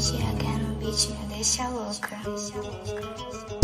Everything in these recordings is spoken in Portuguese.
GH no beat me deixa louca. GH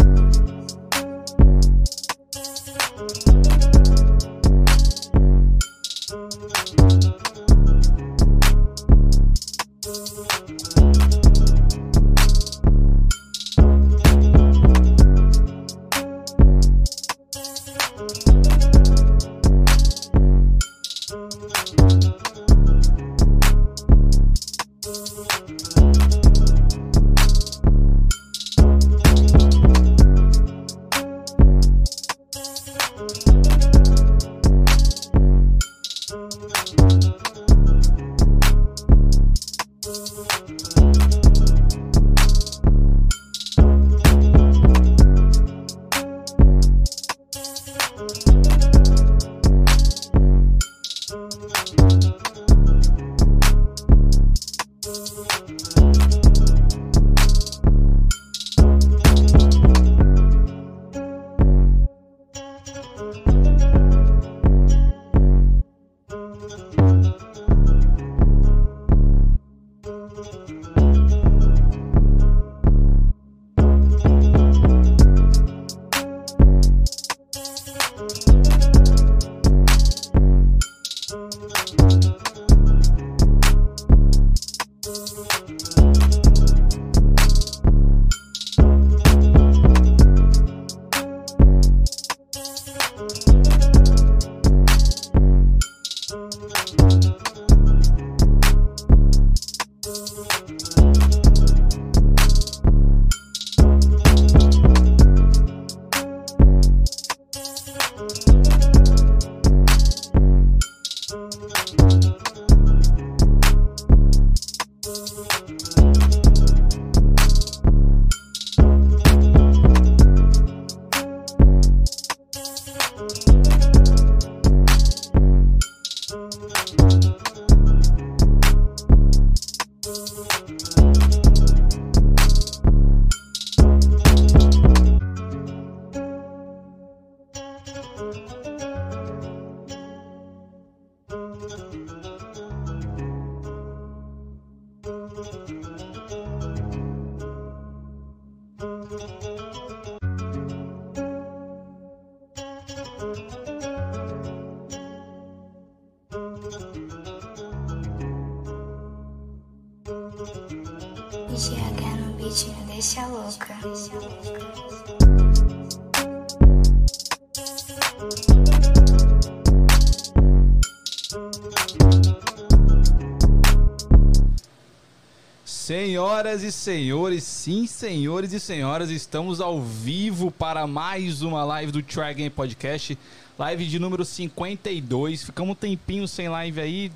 Senhoras e senhores, sim, senhores e senhoras, estamos ao vivo para mais uma live do Try Game Podcast, live de número 52. Ficamos um tempinho sem live aí,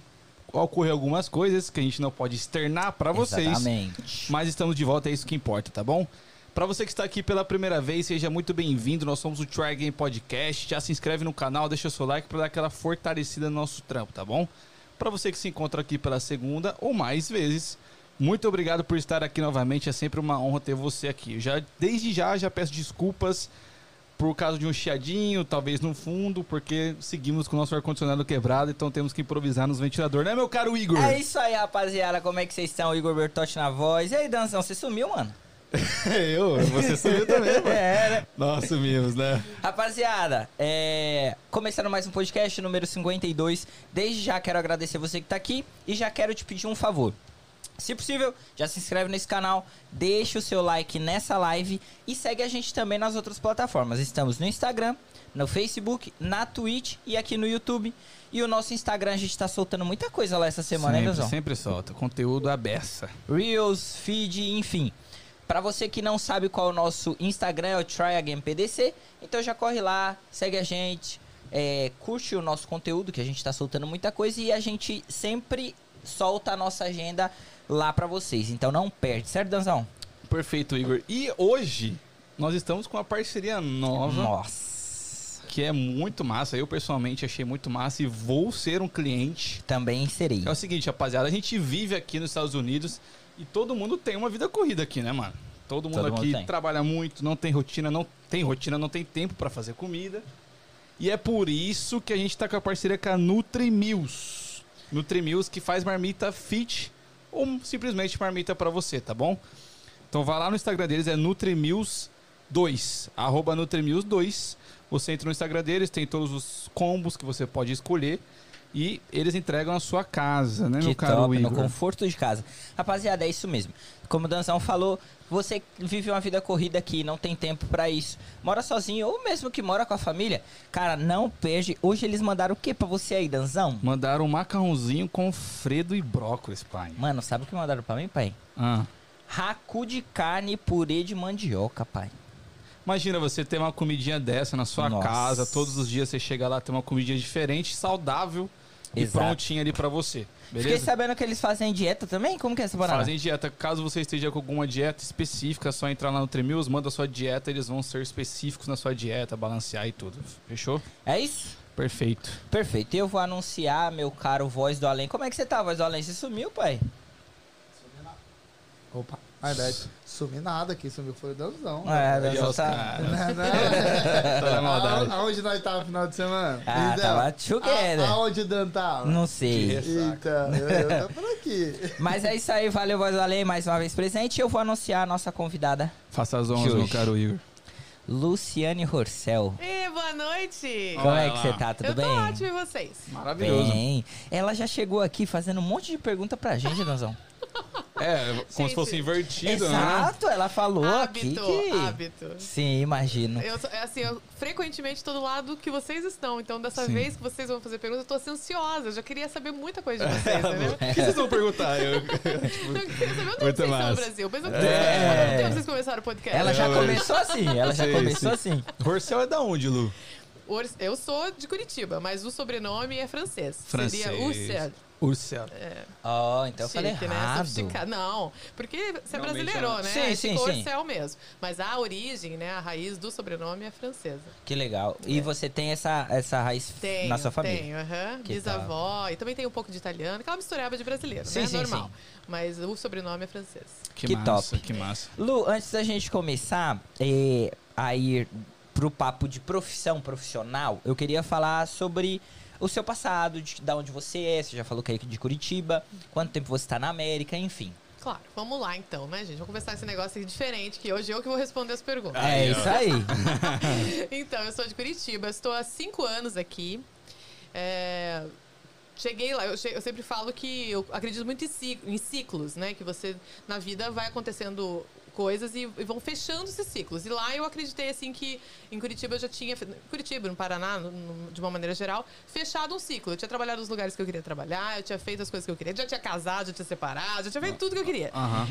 ocorreu algumas coisas que a gente não pode externar para vocês, Exatamente. mas estamos de volta, é isso que importa, tá bom? Para você que está aqui pela primeira vez, seja muito bem-vindo. Nós somos o Try Game Podcast. Já se inscreve no canal, deixa seu like para dar aquela fortalecida no nosso trampo, tá bom? Para você que se encontra aqui pela segunda ou mais vezes, muito obrigado por estar aqui novamente. É sempre uma honra ter você aqui. Já desde já já peço desculpas por causa de um chiadinho, talvez no fundo, porque seguimos com o nosso ar condicionado quebrado, então temos que improvisar nos ventiladores, né, meu caro Igor? É isso aí, rapaziada. Como é que vocês estão? Igor Bertotti na voz. E aí, Danzão, você sumiu, mano? Eu, você sumiu também, mano. É, né? Nós sumimos, né? Rapaziada, é... começando mais um podcast número 52. Desde já quero agradecer você que tá aqui e já quero te pedir um favor. Se possível, já se inscreve nesse canal, deixa o seu like nessa live e segue a gente também nas outras plataformas. Estamos no Instagram, no Facebook, na Twitch e aqui no YouTube. E o nosso Instagram a gente tá soltando muita coisa lá essa semana, hein, sempre, Danzão? sempre solta. Conteúdo à beça. Reels, feed, enfim. Pra você que não sabe qual é o nosso Instagram, é o Try Again PDC. Então já corre lá, segue a gente, é, curte o nosso conteúdo, que a gente tá soltando muita coisa e a gente sempre solta a nossa agenda lá pra vocês. Então não perde, certo, Danzão? Perfeito, Igor. E hoje nós estamos com uma parceria nova. Nossa. Que é muito massa. Eu pessoalmente achei muito massa e vou ser um cliente. Também serei. É o seguinte, rapaziada, a gente vive aqui nos Estados Unidos e todo mundo tem uma vida corrida aqui, né, mano? Todo mundo Todo mundo aqui tem. trabalha muito, não tem rotina, não tem rotina, não tem tempo pra fazer comida. E é por isso que a gente tá com a parceria com a Nutrimills. Nutrimills que faz marmita fit ou simplesmente marmita pra você, tá bom? Então vai lá no Instagram deles, é Nutrimills2, arroba Nutrimills2. Você entra no Instagram deles, tem todos os combos que você pode escolher e eles entregam na sua casa, né, meu Que caro top, no Igor? conforto de casa. Rapaziada, é isso mesmo. Como o Danzão falou, você vive uma vida corrida aqui, não tem tempo pra isso. Mora sozinho ou mesmo que mora com a família, cara, não perde. Hoje eles mandaram o que pra você aí, Danzão? Mandaram um macarrãozinho com fredo e brócolis, pai. Mano, sabe o que mandaram pra mim, pai? Ah. Racu de carne e purê de mandioca, pai. Imagina você ter uma comidinha dessa na sua Nossa. casa, todos os dias você chega lá, tem uma comidinha diferente, saudável e Exato. prontinha ali pra você. Fiquei Beleza? sabendo que eles fazem dieta também? Como que é essa parada? Fazem dieta. Caso você esteja com alguma dieta específica, é só entrar lá no Tremils, manda a sua dieta, eles vão ser específicos na sua dieta, balancear e tudo. Fechou? É isso? Perfeito. Perfeito. Eu vou anunciar, meu caro Voz do Além. Como é que você tá, Voz do Além? Você sumiu, pai? Opa, na verdade, sumi nada aqui, sumiu foi o Danzão. É, ó, Danzão tá... Não, não. A- Aonde nós tava no final de semana? Ah, Então, tava together. a- Aonde o Dan tava? Não sei. Então, eu, eu tô por aqui. Mas é isso aí, valeu, Voz do Além, mais uma vez presente. Eu vou anunciar a nossa convidada, Faça as honras, meu caro Igor. Luciane Horcel. E boa noite! Como é Olha que você tá? Tudo eu tô bem? ótimo e vocês? Maravilhoso. Bem. Ela já chegou aqui fazendo um monte de pergunta pra gente, Danzão. É, como se Gente, fosse invertido, né? Exato, ela falou aqui hábito, que... hábito. Sim, imagino. Eu, é assim, eu frequentemente tô do lado que vocês estão. Então, dessa Sim. vez que vocês vão fazer perguntas, eu tô assim, ansiosa. Eu já queria saber muita coisa de vocês, entendeu? O que vocês vão perguntar? Eu- Eu queria saber onde Muito vocês estão no Brasil. Pensa que É. quanto tempo vocês começaram o podcast? Ela já É, mas- começou assim, ela já começou sim. assim. Horcel é da onde, Lu? Eu sou de Curitiba, mas o sobrenome é francês. Francês. Seria Ursel. Urcel. Ó, então eu falei Chique, né? errado. Não, porque você é brasileiro, é. né? Sim, Aí sim, ficou sim. Ursel mesmo. Mas a origem, né? A raiz do sobrenome é francesa. Que legal. E você tem essa, essa raiz Tenho, na sua família? Tenho, aham. Que Bisavó. E também tem um pouco de italiano, aquela mistureba de brasileiro, Sim, né? sim, Normal. sim. Mas o sobrenome é francês. Que, Que massa, top. que massa. Lu, antes da gente começar é, a ir pro papo de profissão profissional, eu queria falar sobre o seu passado, de, da onde você é, você já falou que é de Curitiba, quanto tempo você tá na América, enfim. Claro, vamos lá então, né, gente? Vamos começar esse negócio aqui diferente, que hoje eu que vou responder as perguntas. É isso aí. Então, eu sou de Curitiba, estou há cinco anos aqui. É, cheguei lá, eu, che- eu sempre falo que eu acredito muito em ciclos, né? Que você, na vida, vai acontecendo coisas e, e vão fechando esses ciclos. E lá eu acreditei, assim, que em Curitiba eu já tinha... Curitiba, no Paraná, no- no- de uma maneira geral, fechado um ciclo. Eu tinha trabalhado nos lugares que eu queria trabalhar, eu tinha feito as coisas que eu queria, já tinha casado, já tinha separado, já tinha feito tudo que eu queria.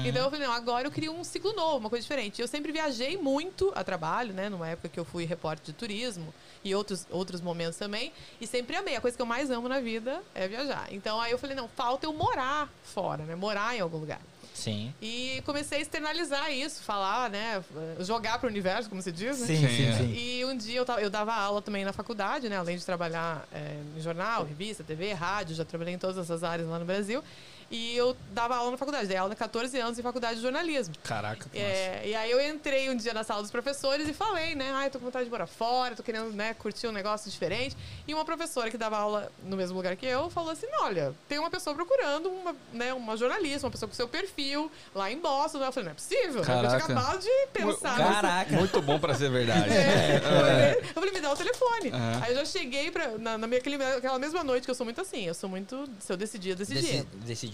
Então eu falei, não, agora eu queria um ciclo novo, uma coisa diferente. Eu sempre viajei muito a trabalho, né? Numa época que eu fui repórter de turismo e outros, outros momentos também. E sempre amei. A coisa que eu mais amo na vida é viajar. Então aí eu falei, não, falta eu morar fora, né? Morar em algum lugar. Sim. E comecei a externalizar isso, falar, né? Jogar para o universo, como se diz, né? Sim, sim, sim. E um dia eu, tava- eu dava aula também na faculdade, né? Além de trabalhar é, em jornal, revista, TV, rádio, já trabalhei em todas essas áreas lá no Brasil. E eu dava aula na faculdade, dei aula há 14 anos em faculdade de jornalismo. Caraca, nossa. É, e aí eu entrei um dia na sala dos professores e falei, né? Ai, tô com vontade de morar fora, tô querendo, né, curtir um negócio diferente. E uma professora que dava aula no mesmo lugar que eu falou assim: olha, tem uma pessoa procurando uma, né, uma jornalista, uma pessoa com seu perfil lá em Boston. Eu falei, não é possível, né? Eu tinha Caraca. acabado de pensar nessa- Caraca. Muito bom pra ser verdade. é. Eu falei, me dá o telefone. Aham. Aí eu já cheguei pra, na, na minha, aquela mesma noite, que eu sou muito assim, eu sou muito. Se eu decidir, eu decidi. Deci-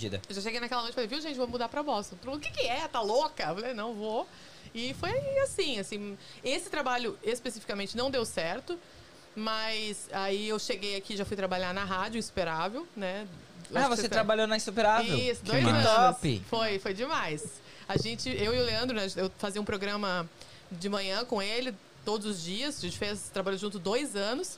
decidida. Eu já cheguei naquela noite e falei, viu, gente, vou mudar pra Boston. Mundo, o que, que é? Tá louca? Eu falei, não, vou. E foi assim, assim. Esse trabalho especificamente não deu certo, mas aí eu cheguei aqui, já fui trabalhar na rádio, Insuperável, né? Ah, você tá- trabalhou na Insuperável? Isso, Que dois massa. anos. Top. Foi, foi demais. A gente, eu e o Leandro, né, eu fazia um programa de manhã com ele todos os dias. A gente fez trabalho junto dois anos.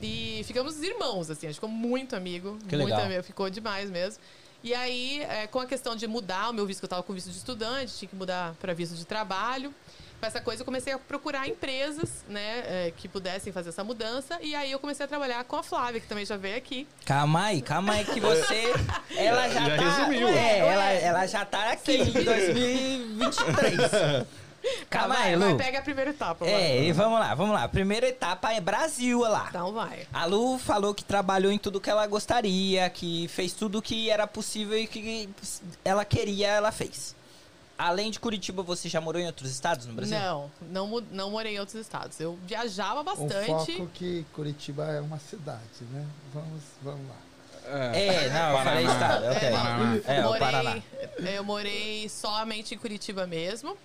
E ficamos irmãos, assim, a gente ficou muito amigo. Que muito legal. amigo, ficou demais mesmo. E aí, é, com a questão de mudar o meu visto, que eu estava com visto de estudante, tinha que mudar para visto de trabalho. Com essa coisa, eu comecei a procurar empresas, né, é, que pudessem fazer essa mudança. E aí eu comecei a trabalrar com a Flávia, que também já veio aqui. Calma aí, calma aí que você. Ela já, Já tá. resumiu. É, ela, ela já tá aqui em 2023. Calma vai, aí, vai, Lu. pega a primeira etapa. vai. É, e vamos lá, vamos lá. A primeira etapa é Brasil, olha lá. Então vai. A Lu falou que trabalhou em tudo que ela gostaria, que fez tudo que era possível e que ela queria, ela fez. Além de Curitiba, você já morou em outros estados no Brasil? Não, não, não morei em outros estados. Eu viajava Um bastante. foco que Curitiba é uma cidade, né? Vamos, vamos lá. É, não, eu falei estado. Ok. Paraná. É, o morei, Paraná. Eu morei somente em Curitiba mesmo.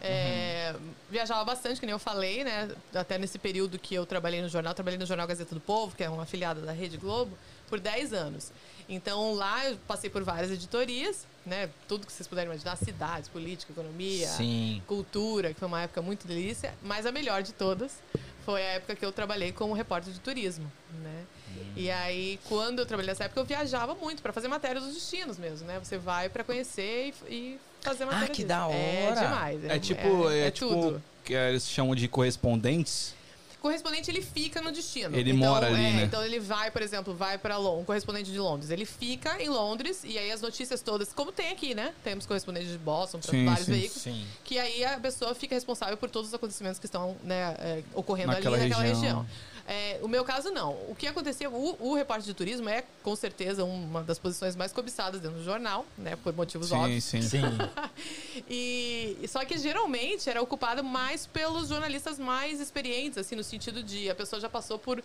É, Viajava bastante, que nem eu falei, né? Até nesse período que eu trabalhei no jornal, trabalhei no Jornal Gazeta do Povo, que é uma afiliada da Rede Globo, por 10 anos. Então lá eu passei por várias editorias, né? Tudo que vocês puderem imaginar, cidades, política, economia, Sim. cultura, que foi uma época muito delícia, mas a melhor de todas foi a época que eu trabalhei como repórter de turismo, né? E aí, quando eu trabalhei nessa época, eu viajava muito para fazer matéria dos destinos mesmo, né? Você vai para conhecer e, e fazer matéria Ah, que disso. da É hora. demais. É tipo, é, tipo tudo. que eles chamam de correspondentes. correspondente ele fica no destino. Ele Então, mora ali, é, né? Então ele vai, por exemplo, vai para Londres, um correspondente de Londres. Ele fica em Londres e aí as notícias todas, como tem aqui, né? Temos correspondentes de Boston, para Sim, vários sim, veículos. Sim. Que aí a pessoa fica responsável por todos os acontecimentos que estão né, é, ocorrendo Naquela ali naquela região. região. É, o meu caso, não. O que acontecia, o, o repórter de turismo é, com certeza, uma das posições mais cobiçadas dentro do jornal, né? Por motivos Sim, óbvios. sim. Sim. E só que geralmente era ocupada mais pelos jornalistas mais experientes, assim, no sentido de a pessoa já passou por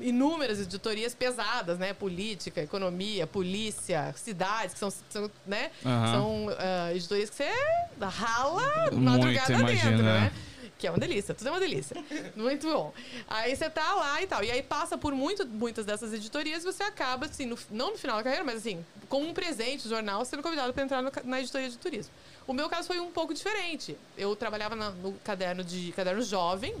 inúmeras editorias pesadas, né? Política, economia, polícia, cidades, que são, são, né? Aham. São ah, editorias que você rala Muito, madrugada imagino, dentro, né? Que é uma delícia, tudo é uma delícia. Muito bom. Aí você tá lá e tal. E aí passa por muito, muitas dessas editorias e você acaba, assim, no- não no final da carreira, mas assim, com um presente do jornal, sendo convidado para entrar no na editoria de turismo. O meu caso foi um pouco diferente. Eu trabalhava na- no caderno de caderno jovem,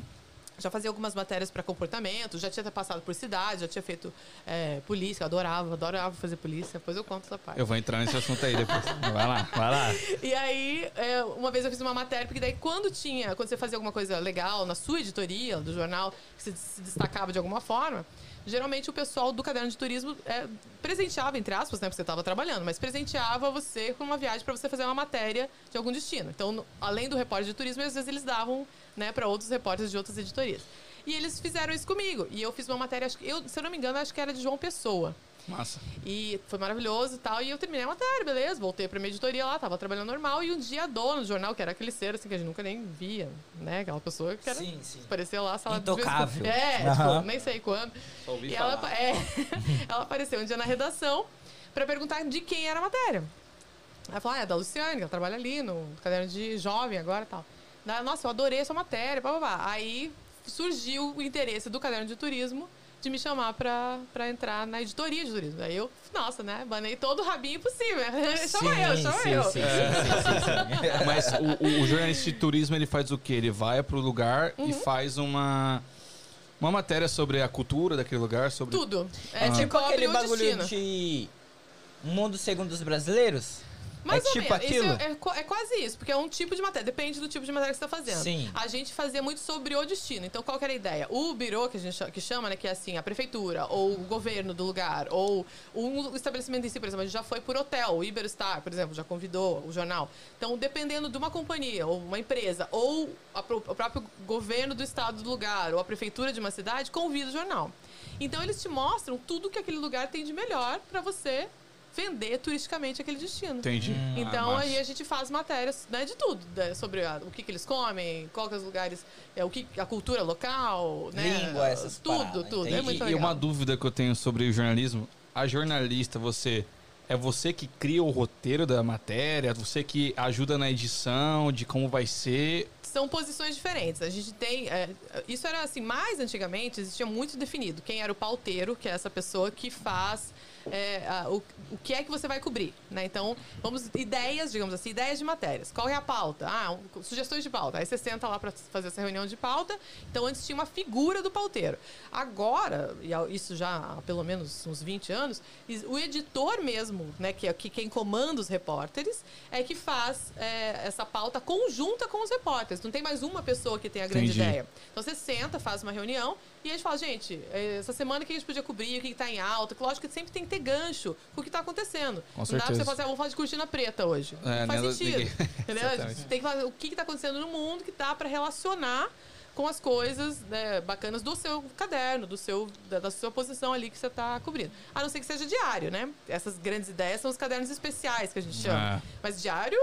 já fazia algumas matérias para comportamento, já tinha passado por cidade, já tinha feito é, polícia, eu adorava, adorava fazer polícia, depois eu conto essa parte. Eu vou entrar nesse assunto aí depois. Vai lá, vai lá. E aí, é, uma vez eu fiz uma matéria, porque daí quando tinha, quando você fazia alguma coisa legal na sua editoria, do jornal, que se, se destacava de alguma forma, geralmente o pessoal do caderno de turismo é, presenteava, entre aspas, né, porque você estava trabalhando, mas presenteava você com uma viagem para você fazer uma matéria de algum destino. Então, além do repórter de turismo, às vezes eles davam né, para outros repórteres de outras editorias. E eles fizeram isso comigo. E eu fiz uma matéria, acho que, eu, se eu não me engano, acho que era de João Pessoa. Massa. E foi maravilhoso e tal. E eu terminei a matéria, beleza. Voltei pra minha editoria lá, tava trabalhando normal. E um dia a dona do jornal, que era aquele ser assim, que a gente nunca nem via, né? Aquela pessoa que era. Sim, sim. Apareceu lá, sala Intocável. É, Aham. tipo, nem sei quando. Só ouvi E falar. ela, é, ela apareceu um dia na redação pra perguntar de quem era a matéria. Ela falou, ah, é da Luciane, que ela trabalha ali no caderno de jovem agora e tal. Nossa, eu adorei essa matéria, pá, pá, pá. Aí surgiu o interesse do caderno de turismo de me chamar pra, pra entrar na editoria de turismo. Aí eu, nossa, né, banei todo o rabinho possível. chama eu, chama sim, eu. Sim. Mas o, jornalista de turismo, ele faz o quê? Ele vai pro lugar Uhum. e faz uma, uma matéria sobre a cultura daquele lugar, sobre... Tudo. É, te tipo cobre aquele o bagulho destino. de Mundo Segundo os Brasileiros? Mais é ou tipo menos. Aquilo? é, é é quase isso, porque é um tipo de matéria. Depende do tipo de matéria que você está fazendo. Sim. A gente fazia muito sobre o destino. Então, qual que era a ideia? O birô, que a gente cha- que chama, né? Que é assim, a prefeitura, ou o governo do lugar, ou um estabelecimento em si, por exemplo, a gente já foi por hotel. O Iberostar, por exemplo, já convidou o jornal. Então, dependendo de uma companhia, ou uma empresa, ou a o próprio governo do estado do lugar, ou a prefeitura de uma cidade, convida o jornal. Então, eles te mostram tudo que aquele lugar tem de melhor para você vender turisticamente aquele destino. Entendi. Então Ah, aí massa. a gente faz matérias né, de tudo, né, sobre a- o que, que eles comem, qual que é os lugares, é, o que, a cultura local, né? Língua, essas Tudo, paradas, tudo. É muito E legal. uma dúvida que eu tenho sobre o jornalismo, a jornalista, você é você que cria o roteiro da matéria, você que ajuda na edição, de como vai ser. São posições diferentes. A gente tem. é, isso era assim, mais antigamente, existia muito definido. Quem era o pauteiro, que é essa pessoa que faz. É, a- o, o que é que você vai cobrir, né? Então, vamos ideias, digamos assim, ideias de matérias. Qual é a pauta? Ah, um- sugestões de pauta. Aí você senta lá para fazer essa reunião de pauta. Então, antes tinha uma figura do pauteiro. Agora, e isso já há pelo menos uns 20 anos, o editor mesmo, né, que é que quem comanda os repórteres, é que faz é, essa pauta conjunta com os repórteres. Não tem mais uma pessoa que tem a grande Entendi. ideia. Então você senta, faz uma reunião e a gente fala, gente, eh, essa semana que a gente podia cobrir, o que está em alta. Lógico que sempre tem que ter gancho com o que está acontecendo. Com não dá pra certeza. você falar assim, ah, vamos falar de cortina preta hoje. É, não faz nada- sentido. ninguém- Entendeu? Tem que falar o que está acontecendo no mundo que dá para relacionar com as coisas né, bacanas do seu caderno, do seu, da, da sua posição ali que você está cobrindo. A não ser que seja diário, né? Essas grandes ideias são os cadernos especiais que a gente chama. É. Mas diário,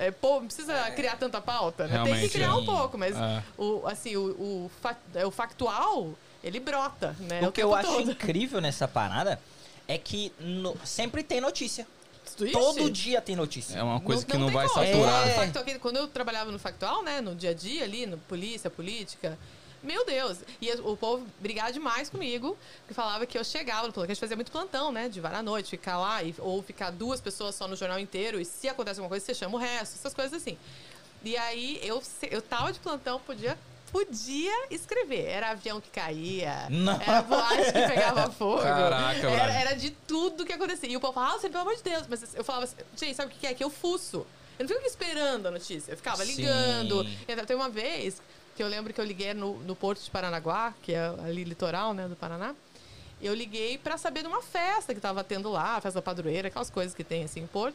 é, pô, não precisa criar tanta pauta, né? Tem que criar um sim. pouco, mas É. o, assim, o, o, é, o factual, ele brota, né? O que eu acho todo. incrível nessa parada é que no- sempre tem notícia. Todo dia tem notícia. É uma coisa que não tem vai como. saturar. É. O quando eu trabalhava no factual, né, no dia a dia ali, no polícia, política, meu Deus. E o povo brigava demais comigo, que falava que eu chegava plantão, que a gente fazia muito plantão, né, de vara à noite, ficar lá, e, ou ficar duas pessoas só no jornal inteiro, e se acontece alguma coisa, você chama o resto, essas coisas assim. E aí, eu, eu tava de plantão, podia... Podia escrever. Era avião que caía, Não. era boate que pegava fogo. Caraca, era, era de tudo que acontecia. E o povo falava, ah, você, pelo amor de Deus. Mas eu falava assim, gente, sabe o que é? Que eu fuço. Eu não fico esperando a notícia. Eu ficava Sim. ligando. Então, Tem uma vez que eu lembro que eu liguei no, no Porto de Paranaguá, que é ali litoral, né, do Paraná. Eu liguei pra saber de uma festa que tava tendo lá, festa padroeira, aquelas coisas que tem assim em Porto.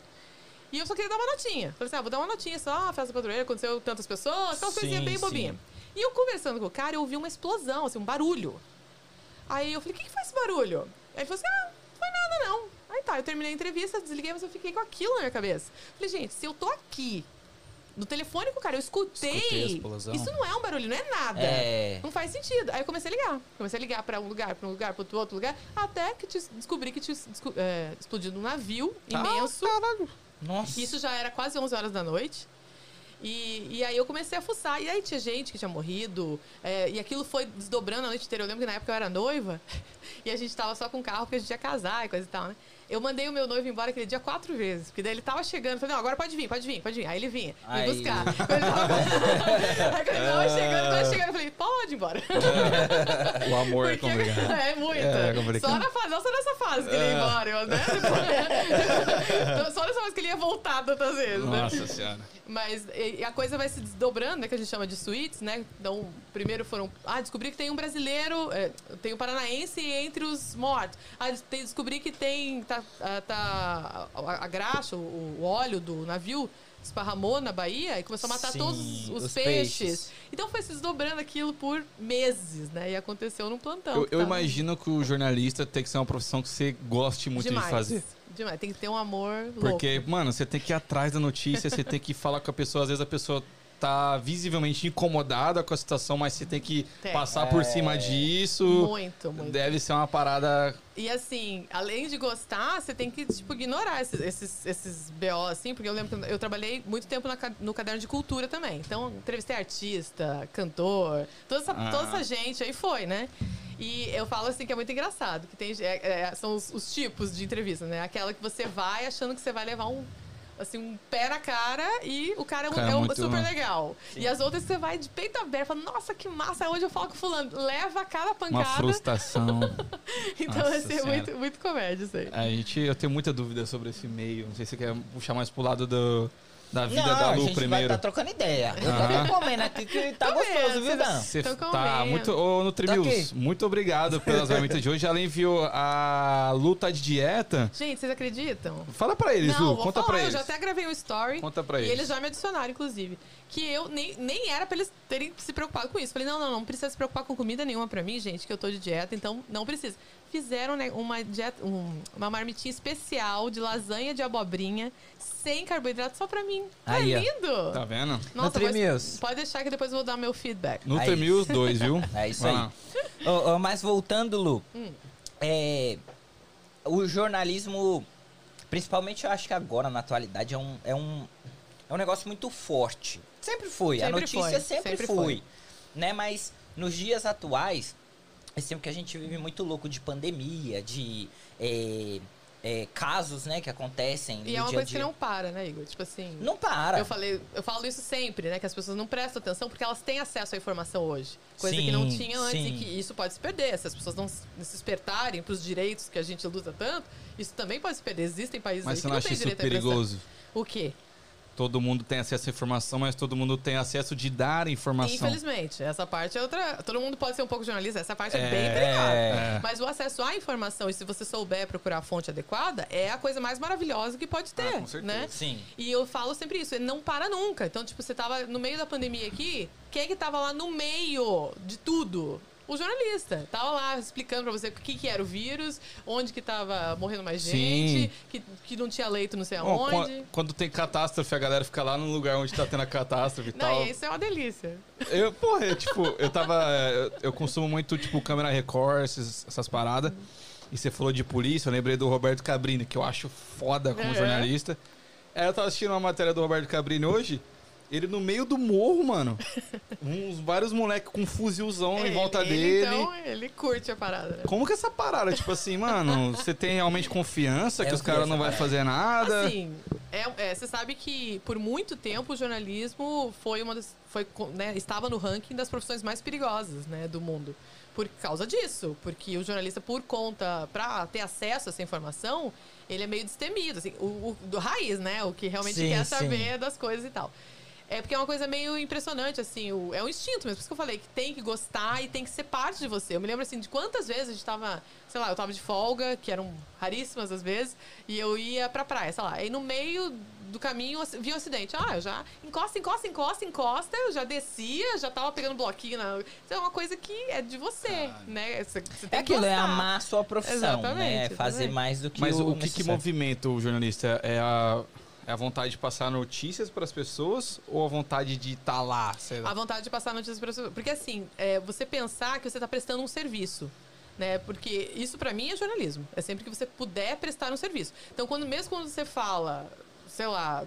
E eu só queria dar uma notinha. Falei assim, ah, vou dar uma notinha só, festa padroeira, aconteceu tantas pessoas, aquelas coisinhas bem sim. bobinhas. E eu conversando com o cara, eu ouvi uma explosão, assim, um barulho. Aí eu falei, o que, que foi esse barulho? Aí ele falou assim, ah, não foi nada não. Aí tá, eu terminei a entrevista, desliguei, mas eu fiquei com aquilo na minha cabeça. Falei, gente, se eu tô aqui, no telefone com o cara, eu escutei. Escutei isso não é um barulho, não é nada. É. Não faz sentido. Aí eu comecei a ligar. Comecei a ligar pra um lugar, pra um lugar, pra outro, lugar, até que descobri que tinha é, explodido um navio imenso. Nossa. Isso já era quase 11 horas da noite. E, e aí eu comecei a fuçar. E aí tinha gente que tinha morrido. é, e aquilo foi desdobrando a noite inteira. Eu lembro que na época eu era noiva. E a gente tava só com o carro porque a gente ia casar e coisa e tal, né? Eu mandei o meu noivo embora aquele dia quatro vezes. Porque daí ele tava chegando. Eu Falei, não, agora pode vir, pode vir, pode vir. Aí ele vinha, me Aí- buscar. Quando ele tava, aí quando ele tava chegando, quando chegando, eu falei, pode ir embora. O amor é Porque- complicado. É muito. É complicado. só na fase, só nessa fase que ele ia embora, eu, né? Então, só nessa fase que ele ia voltar tantas vezes, né? Nossa senhora. Mas a coisa vai se desdobrando, né? Que a gente chama de suítes, né? Então, primeiro foram. Ah, descobri que tem um brasileiro, é, tem um paranaense entre os mortos. Ah, tem- descobri que tem. Tá, ah, tá a, a graxa, o, o óleo do navio esparramou na Bahia e começou a matar Sim, todos os, os peixes. peixes. Então foi se desdobrando aquilo por meses, né? E aconteceu num plantão. Eu, eu tava- imagino que o jornalista tem que ser uma profissão que você goste muito Demais. de fazer. Demais. Tem que ter um amor louco. Porque, mano, você tem que ir atrás da notícia, você tem que falar com a pessoa. Às vezes a pessoa tá visivelmente incomodada com a situação, mas você tem que Tem. passar por cima disso. Muito, muito. Deve ser uma parada. E assim, além de gostar, você tem que, tipo, ignorar esses, esses, esses BO, assim, porque eu lembro que eu trabalhei muito tempo na no caderno de cultura também. Então, entrevistei artista, cantor, toda essa, Ah. toda essa gente aí foi, né? E eu falo assim que é muito engraçado, que tem, é- é- são os, os tipos de entrevista, né? Aquela que você vai achando que você vai levar um. Assim, um pé na cara e o cara é, um, Cara, é um muito- super legal. E as outras você vai de peito aberto, fala, nossa, que massa, hoje eu falo com fulano. Leva cada Uma pancada. frustração. Então Nossa vai ser Senhora. muito, muito comédia isso aí. A gente, eu tenho muita dúvida sobre esse meio. Não sei se você quer puxar mais pro lado do, da vida Não, da a Lu gente vai primeiro. estar trocando ideia. Eu tô comendo aqui que tá Tô gostoso, vendo, viu, Dan? Você Tô tá comendo. muito. Ô, Nutrimills, aqui. muito obrigado pelas ferramentas de hoje. Ela enviou a luta de dieta. Gente, vocês acreditam? Fala pra eles, não, Lu. vou Conta falar, pra eu eles. já até gravei um story. Conta pra e eles. eles já me adicionaram, inclusive. Que eu nem, nem era pra eles terem se preocupado com isso. Falei, não, não, não precisa se preocupar com comida nenhuma pra mim, gente, que eu tô de dieta, então não precisa. Fizeram né, uma, dieta, um- uma marmitinha especial de lasanha de abobrinha, sem carboidrato, só pra mim. Tá Aí, ó. lindo? Tá vendo? Nossa, Nutrimills. pois- pode deixar que depois eu vou dar meu feedback. Nutrimills 2, viu? É isso Vai aí. lá. Ô, ô, mas voltando, Lu, Hum. é, o jornalismo, principalmente eu acho que agora, na atualidade, é um, é um, é um negócio muito forte. Sempre foi, a Sempre notícia foi, sempre, sempre foi. foi. Né? Mas nos dias atuais, esse tempo que a gente vive muito louco de pandemia, de é, é, casos né, que acontecem E no é uma dia a coisa que não para, né, Igor? Tipo assim. Não para. Eu falei, eu falo isso sempre, né? Que as pessoas não prestam atenção porque elas têm acesso à informação hoje. Coisa que não Sim, tinha antes sim. e que isso pode se perder. Se as pessoas não se despertarem para os direitos que a gente luta tanto, isso também pode se perder. Existem países Mas aí você que não não isso direito impressão. perigoso? O quê? Todo mundo tem acesso à informação, mas todo mundo tem acesso de dar informação. Infelizmente, essa parte é outra. Todo mundo pode ser um pouco jornalista, essa parte é, É, bem perigosa. é. Mas o acesso à informação, e se você souber procurar a fonte adequada, é a coisa mais maravilhosa que pode ter. Ah, com certeza. né? Sim. E eu falo sempre isso, ele não para nunca. Então, tipo, você tava no meio da pandemia aqui, quem é que tava lá no meio de tudo? O jornalista. Tava lá explicando pra você o que, que era o vírus, onde que tava morrendo mais Sim. gente, que, que não tinha leito não sei Bom, aonde. quan- quando tem catástrofe, a galera fica lá no lugar onde tá tendo a catástrofe e Não, tal. e isso é uma delícia. Eu, porra, eu, tipo, eu tava. Eu, eu consumo muito, tipo, câmera record, esses- essas paradas. E você falou de polícia, eu lembrei do Roberto Cabrini, que eu acho foda como É. jornalista. Aí eu tava assistindo uma matéria do Roberto Cabrini hoje. Ele no meio do morro, mano. uns vários moleques com um fuzilzão em Ele- volta ele, dele. Então, ele curte a parada, né? Como que é essa parada? Tipo assim, mano, você tem realmente confiança É, que os caras essa não vai parada. fazer nada? Assim, é, é, você sabe que por muito tempo o jornalismo foi uma das, foi, né, estava no ranking das profissões mais perigosas né, do mundo. Por causa disso. Porque o jornalista, por conta, para ter acesso a essa informação, ele é meio destemido. Assim, o, o- do raiz, né? O que realmente Sim, quer sim. saber das coisas e tal. É porque é uma coisa meio impressionante, assim, o- é um instinto mesmo. Por isso que eu falei que tem que gostar e tem que ser parte de você. Eu me lembro, assim, de quantas vezes a gente tava, sei lá, eu tava de folga, que eram raríssimas às vezes, e eu ia pra praia, sei lá. Aí no meio do caminho eu vi um acidente. Ah, eu já encosta, encosta, encosta, encosta, eu já descia, já tava pegando bloquinho. Na... Isso é uma coisa que é de você, né? Você, você tem É que aquilo, é amar a sua profissão, Exatamente, né? Fazer exatamente. mais do que Mas o, o que, que movimenta o jornalista? É a, é a vontade de passar notícias para as pessoas ou a vontade de estar lá? Sei lá? A vontade de passar notícias para pessoas. Porque assim, é, você pensar que você está prestando um serviço. Né? Porque isso para mim é jornalismo. É sempre que você puder prestar um serviço. Então, quando mesmo quando você fala, sei lá,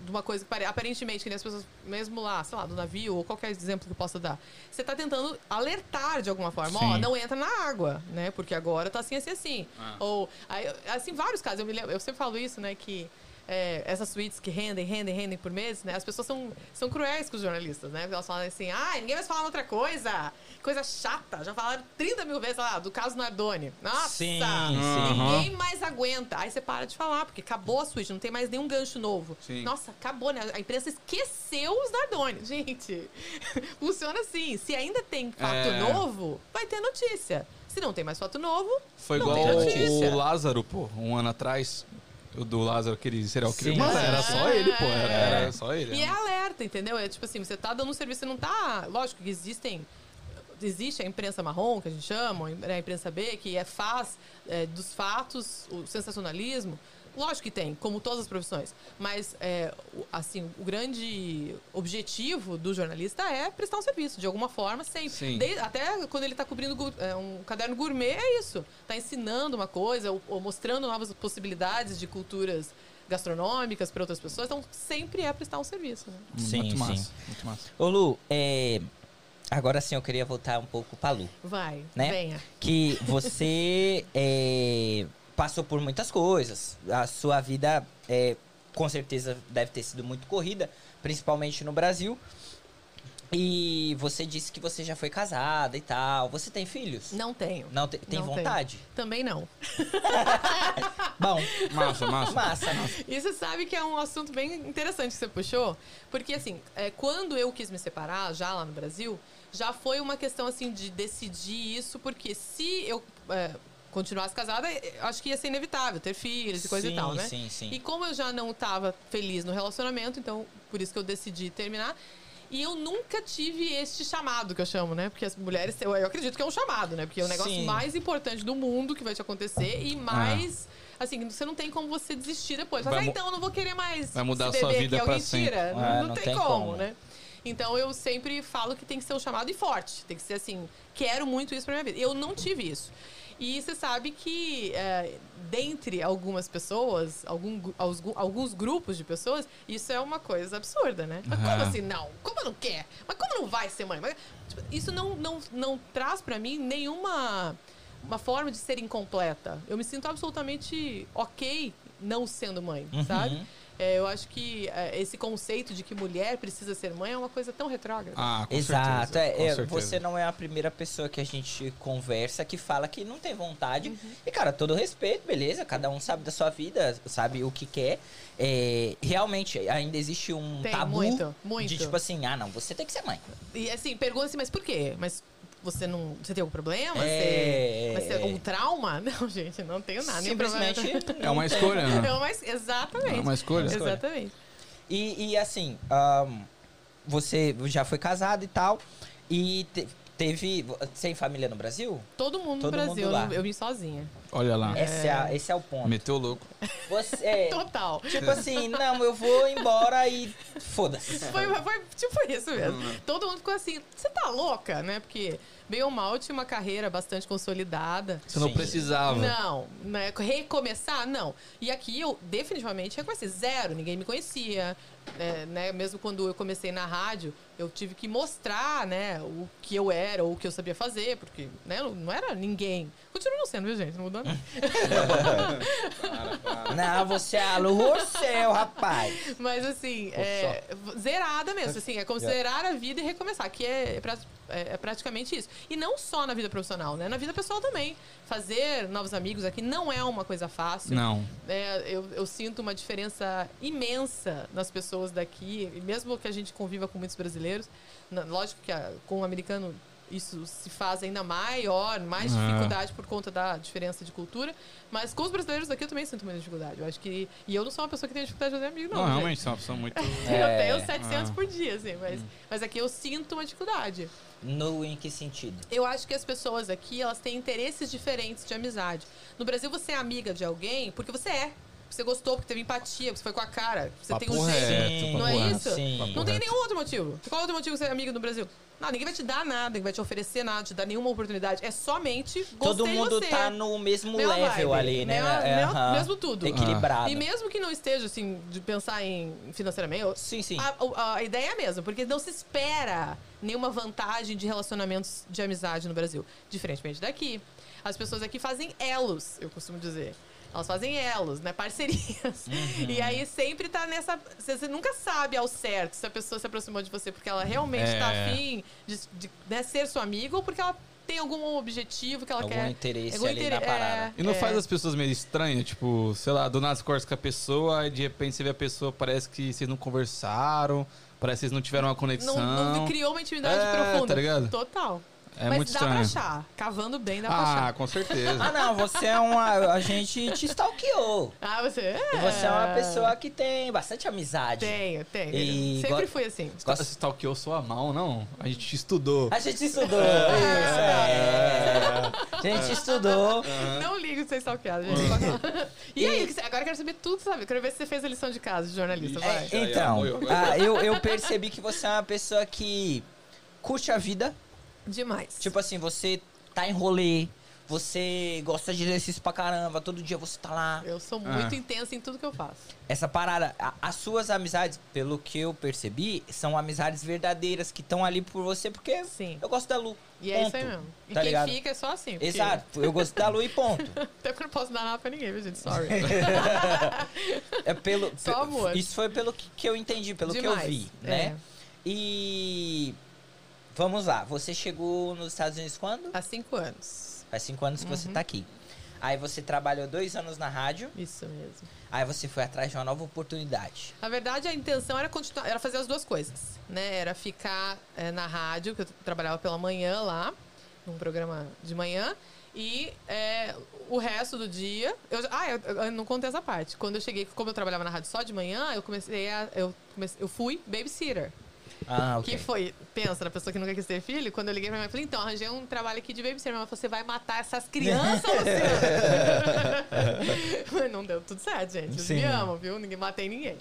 de uma coisa que pare- aparentemente que nem as pessoas, mesmo lá, sei lá, do navio ou qualquer exemplo que eu possa dar, você está tentando alertar de alguma forma, ó, Sim. não entra na água, né? Porque agora tá assim, assim, assim. Ah. Ou, aí, assim, vários casos. Eu, me lembro, eu sempre falo isso, né? Que é, essas suítes que rendem, rendem, rendem por meses, né? As pessoas são, são cruéis com os jornalistas, né? Porque elas falam assim, ah, ninguém vai falar outra coisa. Coisa chata. Já falaram 30 mil vezes lá do caso Nardoni. Nossa! Sim, sim. Ninguém mais aguenta. Aí você para de falar, porque acabou a suíte, não tem mais nenhum gancho novo. Sim. Nossa, acabou, né? A imprensa esqueceu os Nardoni. Gente, funciona assim. Se ainda tem fato É. novo, vai ter notícia. Se não tem mais fato novo, Foi não igual tem o, notícia. o Lázaro, pô, um ano atrás. O do Lázaro, aquele serial killer. Mano, era É. só ele, pô. Era, É. era só ele. E é alerta, entendeu? É tipo assim, você tá dando um serviço, você não tá. Lógico que existem. Existe a imprensa marrom, que a gente chama, a imprensa B, que é, faz é, dos fatos o sensacionalismo. Lógico que tem, como todas as profissões. Mas, é, o- assim, o grande objetivo do jornalista é prestar um serviço, de alguma forma, sempre. Sim. Desde- até quando ele está cobrindo é, um caderno gourmet, é isso. Está ensinando uma coisa, ou, ou mostrando novas possibilidades de culturas gastronômicas para outras pessoas. Então, sempre é prestar um serviço. Né? Sim, muito sim. massa. Muito massa. Ô Lu, é, agora sim eu queria voltar um pouco pra Lu. Vai, Né? venha. Que você é, passou por muitas coisas. A sua vida, é, com certeza, deve ter sido muito corrida, principalmente no Brasil. E você disse que você já foi casada e tal. Você tem filhos? Não tenho. Não te- tem Não tenho. vontade? Também não. Bom, Massa, massa. massa, massa. E você sabe que é um assunto bem interessante que você puxou, porque assim, é, quando eu quis me separar, já lá no Brasil, já foi uma questão assim de decidir isso, porque se eu é, continuasse casada, eu acho que ia ser inevitável ter filhos e coisa sim, e tal, né? Sim, sim. E como eu já não estava feliz no relacionamento, então por isso que eu decidi terminar. E eu nunca tive este chamado que eu chamo, né? Porque as mulheres, eu, eu acredito que é um chamado, né? Porque é o negócio Sim. mais importante do mundo que vai te acontecer e mais. Assim, você não tem como você desistir depois. Mas, ah, então eu não vou querer mais. vai mudar esse a sua vida que pra alguém sempre. tira. É, não, não tem, tem como, como. né? Então eu sempre falo que tem que ser um chamado e forte. Tem que ser assim, quero muito isso pra minha vida. Eu não tive isso. E você sabe que, é, dentre algumas pessoas, algum, alguns, grupos de pessoas, isso é uma coisa absurda, né? Mas como Aham. assim não? Como não quer? Mas como não vai ser mãe? Mas, tipo, isso não, não, não traz pra mim nenhuma uma forma de ser incompleta. Eu me sinto absolutamente ok não sendo mãe, Uhum. sabe? É, eu acho que é, esse conceito de que mulher precisa ser mãe é uma coisa tão retrógrada. Ah, com Exato, certeza. é, com é, certeza. você não é a primeira pessoa que a gente conversa que fala que não tem vontade. Uhum. E, cara, todo respeito, beleza? Cada um sabe da sua vida, sabe o que quer. É, realmente, ainda existe um Tem, tabu muito, muito. de tipo assim, ah, não, você tem que ser mãe. E assim, pergunta assim, mas por quê? Mas você não. Você tem algum problema? É, Você, mas você, é. um trauma? Não, gente, não tenho nada. Simplesmente. É uma escolha, né? É uma, exatamente. É uma escolha. Exatamente. E, e, assim, ahn, você já foi casado e tal. E te- teve. Tem família no Brasil? Todo mundo Todo no mundo Brasil, lá. eu, eu vim sozinha. Olha lá. Esse, é, a- esse é o ponto. Meteu louco. Você, é, Total. tipo assim, não, eu vou embora e foda-se. Foi, foi tipo isso mesmo. Uhum. Todo mundo ficou assim, você tá louca, né? Porque bem ou mal tinha uma carreira bastante consolidada. Você não Sim. precisava. Não, né? recomeçar, não. E aqui eu definitivamente reconheci zero, ninguém me conhecia. é, né? Mesmo quando eu comecei na rádio, eu tive que mostrar, né, o que eu era ou o que eu sabia fazer, porque, né, não era ninguém. Continua não sendo, viu, gente? Não mudou nada. Não, você é alô céu, rapaz. Mas assim, é, zerada mesmo. Assim, é como zerar a vida e recomeçar, que é, é- é praticamente isso. E não só na vida profissional, né? Na vida pessoal também. Fazer novos amigos aqui não é uma coisa fácil. Não. É, eu, eu sinto uma diferença imensa nas pessoas daqui, mesmo que a gente conviva com muitos brasileiros. lógico que a- com o americano isso se faz ainda maior, mais Ah. dificuldade por conta da diferença de cultura. Mas com os brasileiros aqui eu também sinto muita dificuldade. Eu acho que. E eu não sou uma pessoa que tem dificuldade de fazer amigo, não. Não, gente. realmente, é uma pessoa muito. É. Eu tenho 700 Ah. por dia, assim, mas, mas aqui eu sinto uma dificuldade. No em que sentido? Eu acho que as pessoas aqui, elas têm interesses diferentes de amizade. No Brasil, você é amiga de alguém porque você é. Você gostou, porque teve empatia, porque você foi com a cara. Você tem Papo um reto, jeito. papo Não é reto. isso? Sim. Não tem reto. nenhum outro motivo. Qual outro motivo você é amigo no Brasil? Não, ninguém vai te dar nada, ninguém vai te oferecer nada, te dar nenhuma oportunidade. É somente Todo mundo você. tá no mesmo Mesma level vibe, ali, né? mesma- É, mesmo- tudo. Equilibrado. E mesmo que não esteja, assim, de pensar em financeiramente, Sim, sim. a, a- a ideia é a mesma, porque não se espera nenhuma vantagem de relacionamentos de amizade no Brasil. Diferentemente daqui. As pessoas aqui fazem elos, eu costumo dizer. Elas fazem elos, né? Parcerias. Uhum. E aí sempre tá nessa. Você nunca sabe ao certo se a pessoa se aproximou de você porque ela realmente É. tá afim de, de, né, ser sua amiga ou porque ela tem algum objetivo que ela Algum quer. interesse algum ali na intere- parada. é, E não é. faz as pessoas meio estranhas, tipo, sei lá, do nada você conversa com a pessoa, e de repente você vê a pessoa, parece que vocês não conversaram, parece que vocês não tiveram uma conexão. Não, não criou uma intimidade É, profunda. tá ligado? Total. É Mas muito dá estranho. pra achar. Cavando bem dá pra Ah, achar. com certeza. Ah, não, você é uma. A gente te stalkeou. Ah, você é. E você é uma pessoa que tem bastante amizade. Tenho, tenho. E Sempre go- fui assim. Você stalkeou sua mão, não? A gente te estudou. A gente estudou. Isso, é. A gente estudou. Não ligo de ser stalkeado, gente. E aí, que agora eu quero saber tudo, sabe? Quero ver se você fez a lição de casa de jornalista, vai. É, já, então, ah, eu, eu percebi que você é uma pessoa que curte a vida. Demais. Tipo assim, você tá em rolê, você gosta de exercício pra caramba, todo dia você tá lá. Eu sou Ah. muito intensa em tudo que eu faço. Essa parada, a- as suas amizades, pelo que eu percebi, são amizades verdadeiras que estão ali por você, porque Sim. eu gosto da Lu. E é isso aí ponto. mesmo. E Tá quem ligado? fica é só assim. porque- Exato, eu gosto da Lu e ponto. Até porque eu não posso dar nada pra ninguém, viu, gente? Sorry. É pelo, Só amor. Isso foi pelo que, que eu entendi, pelo que eu Demais, vi, é. né? E vamos lá, você chegou nos Estados Unidos quando? Há cinco anos. Faz cinco anos que você Uhum. tá aqui. Aí você trabalhou dois anos na rádio, Isso mesmo. aí você foi atrás de uma nova oportunidade. Na verdade, a intenção era continuar, era fazer as duas coisas, né? Era ficar eh, na rádio, que eu trabalhava pela manhã lá, num programa de manhã, e eh, o resto do dia. Eu, ah, eu, eu não contei essa parte. Quando eu cheguei, como eu trabalhava na rádio só de manhã, eu comecei a. Eu, comecei, eu fui babysitter. Ah, ok. Que foi, pensa, na pessoa que nunca quis ter filho, quando eu liguei pra minha mãe, eu falei, então, arranjei um trabalho aqui de babysitter. Minha mãe falou, você vai matar essas crianças, Luciana? Não deu tudo certo, gente. Eles Sim. me amam, viu? Ninguém matei ninguém.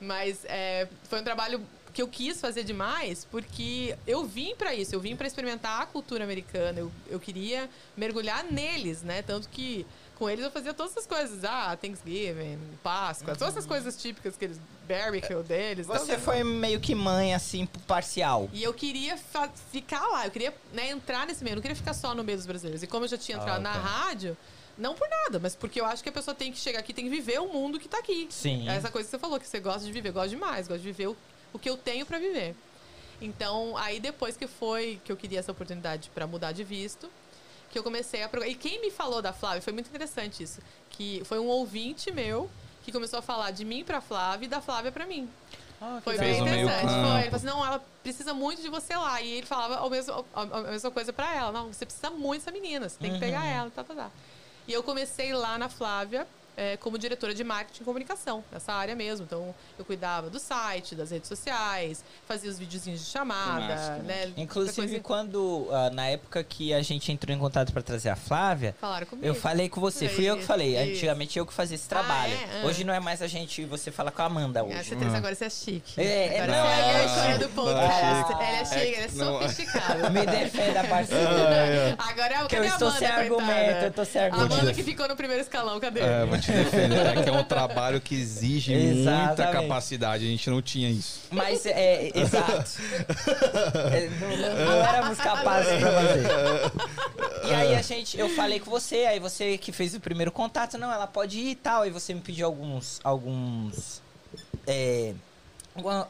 Mas é, foi um trabalho que eu quis fazer demais, porque eu vim pra isso, eu vim pra experimentar a cultura americana, eu, eu queria mergulhar neles, né? Tanto que com eles eu fazia todas essas coisas, ah, Thanksgiving, Páscoa, todas essas coisas típicas que eles, barbecue deles. Você foi meio que mãe, assim, parcial. e eu queria ficar lá, eu queria né, entrar nesse meio, eu não queria ficar só no meio dos brasileiros. E como eu já tinha entrado Ah, na tá. rádio, não por nada, mas porque eu acho que a pessoa tem que chegar aqui, tem que viver o mundo que tá aqui. Sim. É essa coisa que você falou, que você gosta de viver, eu gosto demais, gosto de viver o, o que eu tenho pra viver. Então, aí depois que foi, que eu queria essa oportunidade pra mudar de visto, que eu comecei a procurar. E quem me falou da Flávia, foi muito interessante isso, que foi um ouvinte meu que começou a falar de mim pra Flávia e da Flávia pra mim. Foi Fez bem interessante. Foi. Ele falou assim, não, ela precisa muito de você lá. E ele falava a mesma, a, a mesma coisa pra ela. Não, você precisa muito dessa menina, você tem que Uhum. pegar ela, tá, tá, tá. E eu comecei lá na Flávia é, como diretora de marketing e comunicação, nessa área mesmo. Então, eu cuidava do site, das redes sociais, fazia os videozinhos de chamada, né? Inclusive, coisa- quando, ah, na época que a gente entrou em contato pra trazer a Flávia, Falaram comigo. eu falei com você, fui eu que falei. Isso. Antigamente eu que fazia esse trabalho. é? Ah. Hoje não é mais a gente, você fala com a Amanda hoje. Ah, você tem, agora você é chique. É, é, agora não, você é, é a história do chique. podcast. Não, Ele é chique, ele é não, é- sofisticado. Me defenda, parceiro. Agora é o que eu a estou Amanda, sem coitada? argumento, eu tô sem A argumento. Amanda que ficou no primeiro escalão, cadê? É, vou te defender, né? que é um trabalho que exige muita Exatamente. capacidade. A gente não tinha isso. Mas, é, exato. É, não, éramos capazes pra fazer. E aí a gente, eu falei com você, aí você que fez o primeiro contato, não, ela pode ir e tal, aí você me pediu alguns, alguns, é,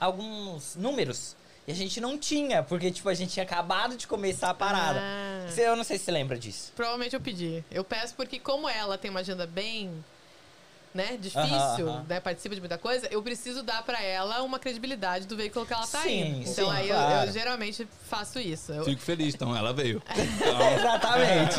alguns números. E a gente não tinha, porque, tipo, a gente tinha acabado de começar a parada. Ah. Eu não sei se você lembra disso. Provavelmente eu pedi. Eu peço porque, como ela tem uma agenda bem. Né, difícil, Aham, aham. né, participa de muita coisa, eu preciso dar pra ela uma credibilidade do veículo que ela tá Sim, indo. Então sim, aí eu- claro. eu, geralmente faço isso. Eu- Fico feliz, então ela veio. Exatamente.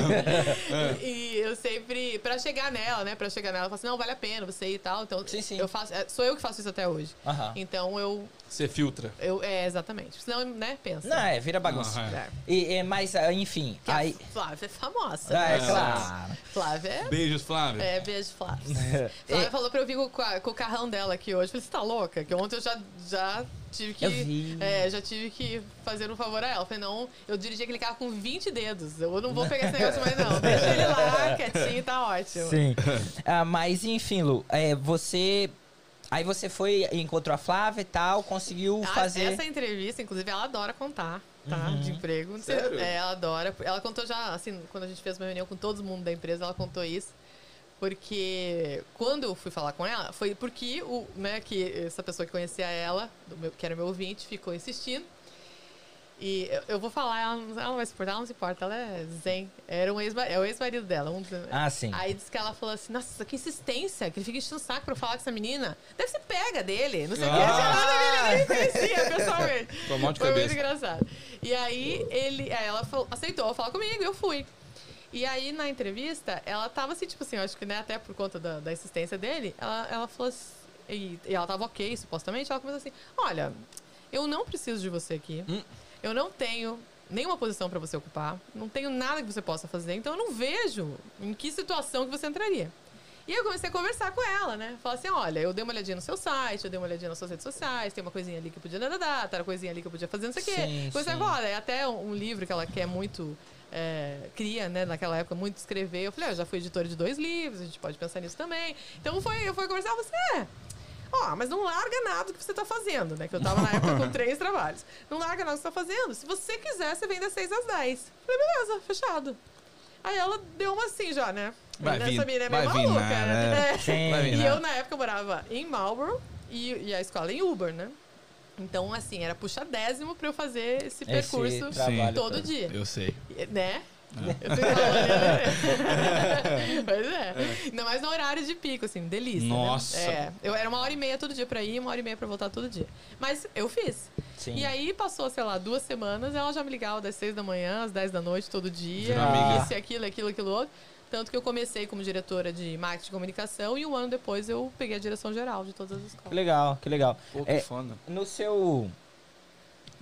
E eu sempre, pra chegar nela, né, pra chegar nela, eu falo assim, não, vale a pena você ir e tal. Então, Sim, sim. eu faço, é, sou eu que faço isso até hoje. Aham. Então eu, Você filtra. eu, é, exatamente. Senão, né, pensa. Não, é, vira bagunça. Aham. É. E, é, mas, ah, enfim, Que aí... a Flávia é famosa. Ah, é né? claro. Flávia é Beijos, Flávio. É, beijo, Flávia. Flávia falou pra eu vir com, com a- com o carrão dela aqui hoje. Eu falei, você tá louca? Que ontem eu já, já tive que. É, já tive que fazer um favor a ela. Eu falei, não, eu dirigi aquele carro com 20 dedos. Eu não vou pegar esse negócio mais, não. Deixa ele lá, quietinho, tá ótimo. Sim. Ah, mas enfim, Lu, é, você. Aí você foi, encontrou a Flávia e tal, conseguiu Ah, fazer. Essa entrevista, inclusive, ela adora contar, tá? Uhum. De emprego. Não sei- Sério? É, ela adora. Ela contou já, assim, quando a gente fez uma reunião com todo mundo da empresa, ela contou isso. Porque quando eu fui falar com ela, foi porque o, né, que essa pessoa que conhecia ela, do meu- que era meu ouvinte, ficou insistindo. E eu, eu vou falar, ela, não- ela não vai se importar, ela não se importa, ela é zen. Era um ex é o ex-marido dela. Um, Ah, sim. Aí disse que ela falou assim, nossa, que insistência, que ele fica enchendo o saco pra eu falar com essa menina. Deve ser pega dele, não sei o que. Ah. Eu nem conhecia pessoalmente. Foi um monte de Foi cabeça. muito engraçado. E aí, ele, aí ela falou- aceitou falar comigo e eu fui. E aí, na entrevista, ela tava assim, tipo assim, eu acho que né, até por conta da, da insistência dele, ela, ela falou assim, e, e ela tava ok, supostamente, ela começou assim, olha, eu não preciso de você aqui, eu não tenho nenhuma posição pra você ocupar, não tenho nada que você possa fazer, então eu não vejo em que situação que você entraria. E eu comecei a conversar com ela, né? Falar assim, olha, eu dei uma olhadinha no seu site, eu dei uma olhadinha nas suas redes sociais, tem uma coisinha ali que eu podia dar, tá uma coisinha ali que eu podia fazer, não sei o quê. Sim, Comecei a sim. falar, olha, é até um, um livro que ela quer muito, é, cria, né, naquela época, muito escrever. Eu falei, ah, eu já fui editora de dois livros, a gente pode pensar nisso também. Então foi, eu fui conversar, você é... Ó, mas não larga nada do que você tá fazendo, né? Que eu tava na época com três trabalhos. Não larga nada do que você tá fazendo. Se você quiser, você vem das seis às dez. Falei, beleza, fechado. Aí ela deu uma assim já, né? Vai Essa vir- menina é meio maluca, nada, né? é. É. Vir E nada. eu, na época, morava em Marlborough e, e a escola em Uber, né? Então, assim, era puxadésimo pra eu fazer esse percurso trabalho todo todo. dia. Eu sei. Né? Ah. Eu tô falando, né? pois é. Ainda mais no horário de pico, assim, delícia. né? Nossa. É. Eu era uma hora e meia todo dia pra ir, uma hora e meia pra voltar todo dia. Mas eu fiz. Sim. E aí passou, sei lá, duas semanas, ela já me ligava das seis da manhã às dez da noite todo dia. Amiga. Isso, aquilo, aquilo, aquilo outro. Tanto que eu comecei como diretora de marketing e comunicação e um ano depois eu peguei a direção geral de todas as Que escolas. legal, que legal. Pô, que É, foda. No seu.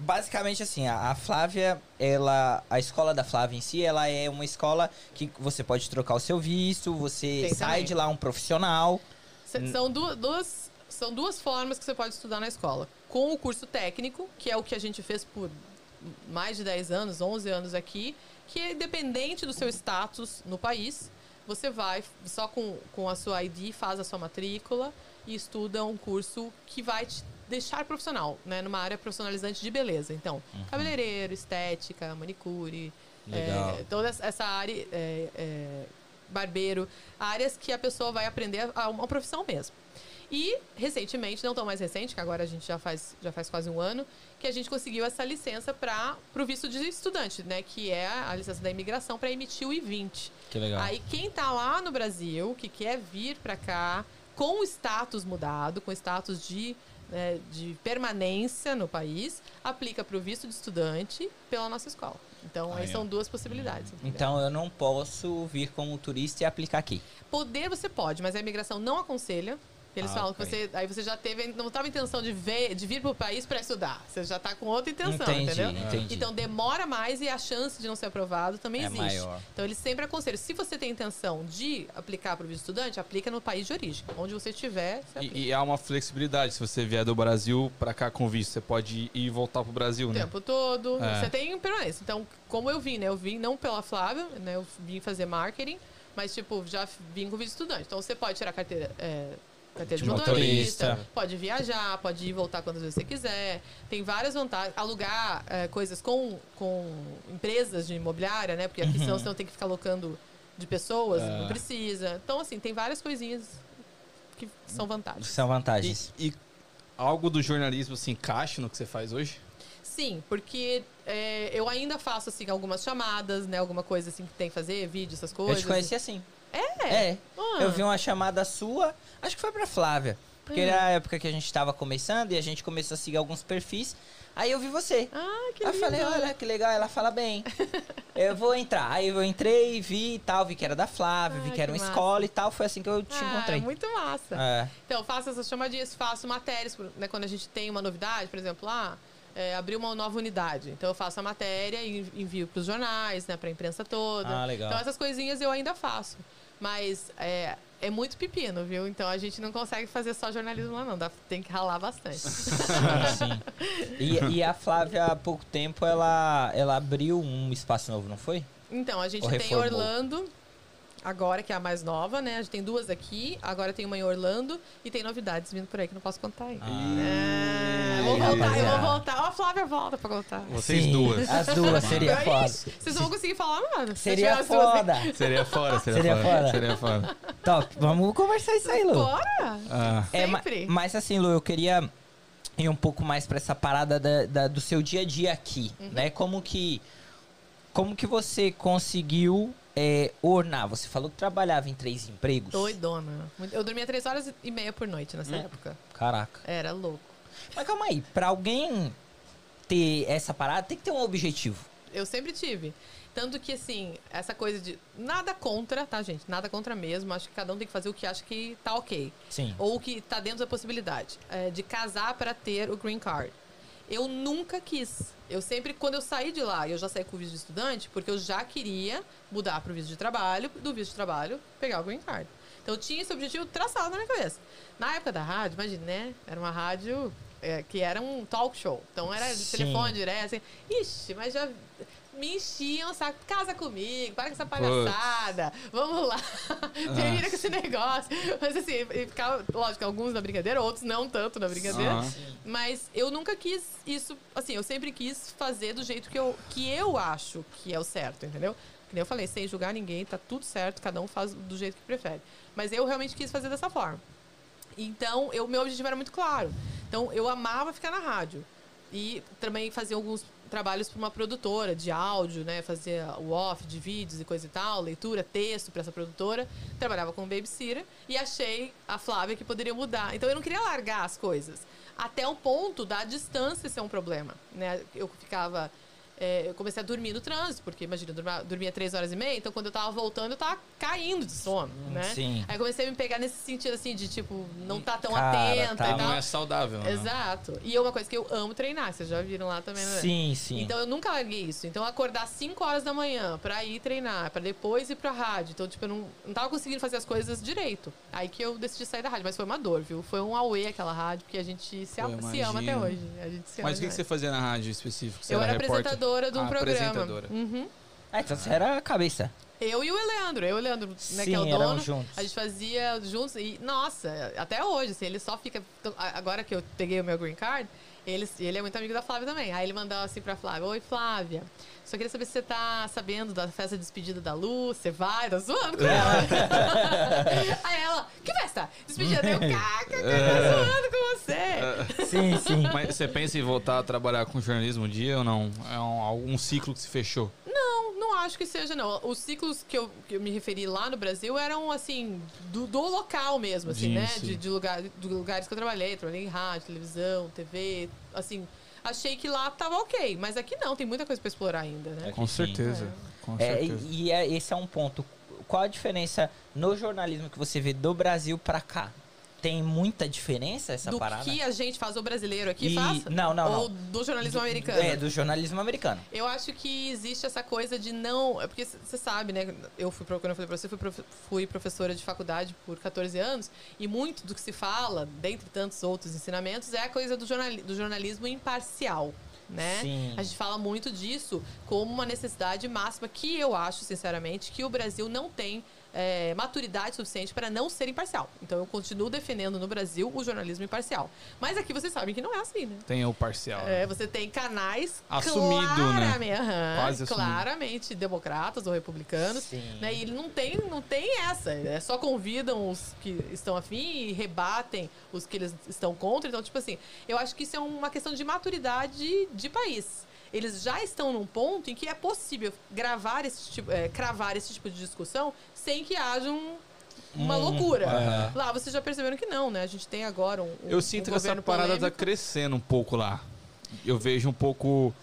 Basicamente assim, a, Flávia, ela. A escola da Flávia em si, ela é uma escola que você pode trocar o seu visto, você sai também. de lá um profissional. S- São du- duas, são duas formas que você pode estudar na escola. Com o curso técnico, que é o que a gente fez por mais de 10 anos, 11 anos aqui, que é independente do seu status no país, você vai só com, com a sua ID, faz a sua matrícula e estuda um curso que vai te deixar profissional, né? Numa área profissionalizante de beleza. Então, cabeleireiro, estética, manicure, é, toda essa área, é, é, barbeiro, áreas que a pessoa vai aprender a uma profissão mesmo. E, recentemente, não tão mais recente, que agora a gente já faz, já faz quase um ano, que a gente conseguiu essa licença para o visto de estudante, né? Que é a licença da imigração para emitir o I-20. Que legal. Aí quem tá lá no Brasil, que quer vir para cá com o status mudado, com status de, né, de permanência no país, aplica para o visto de estudante pela nossa escola. Então, aí são duas possibilidades. entendeu? Então eu não posso vir como turista e aplicar aqui. Poder você pode, mas a imigração não aconselha. Eles Ah, falam ok. que você. Aí você já teve. Não estava intenção de, ver, de vir para o país para estudar. Você já está com outra intenção, Entendi, entendeu? entendi. Então demora mais e a chance de não ser aprovado também É existe. maior. Então eles sempre aconselham. Se você tem intenção de aplicar para o visto estudante, aplica no país de origem. Onde você estiver, você. E, e há uma flexibilidade. Se você vier do Brasil pra cá com visto, você pode ir e voltar pro Brasil, o né? tempo todo. É. Você tem permanência. Então, como eu vim, né? Eu vim não pela Flávia, né? Eu vim fazer marketing, mas, tipo, já vim com visto estudante. Então, você pode tirar carteira. É, Carteira de De motorista, motorista. pode viajar, pode ir e voltar quantas vezes você quiser. Tem várias vantagens. Alugar é, coisas com, com empresas de imobiliária, né? Porque aqui senão você não tem que ficar alocando de pessoas, não precisa. Então, assim, tem várias coisinhas que são vantagens. São vantagens. E, e algo do jornalismo se encaixa no que você faz hoje? Sim, porque é, eu ainda faço assim algumas chamadas, né? Alguma coisa assim que tem que fazer, vídeo, essas Eu coisas. te conheci assim. É? É. Ah. Eu vi uma chamada sua, acho que foi pra Flávia. Porque Hum. era a época que a gente tava começando e a gente começou a seguir alguns perfis. Aí eu vi você. Ah, que Aí eu falei, olha que legal, ela fala bem. eu vou entrar. Aí eu entrei, vi e tal, vi que era da Flávia, vi Ah, que era que uma massa. escola e tal. Foi assim que eu te Ah, encontrei. muito massa. É. Então, eu faço essas chamadinhas, faço matérias, né, quando a gente tem uma novidade, por exemplo, lá, é, abriu uma nova unidade. Então, eu faço a matéria e envio para os jornais, né, para a imprensa toda. Ah, legal. Então, essas coisinhas eu ainda faço. Mas é, é muito pepino, viu? Então, a gente não consegue fazer só jornalismo lá, não. Dá- tem que ralar bastante. Sim. E, e a Flávia, há pouco tempo, ela, ela abriu um espaço novo, não foi? Então, a gente Ou tem reformou? Orlando, agora que é a mais nova, né? A gente tem duas aqui, agora tem uma em Orlando e tem novidades vindo por aí que não posso contar ainda. É, eu vou voltar, eu vou voltar. Ó, a Flávia volta pra contar. Vocês Sim, duas. As duas, seria Aí, foda. Vocês não vão conseguir falar se Seria foda. Seria fora, seria, Seria fora. foda. Seria fora. Top, vamos conversar isso aí. Lu. Bora! Ah, É, Sempre. mas assim, Lu, eu queria ir um pouco mais pra essa parada da- da- do seu dia a dia aqui, Uhum. né? Como que, como que você conseguiu é, ornar? Você falou que trabalhava em três empregos. Doidona. Eu dormia três horas e meia por noite nessa época. Caraca. Era louco. Mas calma aí, pra alguém ter essa parada, tem que ter um objetivo. Eu sempre tive. Tanto que, assim, essa coisa de. Nada contra, tá, gente? Nada contra mesmo. Acho que cada um tem que fazer o que acha que tá ok. Sim. Ou que tá dentro da possibilidade. é, de casar para ter o green card. Eu nunca quis. Eu sempre, quando eu saí de lá, eu já saí com o visto de estudante, porque eu já queria mudar pro visto de trabalho, do visto de trabalho, pegar o green card. Então eu tinha esse objetivo traçado na minha cabeça. Na época da rádio, imagina, né? Era uma rádio é, que era um talk show. Então era de Sim. telefone direto, assim. Ixi, mas já me enchiam o saco. Casa comigo, para com essa palhaçada. Vamos lá. Termina com esse negócio. Mas assim, ficava, lógico, alguns na brincadeira, outros não tanto na brincadeira. Mas eu nunca quis isso, assim, eu sempre quis fazer do jeito que eu, que eu acho que é o certo, entendeu? Que nem eu falei, sem julgar ninguém, tá tudo certo, cada um faz do jeito que prefere. Mas eu realmente quis fazer dessa forma. Então, o meu objetivo era muito claro. Então, eu amava ficar na rádio. E também fazia alguns trabalhos para uma produtora de áudio, né? Fazia o off de vídeos e coisa e tal, leitura, texto para essa produtora. Trabalhava com babysitter e achei a Flávia que poderia mudar. Então eu não queria largar as coisas. Até o ponto da distância ser um problema, né? Eu ficava é, eu comecei a dormir no trânsito, porque imagina, eu dormia, dormia três horas e meia, então quando eu tava voltando, eu tava caindo de sono, né? sim. Aí comecei a me pegar nesse sentido assim de tipo, não tá tão Cara, atenta tá. e Não tal. é saudável, né? Exato. E é uma coisa que eu amo treinar, vocês já viram lá também, né? Sim, sim. Então eu nunca larguei isso. Então acordar 5 horas da manhã pra ir treinar, pra depois ir pra rádio. Então, tipo, eu não, não tava conseguindo fazer as coisas direito. Aí que eu decidi sair da rádio. Mas foi uma dor, viu? Foi um auê aquela rádio, porque a gente se, ama, se ama até hoje. A gente se Mas o que, ama que você fazia na rádio específico? Você Eu era repórter? Apresentadora de um Ah, programa. apresentadora. Uhum. Ah, então você era a cabeça. Eu e o Leandro. Eu e o Leandro, né, Sim, que é o dono. juntos. A gente fazia juntos. E, nossa, até hoje, assim, ele só fica. Agora que eu peguei o meu green card, ele, ele é muito amigo da Flávia também. Aí ele mandava assim pra Flávia: Oi, Flávia. Só queria saber se você tá sabendo da festa de despedida da Lu. Você vai? Tá zoando com ela. Aí ela: Que festa? Despedida. Eu, caca, É. tô zoando com você. Sim, sim. Mas você pensa em voltar a trabalhar com jornalismo um dia ou não? É um, algum ciclo que se fechou? Não, não acho que seja, não. Os ciclos que eu, que eu me referi lá no Brasil eram, assim, do, do local mesmo, assim, Sim, né? De, de, lugar, de lugares que eu trabalhei. Trabalhei em rádio, televisão, TV, assim. Achei que lá tava ok, mas aqui não, tem muita coisa pra explorar ainda, né? Com certeza. Com É, certeza. e e é- esse é um ponto. Qual a diferença no jornalismo que você vê do Brasil pra cá? Tem muita diferença essa do parada? que a gente faz, o brasileiro aqui E- faz? não, não, Ou não. do jornalismo americano? É, do jornalismo americano. Eu acho que existe essa coisa de não. É porque você sabe, né? Eu fui, quando eu falei pra você, fui, profe- fui professora de faculdade por 14 anos, e muito do que se fala, dentre tantos outros ensinamentos, é a coisa do, jornali- do jornalismo imparcial. Né? Sim. A gente fala muito disso como uma necessidade máxima que eu acho, sinceramente, que o Brasil não tem é, maturidade suficiente para não ser imparcial. Então eu continuo defendendo no Brasil o jornalismo imparcial. Mas aqui vocês sabem que não é assim, né? Tem o parcial. É, você tem canais Assumido, né? claramente, aham, Quase assumido. claramente democratas ou republicanos. Sim. Né? E ele não tem, não tem essa. É só convidam os que estão afim e rebatem os que eles estão contra. Então, tipo assim, eu acho que isso é uma questão de maturidade de país. Eles já estão num ponto em que é possível gravar esse tipo, é, cravar esse tipo de discussão sem que haja um- uma Hum, loucura. é. Lá vocês já perceberam que não, né? A gente tem agora um. um- Eu um sinto que essa parada tá polêmico. crescendo um pouco lá. Eu vejo um pouco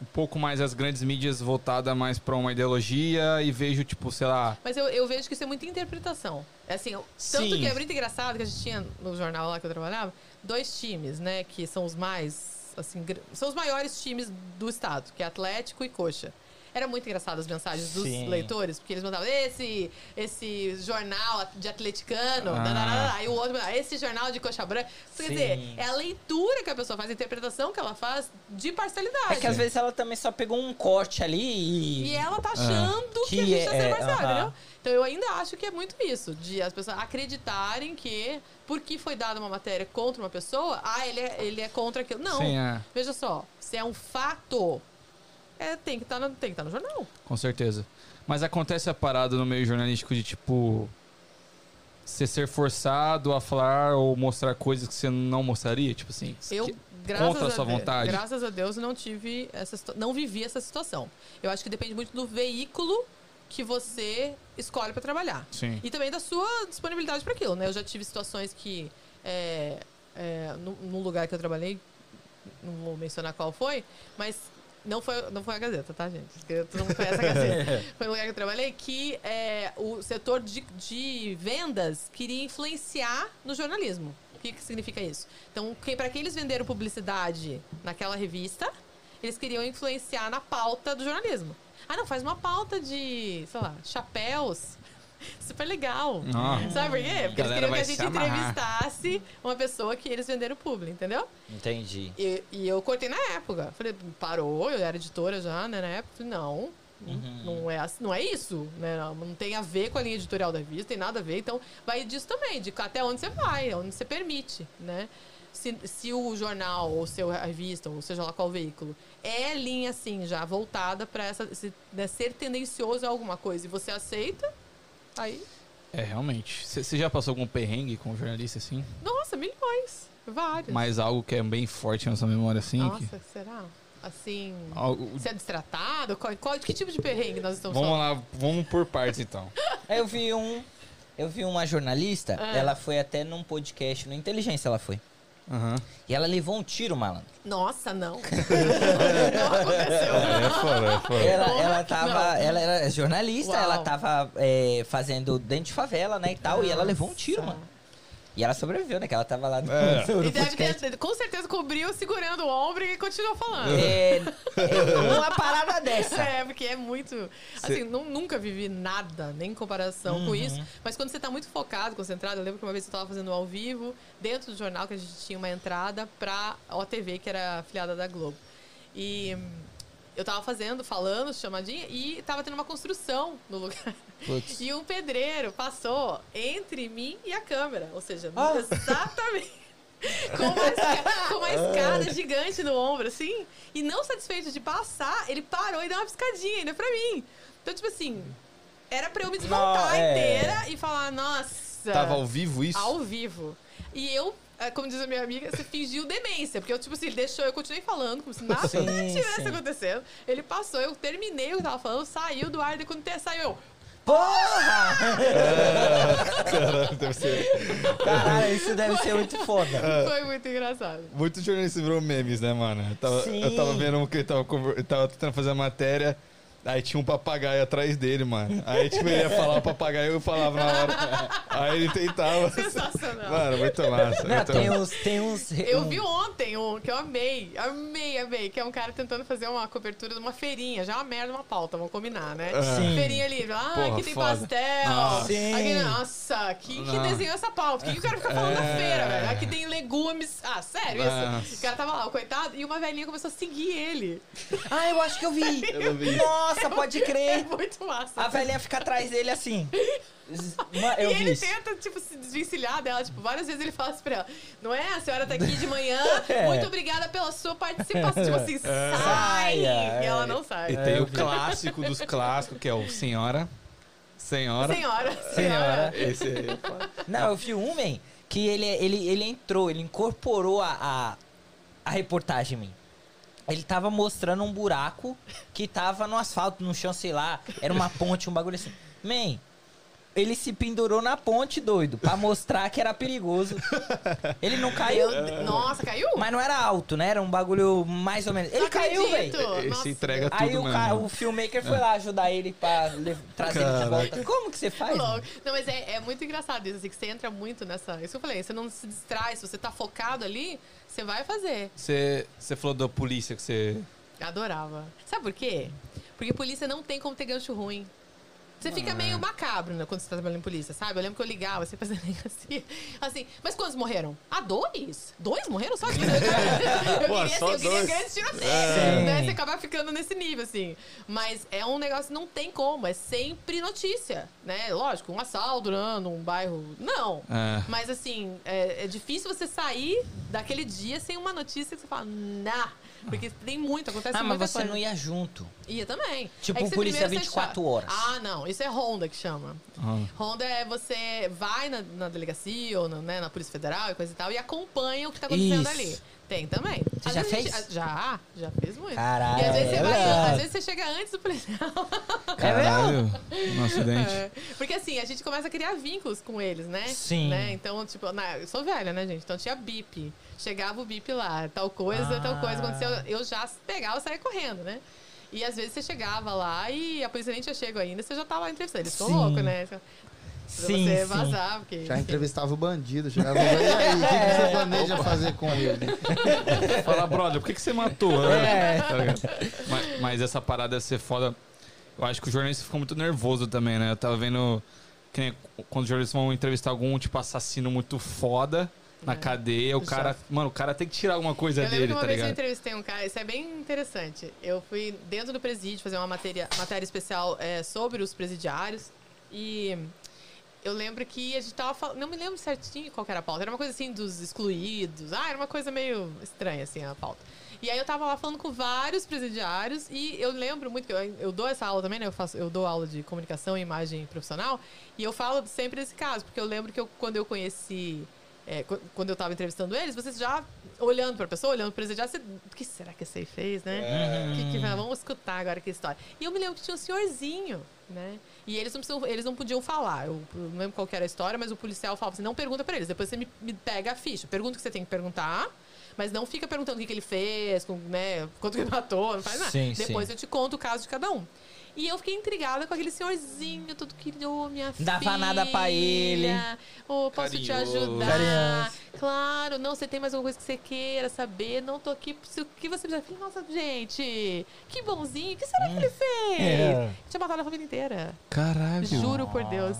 um pouco mais as grandes mídias voltadas mais pra uma ideologia e vejo, tipo, sei lá. Mas eu, eu vejo que isso é muita interpretação. É assim, eu- tanto que é muito engraçado que a gente tinha no jornal lá que eu trabalhava, dois times, né, que são os mais, assim, são os maiores times do estado, que é Atlético e Coxa. Era muito engraçado as mensagens dos Sim. leitores, porque eles mandavam esse, esse jornal de atleticano, Ah. aí o outro mandava esse jornal de coxa branca. Isso Quer dizer, é a leitura que a pessoa faz, a interpretação que ela faz de parcialidade. É que às vezes ela também só pegou um corte ali e. E ela tá achando que, Que a gente tá é- sendo parcial, aham. entendeu? Então eu ainda acho que é muito isso, de as pessoas acreditarem que porque foi dada uma matéria contra uma pessoa, ah, ele é, ele é contra aquilo. Não. Sim, é. Veja só, se é um fato, é, tem que estar no, tem que estar no jornal. Com certeza. Mas acontece a parada no meio jornalístico de, tipo. Você ser forçado a falar ou mostrar coisas que você não mostraria, tipo assim. Eu que- Contra a sua Deus, vontade? Graças a Deus eu não tive essa não vivi essa situação. Eu acho que depende muito do veículo que você escolhe para trabalhar. Sim. E também da sua disponibilidade para aquilo, né? Eu já tive situações que é, é, no, no lugar que eu trabalhei, não vou mencionar qual foi, mas não foi, não foi a Gazeta, tá, gente? Porque tu não conhece a Gazeta. foi um lugar que eu trabalhei que é, o setor de, de vendas queria influenciar no jornalismo. O que, que significa isso? Então, quem, para quem eles venderam publicidade naquela revista, eles queriam influenciar na pauta do jornalismo. Ah, não, faz uma pauta de, sei lá, chapéus. Super legal. Ah. Sabe por quê? Porque eles queriam que a se gente entrevistasse uma pessoa que eles venderam publi, entendeu? Entendi. E, e eu cortei na época. Falei, parou, eu era editora já, né, na época. Falei, não, Uhum. não, é, assim- não é isso, né? Não, não tem a ver com a linha editorial da revista, tem nada a ver. Então, vai disso também, de até onde você vai, onde você permite, né? Se, se o jornal, ou seu a revista, ou seja lá qual veículo, é linha, assim, já voltada para essa, se, né, ser tendencioso a alguma coisa e você aceita, aí, É, realmente. Você já passou algum perrengue com jornalista assim? nossa, milhões, vários. Mas algo que é bem forte na sua memória assim? Nossa, que- será? Assim, Algo- ser destratado? Qual, qual- que tipo de perrengue nós estamos Vamos falando? lá, vamos por partes então. Eu vi um. Eu vi uma jornalista, Ah. ela foi até num podcast, no Inteligência ela foi. Aham. E ela levou um tiro, malandro. Nossa, não. não aconteceu. É fora, é fora. Ela, Porra, ela tava. não. Ela era jornalista, Uau. ela tava é, fazendo dentro de favela, né? E tal. E ela levou um tiro, Nossa. mano. E ela sobreviveu, né? Que ela tava lá no, É. no E deve podcast. ter, com certeza cobriu segurando o ombro e continuou falando. É, é, uma parada dessa. É, porque é muito. Assim, nu- nunca vivi nada, nem em comparação Uhum. com isso. Mas quando você tá muito focado, concentrado, eu lembro que uma vez eu tava fazendo ao vivo, dentro do jornal, que a gente tinha uma entrada pra OTV, que era afiliada da Globo. E eu tava fazendo, falando, chamadinha, e tava tendo uma construção no lugar. Putz. E um pedreiro passou entre mim e a câmera. Ou seja, Ah. exatamente. Com uma, esca- com uma escada gigante no ombro, assim. E não satisfeito de passar, ele parou e deu uma piscadinha ainda pra mim. Então, tipo assim, era pra eu me desmontar é. inteira e falar, nossa. Tava ao vivo isso? Ao vivo. E eu, eh, como diz a minha amiga, você fingiu demência. Porque eu, tipo assim, ele deixou, eu continuei falando, como se nada Sim, tivesse sim. acontecendo. Ele passou, eu terminei o que eu tava falando, saiu do ar, e quando saiu eu. Porra! Caralho, deve ser. Caralho, isso deve ser muito foda. Foi muito engraçado. Muito jornalista virou memes, né, mano? Eu tava, Sim. eu tava vendo um que ele tava, tava tentando fazer a matéria. Aí tinha um papagaio atrás dele, mano. Aí, tipo, ele ia falar o papagaio, eu falava na hora. Aí ele tentava. Sensacional. Mano, muito massa. Não, muito tem massa. uns. Tem uns Eu vi ontem um que eu amei, amei, amei, que é um cara tentando fazer uma cobertura de uma feirinha. Já é uma merda, uma pauta, vamos combinar, né? Sim. Feirinha ali, ah, Porra, aqui tem foda. pastel. Nossa. Sim. Aqui, nossa, que, que desenhou essa pauta? O que, que o cara fica falando na É. feira, velho? Aqui tem legumes. Ah, sério isso? Nossa. O cara tava lá, o coitado, e uma velhinha começou a seguir ele. Ah, eu acho que eu vi. Eu vi. Nossa, pode É crer. muito massa. A velhinha fica atrás dele assim. Eu e ele isso. tenta, tipo, se desvencilhar dela. Tipo, várias vezes ele fala assim pra ela: Não é? A senhora tá aqui de manhã. É. Muito obrigada pela sua participação. Tipo assim, sai! Saia, E ela é. não sai. E tem o clássico dos clássicos, que é o Senhora. Senhora. Senhora, Senhora. Esse aí. é. Não, eu vi um, man, que ele, ele, ele entrou, ele incorporou a, a, a reportagem em mim. Ele tava mostrando um buraco que tava no asfalto, no chão, sei lá. Era uma ponte, um bagulho assim. Man, ele se pendurou na ponte, doido, pra mostrar que era perigoso. Ele não caiu, Deus. Nossa, caiu? mas não era alto, né? Era um bagulho mais ou menos. Ele Não caiu, velho. Nossa. entrega tudo Aí o, mesmo. cara, o filmmaker foi lá ajudar ele pra le- trazer ele de volta. Como que você faz? Mano? Não, mas é, é muito engraçado isso, assim, que você entra muito nessa. Isso que eu falei, você não se distrai, se você tá focado ali, você vai fazer. Você, você falou da polícia que você. Adorava. Sabe por quê? Porque polícia não tem como ter gancho ruim. Você fica meio macabro né, quando você tá trabalhando em polícia, sabe? Eu lembro que eu ligava, você fazia assim, assim, mas quantos morreram? Ah, dois? Dois morreram só aqui? eu Pô, queria, só assim, eu queria dois. grandes tiroteios, É. né? Você acaba ficando nesse nível, assim. Mas é um negócio que não tem como, é sempre notícia, né? Lógico, um assalto, né, num bairro, não. É. Mas assim, é, é difícil você sair daquele dia sem uma notícia que você fala, nah. Porque tem muito, acontece Ah, mas você coisa. não ia junto. Ia também. Tipo É um polícia primeiro você 24 cha- horas. Ah, não. Isso é Honda que chama. Ah. Honda é você vai na, na delegacia ou na, né, na Polícia Federal e coisa e tal e acompanha o que tá acontecendo Isso. ali. Tem também. Você Às já fez? gente- Já, já fez muito. Caralho, E às vezes, você é vai, verdade. às vezes você chega antes do policial. Caralho, um acidente. É, Porque assim, a gente começa a criar vínculos com eles, né? Sim. Né? Então, tipo, na- eu sou velha, né, gente? Então tinha bip. Chegava o bip lá, tal coisa, Ah. tal coisa aconteceu. Eu já pegava e saía correndo, né? E às vezes você chegava lá e a polícia nem tinha chego ainda, você já tava lá entrevistando. Eles ficam Sim. loucos, né? Pra Sim, você sim. vazar, porque. Já entrevistava o bandido, chegava e aí, o que, que você planeja fazer com ele? Fala, brother, por que, que você matou? É. Tá mas, mas essa parada deve ser foda. Eu acho que o jornalista ficou muito nervoso também, né? Eu tava vendo que nem quando os jornalistas vão entrevistar algum, tipo, assassino muito foda na É. cadeia, o cara. Mano, o cara tem que tirar alguma coisa Eu lembro dele, uma tá vez eu ligado? entrevistei um cara, isso é bem interessante. Eu fui dentro do presídio fazer uma matéria, matéria especial é, sobre os presidiários e eu lembro que a gente tava falando, não me lembro certinho qual que era a pauta, era uma coisa assim dos excluídos, ah, era uma coisa meio estranha assim a pauta. E aí eu tava lá falando com vários presidiários e eu lembro muito que eu, eu dou essa aula também, né? Eu, faço, eu dou aula de comunicação e imagem profissional e eu falo sempre desse caso, porque eu lembro que eu, quando eu conheci é, qu- quando eu tava entrevistando eles, vocês já olhando pra pessoa, olhando pro presidiário, você, o que será que esse aí fez, né? Que que vai- vamos escutar agora que história. E eu me lembro que tinha um senhorzinho, né? E eles não, precisam- eles não podiam falar. Eu não lembro qual era a história, mas o policial falava assim: não pergunta pra eles, depois você me, me pega a ficha. Pergunta o que você tem que perguntar. Mas não fica perguntando o que, que ele fez, com, né, quanto que ele matou, não faz nada. Sim, Depois sim. eu te conto o caso de cada um. E eu fiquei intrigada com aquele senhorzinho, tudo que ô, minha Dava filha. nada pra ele. Ô, posso te Carinhoso. ajudar? Carinhoso. Claro, não, você tem mais alguma coisa que você queira saber? Não tô aqui. Se o que você precisa. Falei, Nossa, gente, que bonzinho. O que será que ele fez? É. Tinha matado a família inteira. Caralho. Juro por Deus.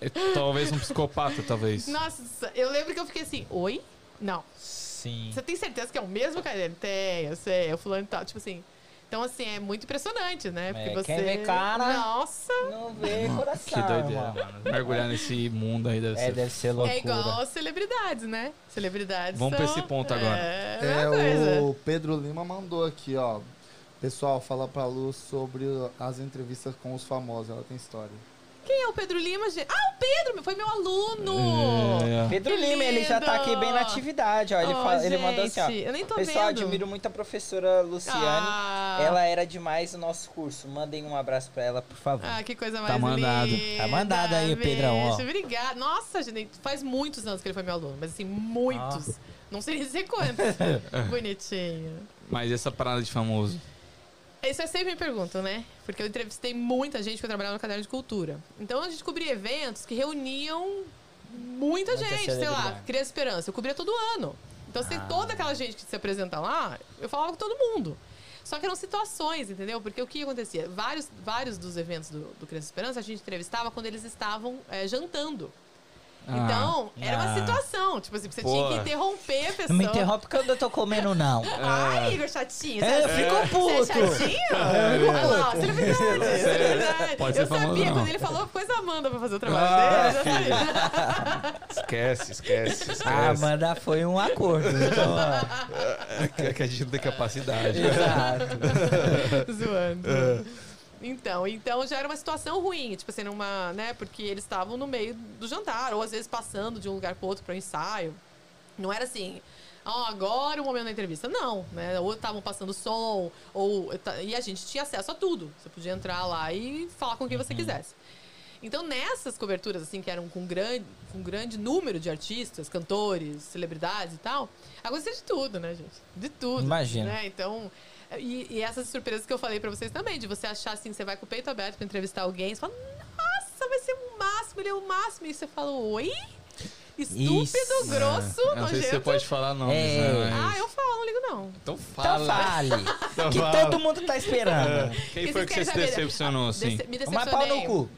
É, talvez um psicopata, talvez. Nossa, eu lembro que eu fiquei assim, oi? Não. Sim. Você tem certeza que é o mesmo cara? Ele tem, eu sei, é o fulano e tal. Tipo assim. Então, assim, é muito impressionante, né? Porque É, você. quem vê cara- Nossa! Não vê coração. Que doideira, mano. Mergulhar nesse mundo aí deve É, ser. deve ser loucura. É igual celebridades, né? Celebridades. Vamos pra são- esse ponto agora. É, É, é coisa. o Pedro Lima mandou aqui, ó. Pessoal, fala pra Lu sobre as entrevistas com os famosos, ela tem história. Quem é o Pedro Lima, gente? Ah, o Pedro, foi meu aluno! É. Pedro Que Lima, ele já tá aqui bem na lindo! atividade, ó. Ele, Oh, fala- ele mandou assim, ó. Eu nem tô Pessoal, vendo. admiro muito a professora Luciane. Ah, Ela era demais no nosso curso. Mandem um abraço pra ela, por favor. Ah, que coisa mais mandado. linda. Tá mandado aí o Pedrão, ó. Obrigada. Nossa, gente, faz muitos anos que ele foi meu aluno, mas assim, muitos. Não sei dizer quantos. Bonitinho. Mas essa parada de famoso. Isso é sempre me perguntam, né? Porque eu entrevistei muita gente que eu trabalhava no caderno de cultura. Então a gente cobria eventos que reuniam muita, Muita gente, sei lá. Criança Esperança. Eu cobria todo ano. Então, se Ah. toda aquela gente que se apresenta lá, eu falava com todo mundo. Só que eram situações, entendeu? Porque o que acontecia? Vários, vários dos eventos do, do Criança Esperança a gente entrevistava quando eles estavam eh, jantando. Então, era uma Ah. situação. Tipo assim, você Pô. tinha que interromper a pessoa. Não me interrompe quando eu tô comendo, não. Ai, Igor chatinho. É, eu você- fico puto. Você é chatinho? Olha lá, celebridade, celebridade. Pode ser Eu sabia, famoso, não. quando ele falou, pôs a Amanda pra fazer o trabalho Ah, dele, eu já sabia. Esquece, esquece, esquece. A Amanda foi um acordo. Então, ó. que, que a gente não tem capacidade. Exato. Zoando. Então, então já era uma situação ruim, tipo assim, numa, né, porque eles estavam no meio do jantar, ou às vezes passando de um lugar pro outro para ensaio. Não era assim, ó, agora é o momento da entrevista. Não, né? Ou estavam passando som, ou e a gente tinha acesso a tudo. Você podia entrar lá e falar com quem você quisesse. Então, nessas coberturas, assim, que eram com grande, com grande número de artistas, cantores, celebridades e tal, acontecia de tudo, né, gente? De tudo. Imagino. Né? Então, e, e essas surpresas que eu falei pra vocês também, de você achar assim, você vai com o peito aberto pra entrevistar alguém, você fala, nossa, vai ser o máximo, ele é o máximo. E você fala, oi? Estúpido, Isso. grosso, Eu não sei se você nojento. pode falar nomes, É. né? Ah, eu falo, não ligo não. Então Então fala. fale. Então que fala. todo mundo tá esperando. Quem E foi que você se decepcionou, assim? Dece- me Mas pau decepcionei. no cu.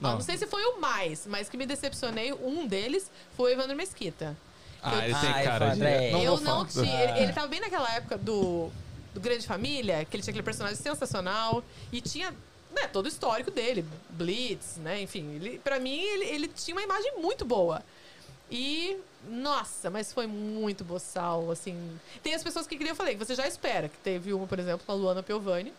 Não. Não. não sei se foi o mais, mas que me decepcionei, um deles foi o Evandro Mesquita. Ah, ele tem Ah, cara de... André. Não eu não tinha. Ele, ele tava bem naquela época do, do Grande Família, que ele tinha aquele personagem sensacional e tinha né, todo o histórico dele, Blitz, né? Enfim, ele, pra mim ele, ele tinha uma imagem muito boa. E, nossa, mas foi muito boçal, assim. Tem as pessoas que queriam, eu falei, que você já espera. Que teve uma, por exemplo, a Luana Piovani,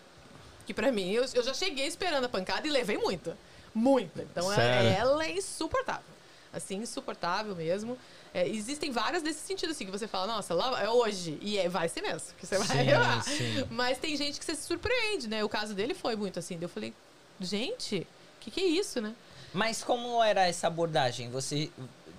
que pra mim, eu, eu já cheguei esperando a pancada e levei muita. Muita. Então, ela, ela é insuportável. Assim, insuportável mesmo. É, existem várias desse sentido, assim, que você fala, nossa, lá é hoje. E é, vai ser mesmo. Que você vai Sim, lá. sim. Mas tem gente que você se surpreende, né? O caso dele foi muito assim. Eu falei, gente, o que, que é isso, né? Mas como era essa abordagem? Você.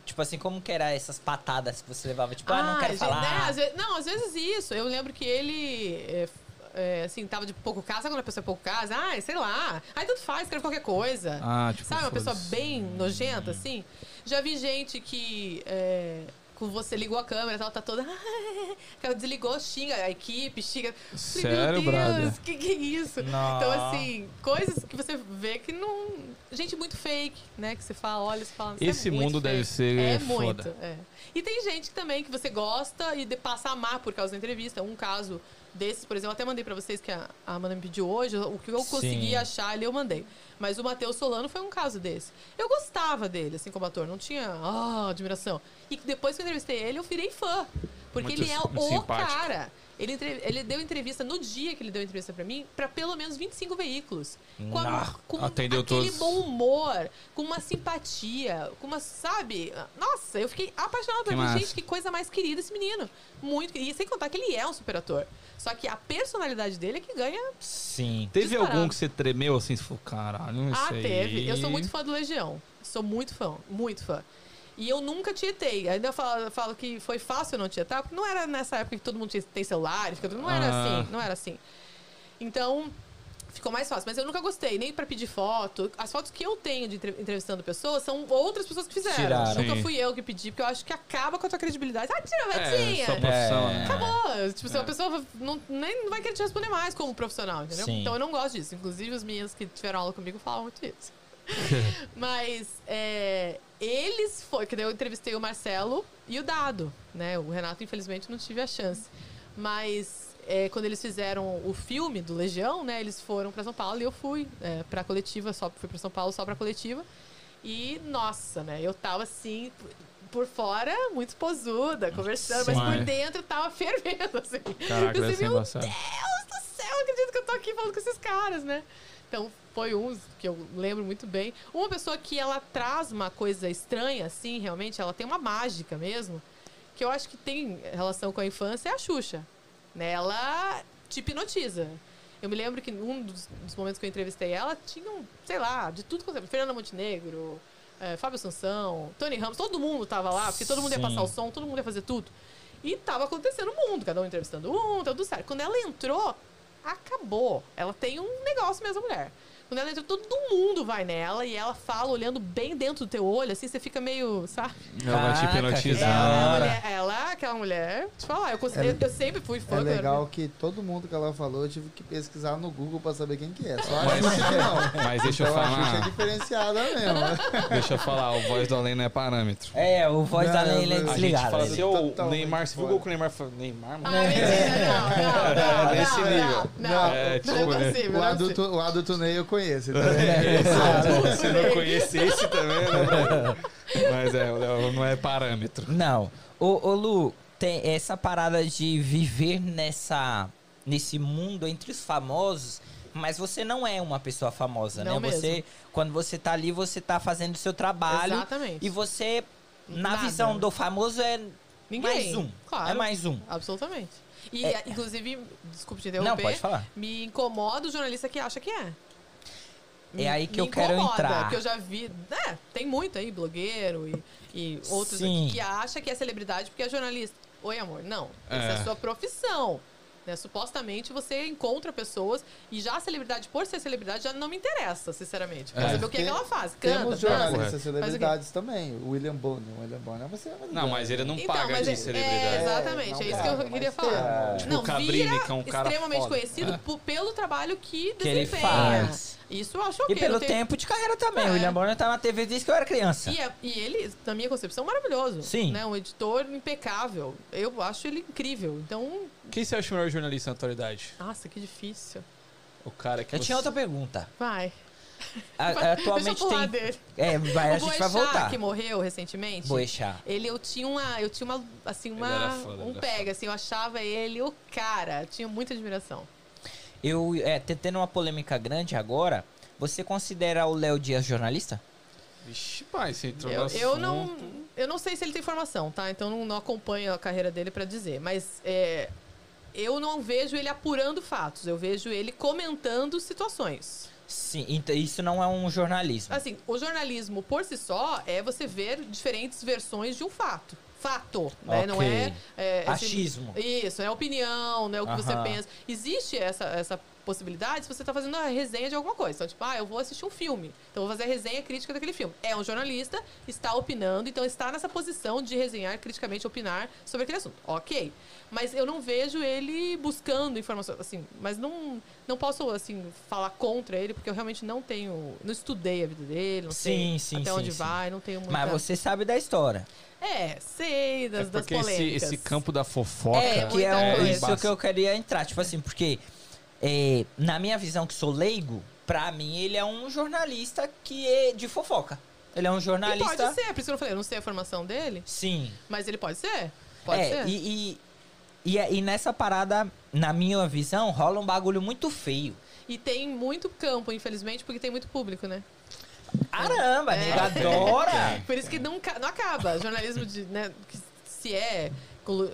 Tipo assim, como que era essas patadas que você levava? Tipo, ah, não quero gente, falar. né, às vezes- não, às vezes isso. Eu lembro que ele. É, é, assim, tava de pouco casa, quando a pessoa é pouco casa, ai, sei lá. Aí tudo faz, escreve qualquer coisa. Ah, tipo, Sabe, uma pessoa bem nojenta, assim. Já vi gente que. É, quando você ligou a câmera e tal, tá toda. Ela desligou, xinga a equipe, xinga. Sério, Meu? Deus, que que é isso? Não. Então, assim, coisas que você vê que não. Gente muito fake, né? Que você fala, olha, você fala. "Isso é Esse muito mundo deve fake." ser É foda. muito, é. E tem gente também que você gosta e passa a amar por causa da entrevista. Um caso desses, por exemplo, eu até mandei pra vocês que a a Amanda me pediu hoje. O que eu Sim. consegui achar ali, eu mandei. Mas o Matheus Solano foi um caso desse. Eu gostava dele, assim, como ator. Não tinha ah, admiração. E depois que eu entrevistei ele, eu virei fã. Porque Muito- ele é o simpático. cara. Ele, ele deu entrevista no dia que ele deu entrevista pra mim, pra pelo menos 25 veículos. Com, a- com Atendeu aquele todos. bom humor, com uma simpatia, com uma, sabe? Nossa, eu fiquei apaixonada por ele. Gente, que coisa mais querida esse menino. Muito. E sem contar que ele é um super ator. Só que a personalidade dele é que ganha. Sim. Teve Disparado. algum que você tremeu assim? Você falou, caralho, isso Ah, aí... teve. Eu sou muito fã do Legião. Sou muito fã, muito fã. E eu nunca tietei. Ainda eu falo, eu falo que foi fácil eu não tietar, porque não era nessa época que todo mundo tinha- tem celulares, que não era Ah. assim, não era assim. Então, ficou mais fácil. Mas eu nunca gostei, nem pra pedir foto. As fotos que eu tenho de entre- entrevistando pessoas são outras pessoas que fizeram. Tiraram. Nunca fui eu que pedi, porque eu acho que acaba com a tua credibilidade. Ah, tira, É, Betinha! sua profissão, É. né? Acabou. Tipo, se É. a pessoa não, nem não vai querer te responder mais como profissional, entendeu? Sim. Então eu não gosto disso. Inclusive, os meninos que tiveram aula comigo falam muito isso. Mas é, eles foi, que daí eu entrevistei o Marcelo e o Dado, né? O Renato, infelizmente, não tive a chance. Mas é, quando eles fizeram o filme do Legião, né? Eles foram pra São Paulo e eu fui é, pra coletiva, só fui pra São Paulo só pra coletiva. E, nossa, né? Eu tava assim, por fora, muito posuda, conversando, mas Sim. por dentro tava fervendo, assim. Caraca, eu meu. Deus do céu, eu acredito que eu tô aqui falando com esses caras, né? Então, foi um que eu lembro muito bem. Uma pessoa que ela traz uma coisa estranha, assim, realmente, ela tem uma mágica mesmo, que eu acho que tem relação com a infância, é a Xuxa. Né? Ela te hipnotiza. Eu me lembro que um dos, dos momentos que eu entrevistei ela, tinha, um, sei lá, de tudo quanto é. Fernanda Montenegro, eh, Fábio Assunção, Tony Ramos, todo mundo tava lá, porque todo mundo ia Sim. passar o som, todo mundo ia fazer tudo. E tava acontecendo o mundo, cada um entrevistando um, tudo certo. Quando ela entrou, acabou. Ela tem um negócio mesmo, mulher. Quando ela entra, todo mundo vai nela e ela fala olhando bem dentro do teu olho, assim, você fica meio, sabe? Ela vai te hipnotizar. Ela, aquela mulher, te falar, eu, consegui- eu, eu sempre fui fã. É legal que todo mundo que ela falou, eu tive que pesquisar no Google pra saber quem que é. Só a Mas- Xuxa que não. Mas deixa eu Então a Xuxa é falar. diferenciada mesmo. Deixa eu falar, o voz do além não é parâmetro. É, o voz da Não, Leila é a gente A gente desligada. fala assim, o Neymar, você viu o fora. gol que o Neymar falou? Neymar, mano? Ah, mentira, não, não, não, É nesse não, nível. Não, não, É, não, tipo, não né? é possível. O não é adulto, o adulto Ney eu conheço. Então Pô, Se não conhecesse também, né? Mas é, não é parâmetro. Não. Ô, ô, Lu, tem essa parada de viver nessa nesse mundo entre os famosos, mas você não é uma pessoa famosa, Não né? mesmo. Você quando você tá ali, você tá fazendo o seu trabalho Exatamente. e você na Nada. visão do famoso é Ninguém. mais um. Claro. É mais um. Absolutamente. E, É- inclusive, desculpe te Não, interromper. pode falar. Me incomoda o jornalista que acha que é. É aí que me eu quero incomoda, entrar. Porque eu já vi. É, tem muito aí, blogueiro e, e outros Sim. aqui que acha que é celebridade porque é jornalista. Oi, amor. Não. Essa é É. a sua profissão. né? Supostamente você encontra pessoas e já a celebridade, por ser celebridade, já não me interessa, sinceramente. Quero É. saber o que, é que Tem- ela faz. Canta, Temos dança. jornalistas celebridades também. O William Bonner. O William Bonner você é uma Não, mas ele não Então, paga mas de é- celebridade. É, exatamente, não é isso paga, que eu queria falar. tem. Tipo não, o Cabrini, vira que é um cara extremamente foda. conhecido É. pelo trabalho que Que ele desempenha. faz. Isso eu acho E ok. pelo não tem- tempo de carreira também. É. O William Bonner tá na TV desde que eu era criança. E, é- e ele, na minha concepção, maravilhoso. Sim. Né? Um editor impecável. Eu acho ele incrível. Então, Quem você acha o melhor jornalista na atualidade? nossa, que difícil. O cara que Eu você... tinha outra pergunta. Vai. A- Vai, atualmente Deixa eu pular tem. dele. É, vai, a o gente vai voltar. que morreu recentemente. Boechat. Ele, eu tinha uma, eu tinha uma, assim, uma, foda, um pega, assim, eu achava ele o cara, tinha muita admiração. Eu, é, te- tendo uma polêmica grande agora, você considera o Léo Dias jornalista? Vixe, pai, você entrou Eu, no eu não, eu não sei se ele tem formação, tá? Então não, não acompanho a carreira dele pra dizer. Mas é, eu não vejo ele apurando fatos. Eu vejo ele comentando situações. Sim, então isso não é um jornalismo. Assim, o jornalismo por si só é você ver diferentes versões de um fato. Fato, né? Não Ok. é, é esse- Achismo. Isso, é opinião, né? O que você Aham. pensa. Existe essa, essa possibilidade se você tá fazendo a resenha de alguma coisa. Então, tipo, ah, eu vou assistir um filme. Então, eu vou fazer a resenha crítica daquele filme. É um jornalista, está opinando, então está nessa posição de resenhar criticamente, opinar sobre aquele assunto. Ok. Mas eu não vejo ele buscando informações, assim, mas não, não posso, assim, falar contra ele, porque eu realmente não tenho, não estudei a vida dele, não Sim, sei sim, até sim, onde sim. vai, não tenho muita... Mas você sabe da história. É, sei das, É das porque esse, polêmicas. esse campo da fofoca. É, que é, um- coisa. isso que eu queria entrar. Tipo assim, porque é, na minha visão que sou leigo, pra mim ele é um jornalista que é de fofoca. Ele é um E jornalista. pode ser, por isso que eu falei, eu não sei a formação dele, Sim. mas ele pode ser. Pode é, ser. E, e, e, e nessa parada, na minha visão, rola um bagulho muito feio. E tem muito campo, infelizmente, porque tem muito público, né? Caramba, É. nega adora! Por isso que não, não acaba. Jornalismo de, né, que se é,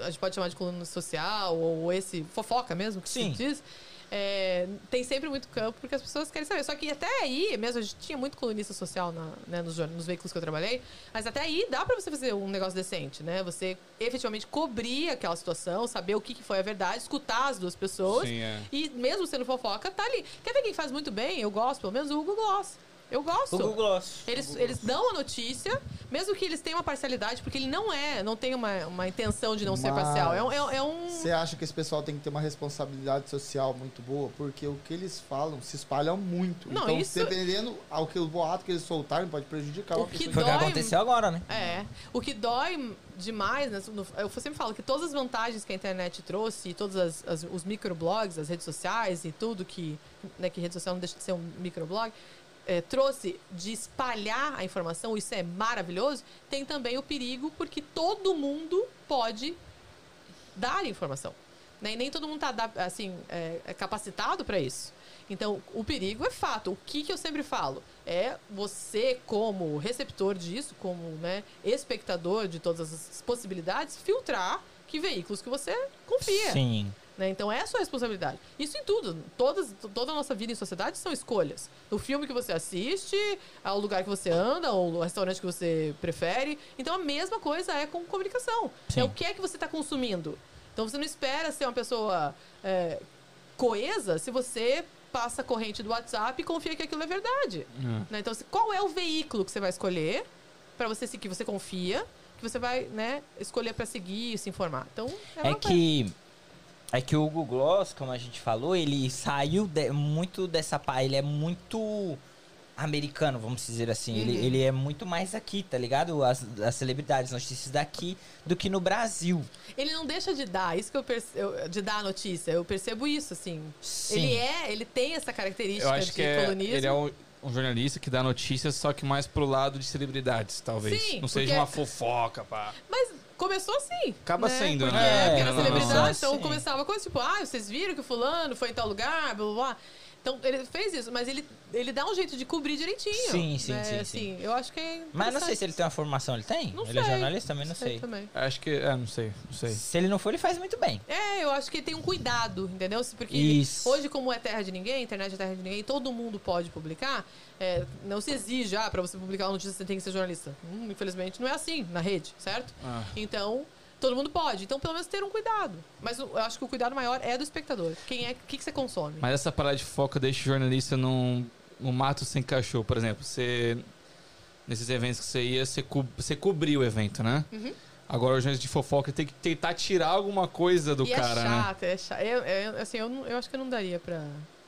a gente pode chamar de coluna social, ou esse fofoca mesmo, que Sim. se diz, é, tem sempre muito campo, porque as pessoas querem saber. Só que até aí, mesmo, a gente tinha muito colunista social na- né, nos, nos veículos que eu trabalhei, mas até aí dá pra você fazer um negócio decente, né? Você efetivamente cobrir aquela situação, saber o que, que foi a verdade, escutar as duas pessoas. Sim, é. E mesmo sendo fofoca, tá ali. Quer ver quem faz muito bem? Eu gosto, pelo menos, o Hugo Gloss. Eu gosto. O Google Gloss. Eles, eles dão a notícia, mesmo que eles tenham uma parcialidade, porque ele não é, não tem uma, uma intenção de não ser Mas- parcial. É um. É, é um- Você acha que esse pessoal tem que ter uma responsabilidade social muito boa? Porque o que eles falam se espalha muito. Não, então, isso- dependendo ao que o boato que eles soltarem, pode prejudicar O que pessoa. Foi o que Dói- aconteceu agora, né? É. O que dói demais, né, eu sempre falo que todas as vantagens que a internet trouxe, todos as, as- os microblogs, as redes sociais e tudo que, né, que rede social não deixa de ser um microblog, é, trouxe de espalhar a informação, isso é maravilhoso, tem também o perigo, porque todo mundo pode dar informação. Né? E nem todo mundo está assim, é, é capacitado para isso. Então, o perigo é fato. O que, que eu sempre falo? É você, como receptor disso, como né, espectador de todas as possibilidades, filtrar que veículos que você confia. Sim. Né? Então é a sua responsabilidade. Isso em tudo. Todas, toda a nossa vida em sociedade são escolhas. O filme que você assiste, ao lugar que você anda, ou o restaurante que você prefere. Então a mesma coisa é com comunicação. Sim. É o que é que você está consumindo. Então você não espera ser uma pessoa é, coesa se você passa a corrente do WhatsApp e confia que aquilo é verdade. Né? Então, qual é o veículo que você vai escolher para você se- que você confia, que você vai né, escolher para seguir e se informar? Então, é, É uma coisa. É que o Google Gloss, como a gente falou, ele saiu de- muito dessa pá. Ele é muito americano, vamos dizer assim. Ele, Uhum. ele é muito mais aqui, tá ligado? As, as celebridades, notícias daqui, do que no Brasil. Ele não deixa de dar, isso que eu percebo, de dar a notícia. Eu percebo isso, assim. Sim. Ele é, ele tem essa característica Eu acho de que é, ele é um, um jornalista que dá notícias, só que mais pro lado de celebridades, talvez. Sim, Não seja uma fofoca, pá. Mas começou assim. Acaba né? sendo, Porque né? Porque É, era começou celebridade, então assim. começava coisa tipo, ah, vocês viram que o fulano foi em tal lugar, blá blá blá. Então ele fez isso, mas ele, ele dá um jeito de cobrir direitinho. Sim, sim, né? sim, Assim, sim. Eu acho que é Mas não sei se ele tem uma formação, ele tem? Não ele é sei. jornalista também, não sei. também. Acho que. É, não sei, não sei. Se ele não for, ele faz muito bem. É, eu acho que tem um cuidado, entendeu? Porque Isso. hoje, como é terra de ninguém, internet é terra de ninguém, todo mundo pode publicar, é, não se exige, ah, pra você publicar uma notícia você tem que ser jornalista. Hum, infelizmente, não é assim na rede, certo? Ah. Então, todo mundo pode. Então, pelo menos ter um cuidado. Mas eu acho que o cuidado maior é do espectador. Quem é, o que, que você consome? Mas essa parada de foca deixa o jornalista num, num mato sem cachorro, por exemplo. Você. Nesses eventos que você ia, você, co você cobria o evento, né? Uhum. Agora o jornalista de fofoca tem que tentar tirar alguma coisa do e cara, é né? chato, é chato. Eu, eu- assim, eu, não- eu acho que eu não daria pra,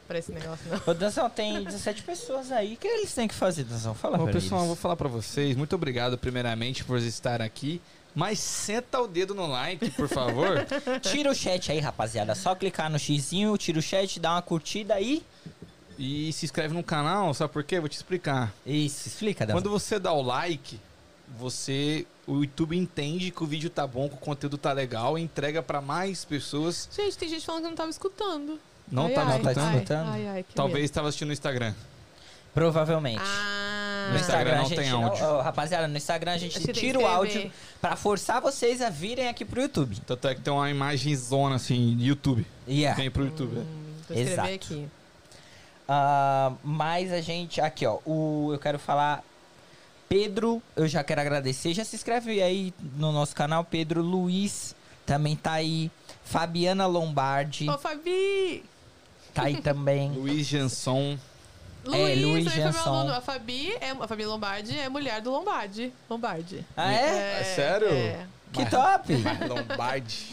pra esse negócio, não. Ô, Danzão, tem 17 pessoas aí. O que eles têm que fazer, Danzão? Fala Bom, pra pessoal, eu vou eles. falar pra vocês. Muito obrigado, primeiramente, por estar aqui. Mas senta o dedo no like, por favor. Tira o chat aí, rapaziada. Só clicar no xizinho, tira o chat, dá uma curtida aí. e se inscreve no canal, sabe por quê? Vou te explicar. Isso, explica, Danzão. Quando você dá o like, você. O YouTube entende que o vídeo tá bom, que o conteúdo tá legal e entrega pra mais pessoas. Gente, tem gente falando que não tava escutando. Não Ai, tava ai, escutando? ai? Ai, ai, que Talvez medo. estava assistindo no Instagram. Provavelmente. Ah. No Instagram, não a gente tem áudio. Ó, rapaziada, no Instagram a gente tira o áudio pra forçar vocês a virem aqui pro YouTube. Tanto é que tem uma imagem zona assim, YouTube. Yeah. Vem pro YouTube. Hum, escrever Exato. aqui. Ah, mas a gente. Aqui, ó. O, eu quero falar. Pedro, eu já quero agradecer. Já se inscreve aí no nosso canal. Pedro Luiz também tá aí. Fabiana Lombardi Ô, Fabi! tá aí também. Luiz Janson. Luiz, Luiz também foi meu aluno. A Fabi, é, a Fabi Lombardi é mulher do Lombardi. Lombardi. Ah, é? É sério? É. Que top! Lombardi.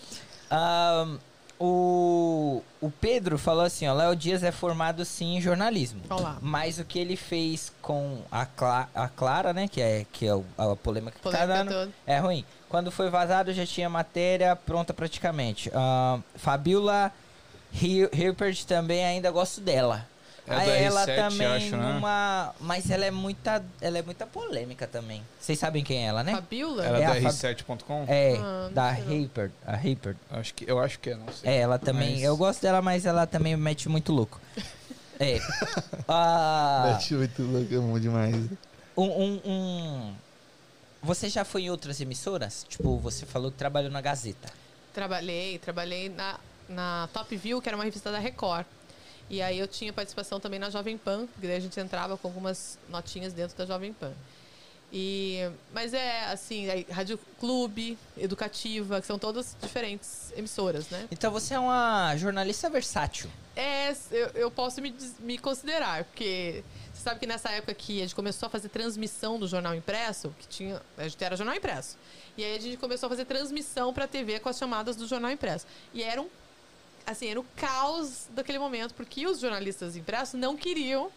Ahn, o, o Pedro falou assim, ó, Léo Dias é formado sim em jornalismo. Olá. Mas o que ele fez com a, Cla- a Clara, né, que é, que é o- a polêmica que tá Polêmica dando, toda. é ruim. Quando foi vazado já tinha matéria pronta praticamente. Ahn, Fabiola Hi- Hilpert também ainda gosto dela. É Aí ela R7, também acho, né? numa, mas ela é muita, ela é muita polêmica também. Vocês sabem quem é ela, né? Fabiola? Era É a da Fab- R7.com? É, Ah, da. Hilpert, a Hilpert. Acho que, eu acho que é, não sei. É, ela também. Mas- Eu gosto dela, mas ela também mete muito louco. É. Ah, Mete muito louco, é bom demais. um, um, um- Você já foi em outras emissoras? Tipo, você falou que trabalhou na Gazeta. Trabalhei, trabalhei na, na Top View, que era uma revista da Record. E aí eu tinha participação também na Jovem Pan, que daí a gente entrava com algumas notinhas dentro da Jovem Pan. E, mas é assim, aí, Rádio Clube, Educativa, que são todas diferentes emissoras, né? Então você é uma jornalista versátil. É, eu, eu posso me, me considerar, porque você sabe que nessa época que a gente começou a fazer transmissão do jornal impresso, que tinha. A gente era jornal impresso. E aí a gente começou a fazer transmissão pra TV com as chamadas do jornal impresso. E era um. Assim, era o caos daquele momento, porque os jornalistas impressos não queriam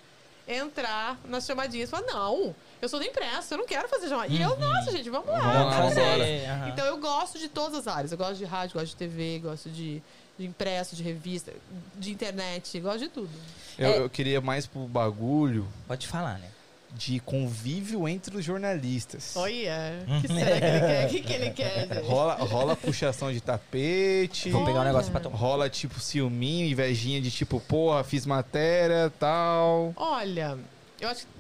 entrar nas chamadinhas. Falaram, não, eu sou do impresso, eu não quero fazer chamada. E eu, nossa, gente, vamos lá. Vamos lá, vamos aham. Então eu gosto de todas as áreas. Eu gosto de rádio, gosto de TV, gosto de, de impresso, de revista, de internet, gosto de tudo. Eu, É. eu queria mais pro bagulho Pode falar, né? De convívio entre os jornalistas. Olha, o que será que ele quer? O que, que ele quer, gente? Rola, rola puxação de tapete. Vou pegar um negócio pra tomar. Rola tipo ciúminho, invejinha de tipo, porra, fiz matéria, tal. Olha, eu acho que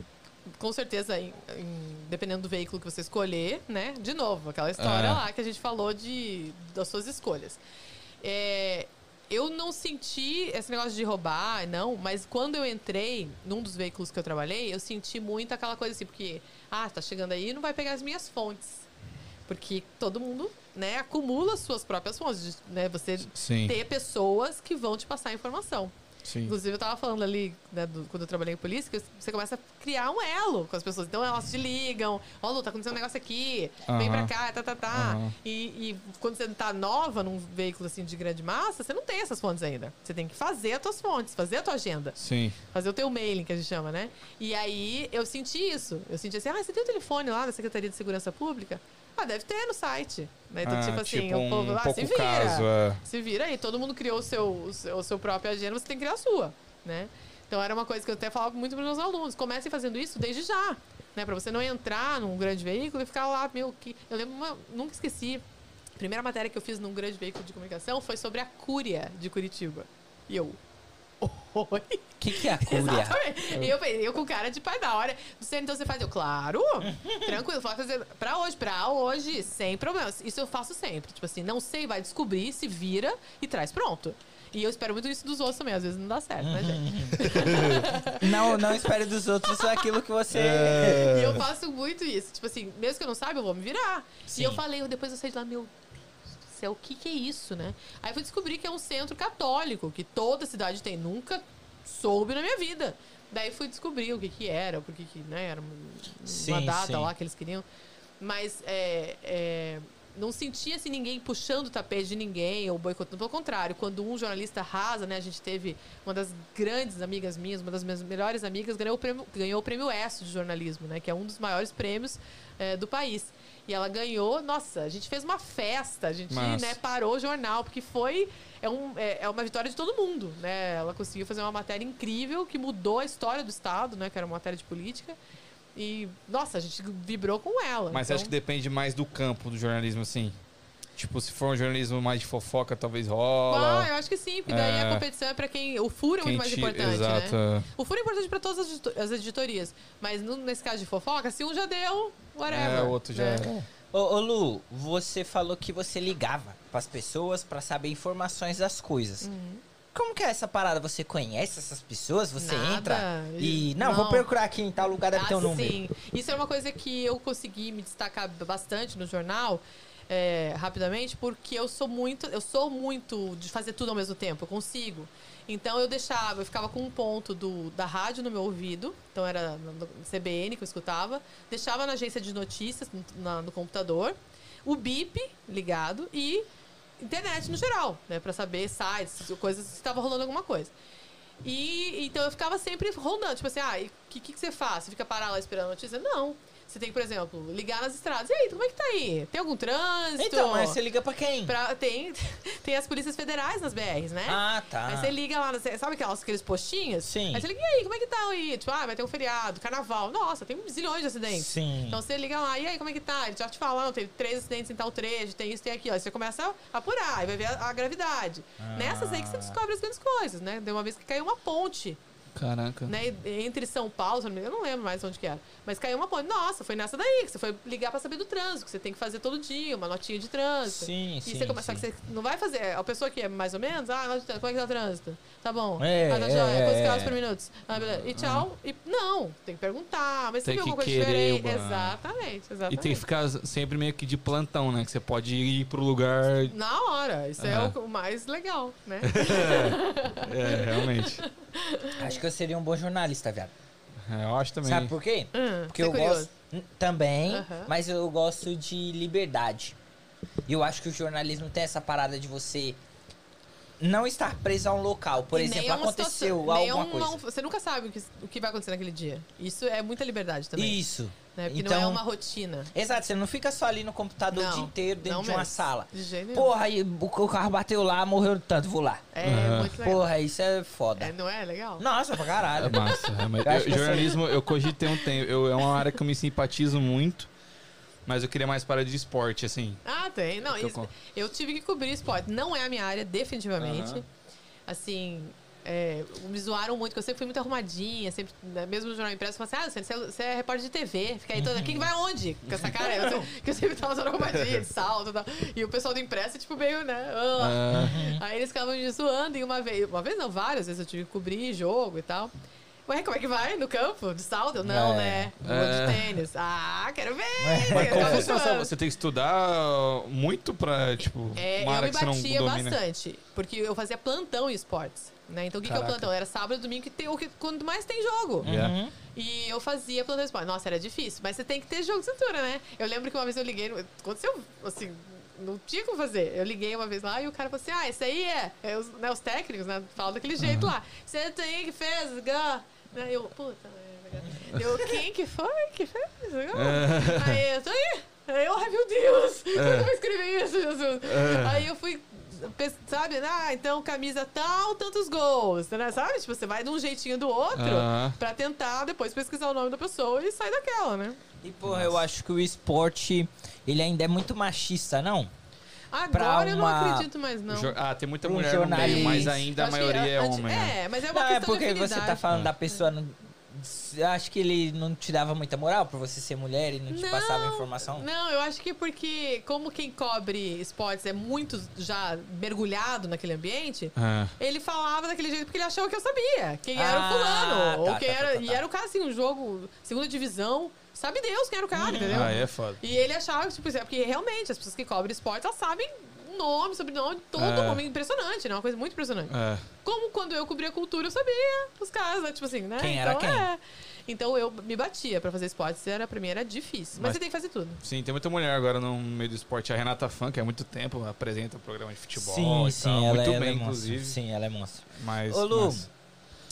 com certeza, em- em- dependendo do veículo que você escolher, né? De novo, aquela história Ah. lá que a gente falou de, das suas escolhas. É, eu não senti esse negócio de roubar, não, mas quando eu entrei num dos veículos que eu trabalhei, eu senti muito aquela coisa assim, porque, ah, tá chegando aí e não vai pegar as minhas fontes. Porque todo mundo, né, acumula suas próprias fontes, né? Você Sim, ter pessoas que vão te passar informação. Sim. Inclusive, eu tava falando ali, né, do- quando eu trabalhei em polícia, que você começa a criar um elo com as pessoas. Então, elas te ligam. Ó, Lu, tá acontecendo um negócio aqui. Vem pra cá, tá, tá, tá. Aham. E, e quando você tá nova num veículo, assim, de grande massa, você não tem essas fontes ainda. Você tem que fazer as tuas fontes, fazer a tua agenda. Sim. Fazer o teu mailing, que a gente chama, né? E aí, eu senti isso. Eu senti assim, ah, você tem o telefone lá da Secretaria de Segurança Pública? Ah, deve ter no site. Né? Então, Ah, tipo assim, tipo o um povo, ah, pouco se vira. caso, é. Se vira aí, todo mundo criou o seu, o seu, o seu próprio agenda, você tem que criar a sua, né? Então era uma coisa que eu até falava muito para os meus alunos, comecem fazendo isso desde já, né? Para você não entrar num grande veículo e ficar lá, meu, que... Eu lembro, uma, nunca esqueci, a primeira matéria que eu fiz num grande veículo de comunicação foi sobre a Cúria de Curitiba. E eu... Oi? O que, que é a cúria? Exatamente. Eu, eu com cara de pai da hora. Você, então você faz? Eu, claro. Tranquilo, pode fazer pra hoje, pra hoje, sem problemas. Isso eu faço sempre. Tipo assim, não sei, vai descobrir, se vira e traz pronto. E eu espero muito isso dos outros também. Às vezes não dá certo, né, gente? Não, não espere dos outros só aquilo que você. E eu faço muito isso. Tipo assim, mesmo que eu não saiba, eu vou me virar. Sim. E eu falei, depois eu saí de lá, meu céu, o que que é isso, né? Aí eu fui descobrir que é um centro católico, que toda cidade tem. Nunca soube na minha vida. Daí fui descobrir o que que era, porque que, né, era uma, uma Sim, data sim. lá que eles queriam. Mas é, é, não sentia assim, ninguém puxando o tapete de ninguém ou boicotando. Pelo contrário, quando um jornalista rasa, né? A gente teve uma das grandes amigas minhas, uma das minhas melhores amigas, ganhou o prêmio, ganhou o prêmio ESSO de jornalismo, né? Que é um dos maiores prêmios é, do país. E ela ganhou, nossa, a gente fez uma festa, a gente né, parou o jornal, porque foi é, um, é, é uma vitória de todo mundo, né? Ela conseguiu fazer uma matéria incrível que mudou a história do Estado, né? Que era uma matéria de política. E, nossa, a gente vibrou com ela. Mas então... acho que depende mais do campo do jornalismo, assim. Tipo, se for um jornalismo mais de fofoca, talvez rola. Ah, eu acho que sim, porque daí É. a competição é pra quem. O furo é Quem muito mais te- importante, Exato. né? O furo é importante pra todas as edito- as editorias. Mas nesse caso de fofoca, se um já deu, whatever. É, o outro já era. Ô, ô, Lu, você falou que você ligava pras pessoas pra saber informações das coisas. Uhum. Como que é essa parada? Você conhece essas pessoas? Você Nada. entra e... Não, Não. vou procurar aqui em tal lugar, deve ter um Ah, número. sim. Isso é uma coisa que eu consegui me destacar bastante no jornal, é, rapidamente, porque eu sou muito, eu sou muito de fazer tudo ao mesmo tempo, eu consigo. Então eu deixava, eu ficava com um ponto do, da rádio no meu ouvido, então era no CBN que eu escutava, deixava na agência de notícias no, na- no computador, o BIP ligado e internet no geral, né, para saber sites, coisas se estava rolando alguma coisa. E então eu ficava sempre rondando, tipo assim, ah, o que, que, que você faz? Você fica parado lá esperando a notícia? Não. Você tem que, por exemplo, ligar nas estradas. E aí, como é que tá aí? Tem algum trânsito? Então, mas você liga pra quem? Pra- tem, tem as polícias federais nas BRs, né? Ah, tá. Aí você liga lá, sabe aquelas, aqueles postinhos? Sim. Aí você liga, e aí, como é que tá aí? Tipo, ah, vai ter um feriado, carnaval. Nossa, tem zilhões de acidentes. Sim. Então você liga lá, e aí, como é que tá? Ele já te fala, não, teve três acidentes em tal trecho, tem isso, tem aquilo. Aí você começa a apurar, aí vai ver a, a gravidade. Ah. Nessas aí que você descobre as grandes coisas, né? Deu uma vez que caiu uma ponte, Caraca. né? Entre São Paulo, eu não lembro mais onde que era. Mas caiu uma ponte. Nossa, foi nessa daí que você foi ligar pra saber do trânsito, que você tem que fazer todo dia, uma notinha de trânsito. Sim, E sim, você começa, sim. que você não vai fazer. A pessoa que é mais ou menos, ah, como é que tá o trânsito? Tá bom. É, ah, tá é, joia. é, Quantos é. carros por minuto? Ah, beleza. E tchau. E, não, tem que perguntar. Mas Tem você viu que alguma coisa querer diferente? uma- Exatamente, exatamente. E tem que ficar sempre meio que de plantão, né? Que você pode ir pro lugar. Na hora. Isso é Aham. o mais legal, né? É, realmente. Acho que eu seria um bom jornalista, viado. É, eu acho também. Sabe por quê? Hum, Porque eu curioso. gosto. Também, Aham. mas eu gosto de liberdade. E eu acho que o jornalismo tem essa parada de você não estar preso a um local. Por E exemplo, é uma aconteceu situação- é alguma um- coisa. não- você nunca sabe o que, o que vai acontecer naquele dia. Isso é muita liberdade também. Isso. Né? Porque então, não é uma rotina. Exato, você não fica só ali no computador o Não, dia inteiro dentro de uma mesmo. sala. De jeito nenhum. Porra, aí o o carro bateu lá, morreu tanto, vou lá. É Aham. muito legal. Porra, isso é foda. É, não é legal? Nossa, pra É caralho. massa. É, mas Eu eu- que jornalismo, eu cogitei um tempo. Eu, é uma área que eu me simpatizo muito. Mas eu queria mais para de esporte, assim. Ah, tem. Não, Que eu isso- con- eu tive que cobrir esporte. Não é a minha área, definitivamente. Aham. Assim, é, me zoaram muito, porque eu sempre fui muito arrumadinha, sempre, né, mesmo no jornal impresso, falaram assim, ah, você, você é repórter de TV, fica aí toda, quem que vai aonde? Com essa cara, eu, sempre- que eu sempre tava toda arrumadinha, de salto e tal. E o pessoal do impresso, tipo, meio, né, ah. Aí eles ficavam me zoando e uma vez, uma vez não, várias vezes eu tive que cobrir jogo e tal. Ué, como é que vai? No campo? De salto? Eu, Não, É. né? Vou É. de tênis. Ah, quero ver! Mas como. Você tem que estudar muito pra, tipo, É, uma eu área me que você não batia bastante, porque eu fazia plantão em esportes. Né? Então o que, que é o plantão? Era sábado e domingo que tem o que quando mais tem jogo. É. Uhum. E eu fazia plantão esporte. Nossa, era difícil, mas você tem que ter jogo de cintura, né? Eu lembro que uma vez eu liguei, aconteceu assim, não tinha como fazer. Eu liguei uma vez lá e o cara falou assim: "Ah, isso aí é, é os, né, os técnicos, né, falam daquele jeito lá. Você tem que fez, gá. Né? Eu, puta, é, eu, quem que foi que fez? Gá? Aí eu tô aí. Aí eu, ai meu Deus, como eu vou escrever isso, Jesus? Aí eu fui, sabe, ah, então camisa tal, tantos gols, né? Sabe? Tipo, você vai de um jeitinho do outro Aham. pra tentar depois pesquisar o nome da pessoa e sair daquela, né? E, porra, eu acho que o esporte, ele ainda é muito machista, não? Agora eu não uma- acredito mais, não. Ah, tem muita Um mulher no meio, mas jornalista. ainda a que maioria é homem. né? É, mas é uma Não, é questão porque de você tá falando da pessoa. Não, eu acho que ele não te dava muita moral por você ser mulher e não te passava informação. Não, eu acho que porque, como quem cobre esportes é muito já mergulhado naquele ambiente, É. ele falava daquele jeito porque ele achava que eu sabia quem era o Ah, fulano. tá, ou quem tá, era. tá, tá, E tá. era o cara, assim, um jogo, segunda divisão. Sabe Deus quem era o cara, entendeu? Ah, é foda. E ele achava que, tipo, é porque realmente as pessoas que cobrem esporte, elas sabem o nome, sobrenome, todo É. nome. Impressionante, né? Uma coisa muito impressionante. É. Como quando eu cobria cultura, eu sabia os caras, né? Tipo assim, né? Quem era então, quem? É. Então eu me batia pra fazer esportes. Era, pra mim era difícil. Mas, Mas- você tem que fazer tudo. Sim, tem muita mulher agora no meio do esporte. A Renata Fã, que há muito tempo apresenta o programa de futebol sim, e sim, tal. ela, muito ela bem, é monstro. inclusive. Sim, ela é monstro. Mas, Ô, Lu, mas-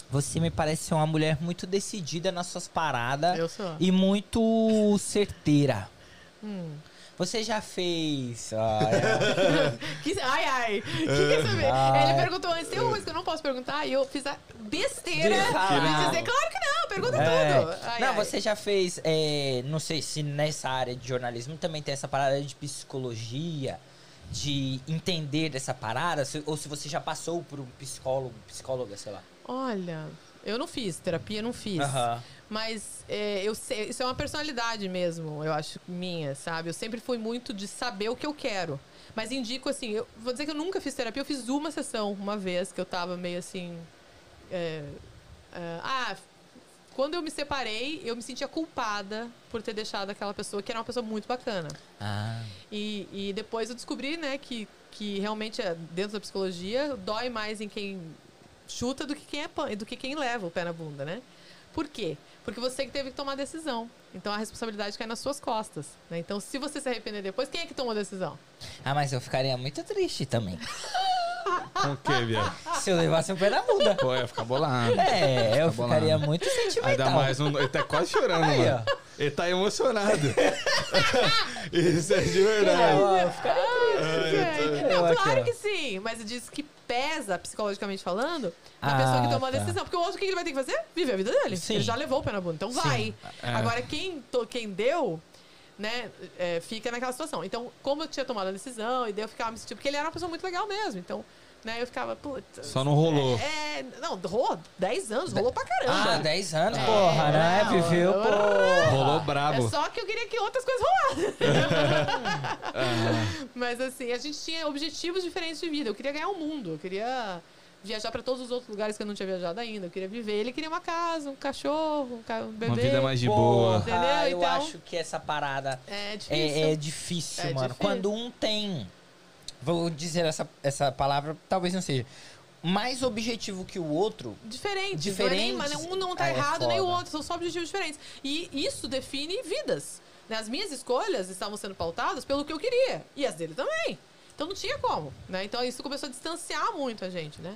Você me parece ser uma mulher muito decidida nas suas paradas Eu sou. e muito certeira. Hum. Você já fez. é. Que- ai, ai. Que quer saber? Ai. Ele perguntou antes, tem uma coisa que eu não posso perguntar? E eu fiz a besteira De dizer, claro que não, pergunta É. tudo. Ai, não, ai. você já fez. é, não sei se nessa área de jornalismo também tem essa parada de psicologia de entender dessa parada? Ou se você já passou por um psicólogo, psicóloga, sei lá. Olha, eu não fiz, terapia não fiz. Mas é, eu sei, isso é uma personalidade mesmo, eu acho, minha, sabe? Eu sempre fui muito de saber o que eu quero. Mas indico assim, eu vou dizer que eu nunca fiz terapia, eu fiz uma sessão uma vez que eu tava meio assim. é, é, ah, quando eu me separei, eu me sentia culpada por ter deixado aquela pessoa que era uma pessoa muito bacana. Ah. E, e depois eu descobri, né, que, que realmente é, dentro da psicologia dói mais em quem chuta do que quem é pan- do que quem leva o pé na bunda, né? Por quê? Porque você que teve que tomar a decisão. Então a responsabilidade cai nas suas costas. Né? Então, se você se arrepender depois, quem é que tomou a decisão? Ah, mas eu ficaria muito triste também. Com o quê, viado? se eu levasse um pé na bunda. Pô, ia ficar bolado. É, eu Tá bolado. ficaria muito sentimental. Ainda mais, um, ele tá quase chorando, Aí, mano. Ele tá emocionado. Isso é de verdade. Ó, eu ficaria Eu não, claro que sim. Mas diz que pesa, psicologicamente falando, a Ah, pessoa que tomou a tá. decisão. Porque o outro, o que ele vai ter que fazer? Viver a vida dele. Sim. Ele já levou o pé na bunda. Então vai. É. Agora, quem, to- quem deu, né, é, fica naquela situação. Então, como eu tinha tomado a decisão, e daí eu ficava me sentindo. Porque ele era uma pessoa muito legal mesmo. Então, né, eu ficava, puta. Só não rolou. É, não, rolou 10 anos, rolou pra caramba. Ah, 10 anos, É, porra, né? não, Viveu, não, porra. Rolou É brabo. só que eu queria que outras coisas rolassem. Mas assim, a gente tinha objetivos diferentes de vida. Eu queria ganhar o mundo. Eu queria viajar pra todos os outros lugares que eu não tinha viajado ainda. Eu queria viver. Ele queria uma casa, um cachorro, um, um bebê. Uma vida mais de Porra, boa. Entendeu? Eu Então- acho que essa parada É difícil. é, é difícil, É mano. difícil. Quando um tem. Vou dizer essa, essa palavra, talvez não seja. Mais objetivo que o outro. Diferentes. Diferentes. Não é nem- mas um não tá Ah, é errado, nem o outro. São só objetivos diferentes. E isso define vidas. né? As minhas escolhas estavam sendo pautadas pelo que eu queria. E as dele também. Então não tinha como. Né? Então isso começou a distanciar muito a gente, né?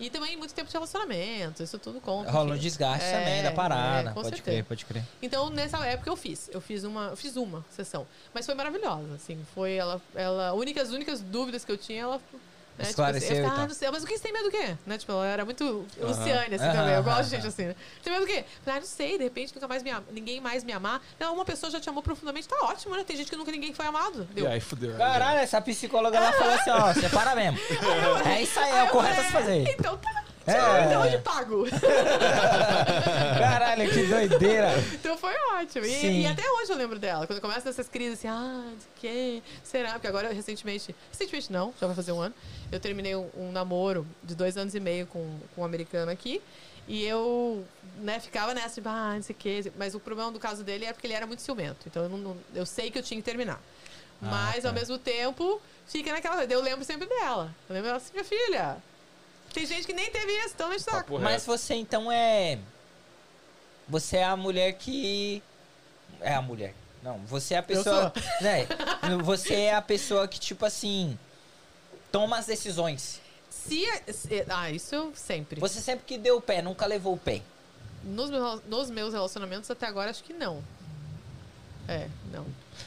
E também muito tempo de relacionamento, isso tudo conta. Rola um desgaste É, também da parada. é, pode certeza. crer, pode crer. Então, nessa época eu fiz. Eu fiz uma, eu fiz uma sessão. Mas foi maravilhosa, assim. Foi ela. ela únicas, únicas dúvidas que eu tinha, ela. Né, Esclareceu tipo, assim, eu e ficava, tal. ah, não sei, mas o que você tem medo do quê? Né? Tipo, ela era muito Luciane, assim, também. Eu gosto de gente assim, né? Tem medo do quê? Ah, não sei, de repente nunca mais me ama, ninguém mais me amar. Não, uma pessoa já te amou profundamente, tá ótimo, né? Tem gente que nunca ninguém foi amado. E Deu. aí, fudeu. Caralho, essa psicóloga ela falou assim: ó, separa mesmo. É isso aí, é o correto a se fazer. Então tá. É. Então hoje pago. Caralho, que doideira. Então foi ótimo. E, e até hoje eu lembro dela. Quando começa essas crises assim, ah, não sei o quê, será? Porque agora, recentemente, recentemente não, já vai fazer um ano, eu terminei um, um namoro de dois anos e meio com, com um americano aqui. E eu, né, ficava nessa, tipo, ah, não sei o quê. Mas o problema do caso dele é porque ele era muito ciumento. Então eu, não, eu sei que eu tinha que terminar. Mas, tá. ao mesmo tempo, fica naquela coisa. Eu lembro sempre dela. Eu lembro ela assim, minha filha, tem gente que nem teve isso, então não saco. Mas você então é. Você é a mulher que. É a mulher. Não, você é a pessoa. Né, você é a pessoa que, tipo assim. Toma as decisões. Se, se- ah, isso eu sempre. Você sempre que deu o pé, nunca levou o pé. Nos meus, nos meus relacionamentos até agora, acho que não. É, não.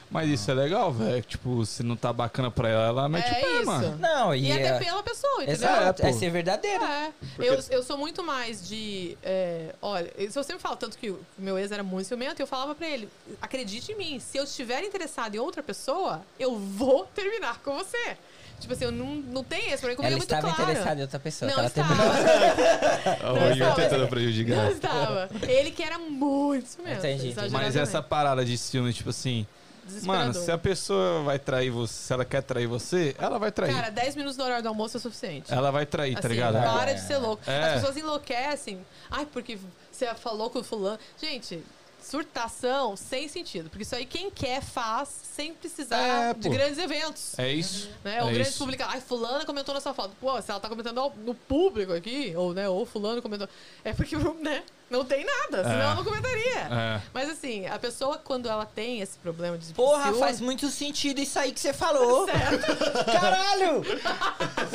Mas isso é legal, velho. Tipo, se não tá bacana pra ela, ela mete o é pé, isso. mano. Não, e. E, é- até pela pessoa, entendeu? Exato, pô. é ser verdadeiro. É. Eu, eu sou muito mais de. é, olha, isso eu sempre falo, tanto que o meu ex era muito ciumento, e eu falava pra ele: acredite em mim, se eu estiver interessado em outra pessoa, eu vou terminar com você. Tipo assim, eu não, não tem esse, pra mim comigo Ela é muito estava claro. interessada em outra pessoa. Não estava. terminou. O Igor estava. tentando Não prejudicar. estava. Ele que era muito ciumento. Entendi, entendi. Mas essa parada de ciúme, tipo assim. Mano, se a pessoa vai trair você, se ela quer trair você, ela vai trair. Cara, 10 minutos na hora do almoço é suficiente. ela vai trair, tá Assim, ligado? Para É. de ser louco. É. As pessoas enlouquecem. Ai, porque você falou com o fulano. Gente, surtação sem sentido. Porque isso aí quem quer faz sem precisar É, de grandes eventos. É isso. Né? é Ou grandes publicações. Ai, fulana comentou nessa foto. Pô, se ela tá comentando no público aqui, ou, né, ou fulano comentou. É porque, né, não tem nada, senão É. ela não comentaria. É. Mas assim, a pessoa, quando ela tem esse problema de Porra, ciúme- faz muito sentido isso aí que você falou. Caralho!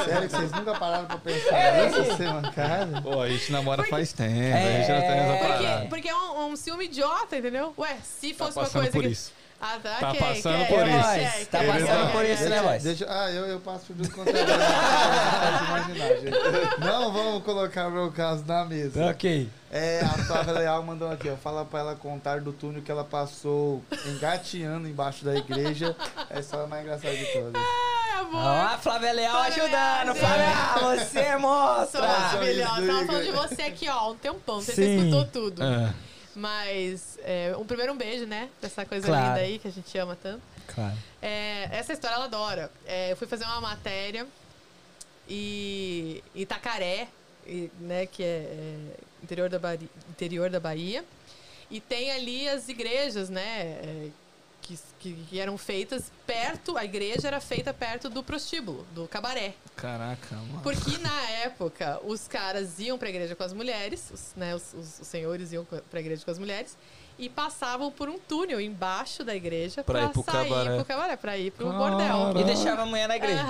Sério que vocês nunca pararam pra pensar É, nisso, ser mancada? Pô, a gente namora Porque- faz tempo, a gente já tá nessa É. parada. Porque, porque é um, um ciúme idiota, entendeu? Ué, se Tá fosse uma passando coisa por que. isso. Ah, tá. Tá quem? passando Quem? por isso. Tá passando por isso, né, Deixa, voz? deixa, ah, eu, eu passo tudo contra a Pode imaginar, gente. Não vamos colocar meu caso na mesa. Ok. É, a Flávia Leal mandou aqui, ó. Fala pra ela contar do túnel que ela passou engateando embaixo da igreja. É a história mais engraçada de todas. Ah, amor. Ó, a Flávia Leal Flávia ajudando. Flávia, você é Sou mostra. maravilhosa. Tava falando de você aqui, ó, um tempão. Você Sim. escutou tudo. É. Mas, é, um primeiro um beijo, né? Dessa coisa Claro. linda aí que a gente ama tanto. Claro. É, essa história ela adora. É, eu fui fazer uma matéria e Itacaré, e, né, que é, é interior, da Bahia, interior da Bahia. E tem ali as igrejas, né? Que, que, que eram feitas perto, a igreja era feita perto do prostíbulo, do cabaré. Caraca, mano. Porque na época os caras iam pra igreja com as mulheres, os, né, os, os- os senhores iam pra igreja com as mulheres e passavam por um túnel embaixo da igreja Pra pra, ir pro sair cabaré. pro cabaré, pra ir pro Caralho. bordel. E deixava a mulher na igreja.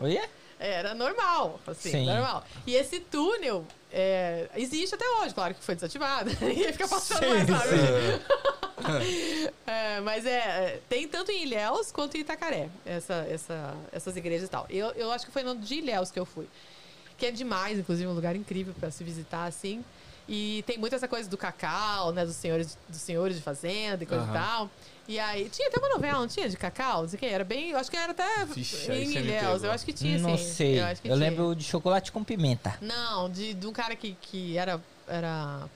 Olha? Era normal, assim, Sim. normal. E esse túnel é, existe até hoje, claro que foi desativado. Ninguém fica passando Sim, mais, sabe? É, mas é, é, tem tanto em Ilhéus quanto em Itacaré, essa, essa, essas igrejas e tal. Eu, eu acho que foi no de Ilhéus que eu fui. Que é demais, inclusive, um lugar incrível pra se visitar, assim. E tem muito essa coisa do cacau, né? Dos senhores, dos senhores de fazenda e coisa Aham. e tal. E aí, tinha até uma novela, não tinha? De cacau? Não sei o que. Era bem. Eu acho que era até Vixe, em Ilhéus. Eu acho que tinha, Não sim. sei. Eu, Eu, acho que tinha. lembro de chocolate com pimenta. Não, de, de um cara que, que era, era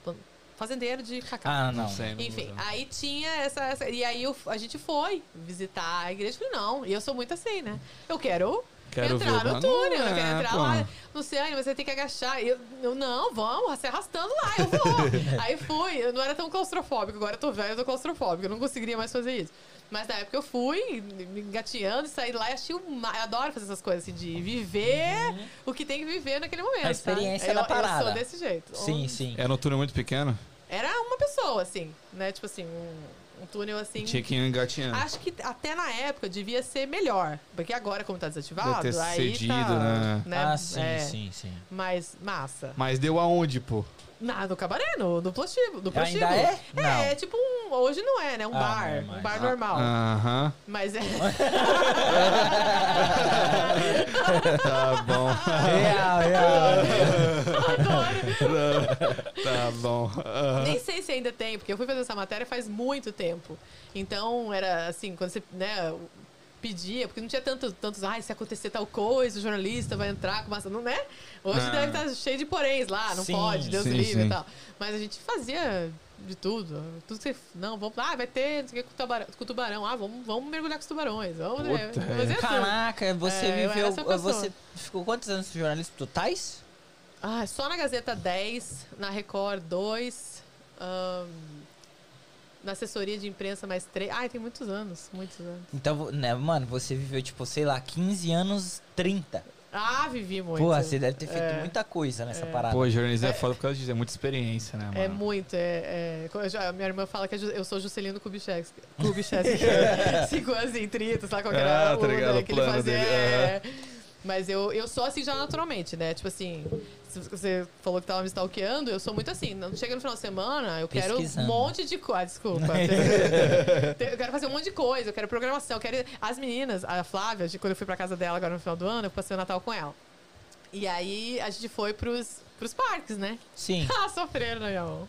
fazendeiro de cacau. Ah, não. sei, não Enfim, vou- aí tinha essa, essa- E aí eu- a gente foi visitar a igreja. Falei, não, e eu sou muito assim, né? Eu quero. Quero entrar ver no túnel, eu quero é, entrar pô. lá. Luciane, você tem que agachar. Eu, eu, não, vamos, se arrastando lá, eu vou. aí fui, eu não era tão claustrofóbico, agora eu tô velho, eu tô claustrofóbico, eu não conseguiria mais fazer isso. Mas na época eu fui, me engateando, saí lá e achei o ma- Eu adoro fazer essas coisas, assim, de viver o que tem que viver naquele momento. A experiência da eu, parada. Eu sou desse jeito. Sim, Um- sim. Era um túnel muito pequeno? Era uma pessoa, assim, né? Tipo assim, um, um túnel assim. Tinha que ir engatinhando. Acho que até na época devia ser melhor. Porque agora, como tá desativado, Deve ter aí cedido, tá, né? Ah, sim, É, sim, sim. Mas massa. Mas deu aonde, pô? Na, no cabaré, no, no prostíbulo. No Ainda prostíbulo. é? Não. É, tipo um. Hoje não é, né? Um Ah, bar. não é um mais. bar Ah, normal. Aham. Mas é. Tá bom. Real, real. Tá bom. Aham. Nem sei se ainda tem, porque eu fui fazer essa matéria faz muito tempo. Então, era assim, quando você, né, pedia, porque não tinha tanto, tantos, ai, se acontecer tal coisa, o jornalista vai entrar com uma... Não, né? Hoje Ah. deve estar cheio de poréns lá, não Sim, pode, Deus sim, livre sim. e tal. Mas a gente fazia de tudo. Tudo que você... Não, vamos lá, ah, vai ter, não sei o que, com tubarão, com tubarão. Ah, vamos, vamos mergulhar com os tubarões. Vamos, né? Fazer tudo. Caraca, você É, viveu. Você ficou quantos anos de jornalismo totais? Ah, só na Gazeta 10, na Record 2, ahn, na assessoria de imprensa mais 3. Ai, tem muitos anos, muitos anos. Então, né, mano, você viveu, tipo, sei lá, 15 anos, 30. Ah, vivi muito. Porra, você deve ter feito É. muita coisa nessa parada. Pô, jornalismo é foda por causa disso. É muita experiência, né, mano? É muito, é, é- minha irmã fala que é eu sou Juscelino Kubitschek. Kubitschek. Cinco anos em 30, sabe qual que era Ah, tá o, ligado, né, o que ele fazia. dele, é. Mas eu, eu sou assim já naturalmente, né? Tipo assim, você falou que tava me stalkeando, eu sou muito assim. Não chega no final de semana, eu quero um monte de coisa. Ah, desculpa. Eu quero fazer um monte de coisa, eu quero programação, eu quero. As meninas, a Flávia, de- quando eu fui pra casa dela agora no final do ano, eu passei o Natal com ela. E aí a gente foi pros, pros parques, né? Sim. Ah, sofreram, né, meu?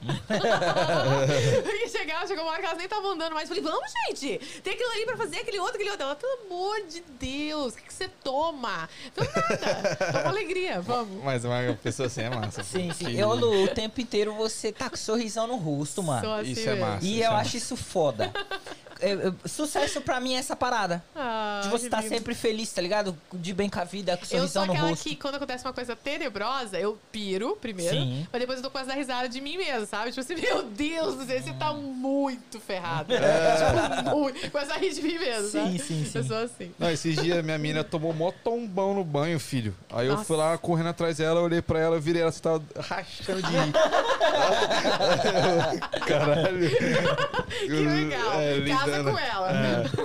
Porque chegava, chegou uma hora que elas nem estavam andando mais. Falei, vamos, gente! Tem aquilo ali pra fazer, aquele outro, aquele outro. Ela, pelo amor de Deus, o que, que você toma? Então nada, toma alegria, vamos. Mas uma pessoa assim é massa. Sim, sim. Eu, Lu, o tempo inteiro você tá com sorrisão no rosto, mano. Assim Isso é mesmo. massa. E isso eu é acho isso foda. Eu- eu- sucesso pra mim é essa parada. Ah, De você estar lindo. sempre feliz, tá ligado? De bem com a vida, com Eu sou sorrisão no aquela rosto. que, quando acontece uma coisa tenebrosa, eu piro primeiro, Sim. mas depois eu tô quase dar risada de mim mesmo, sabe? Tipo assim, meu Deus do céu, você tá muito ferrado. Tipo, muito. Começa a rir de mim mesmo, Sim, sabe? sim, sim. Eu sou assim. Não, esses dias minha mina tomou mó tombão no banho, filho. Aí eu Nossa. fui lá correndo atrás dela, olhei pra ela, virei ela, você tava rachando de rir. Caralho. Que legal. É, Casa lidando. com ela.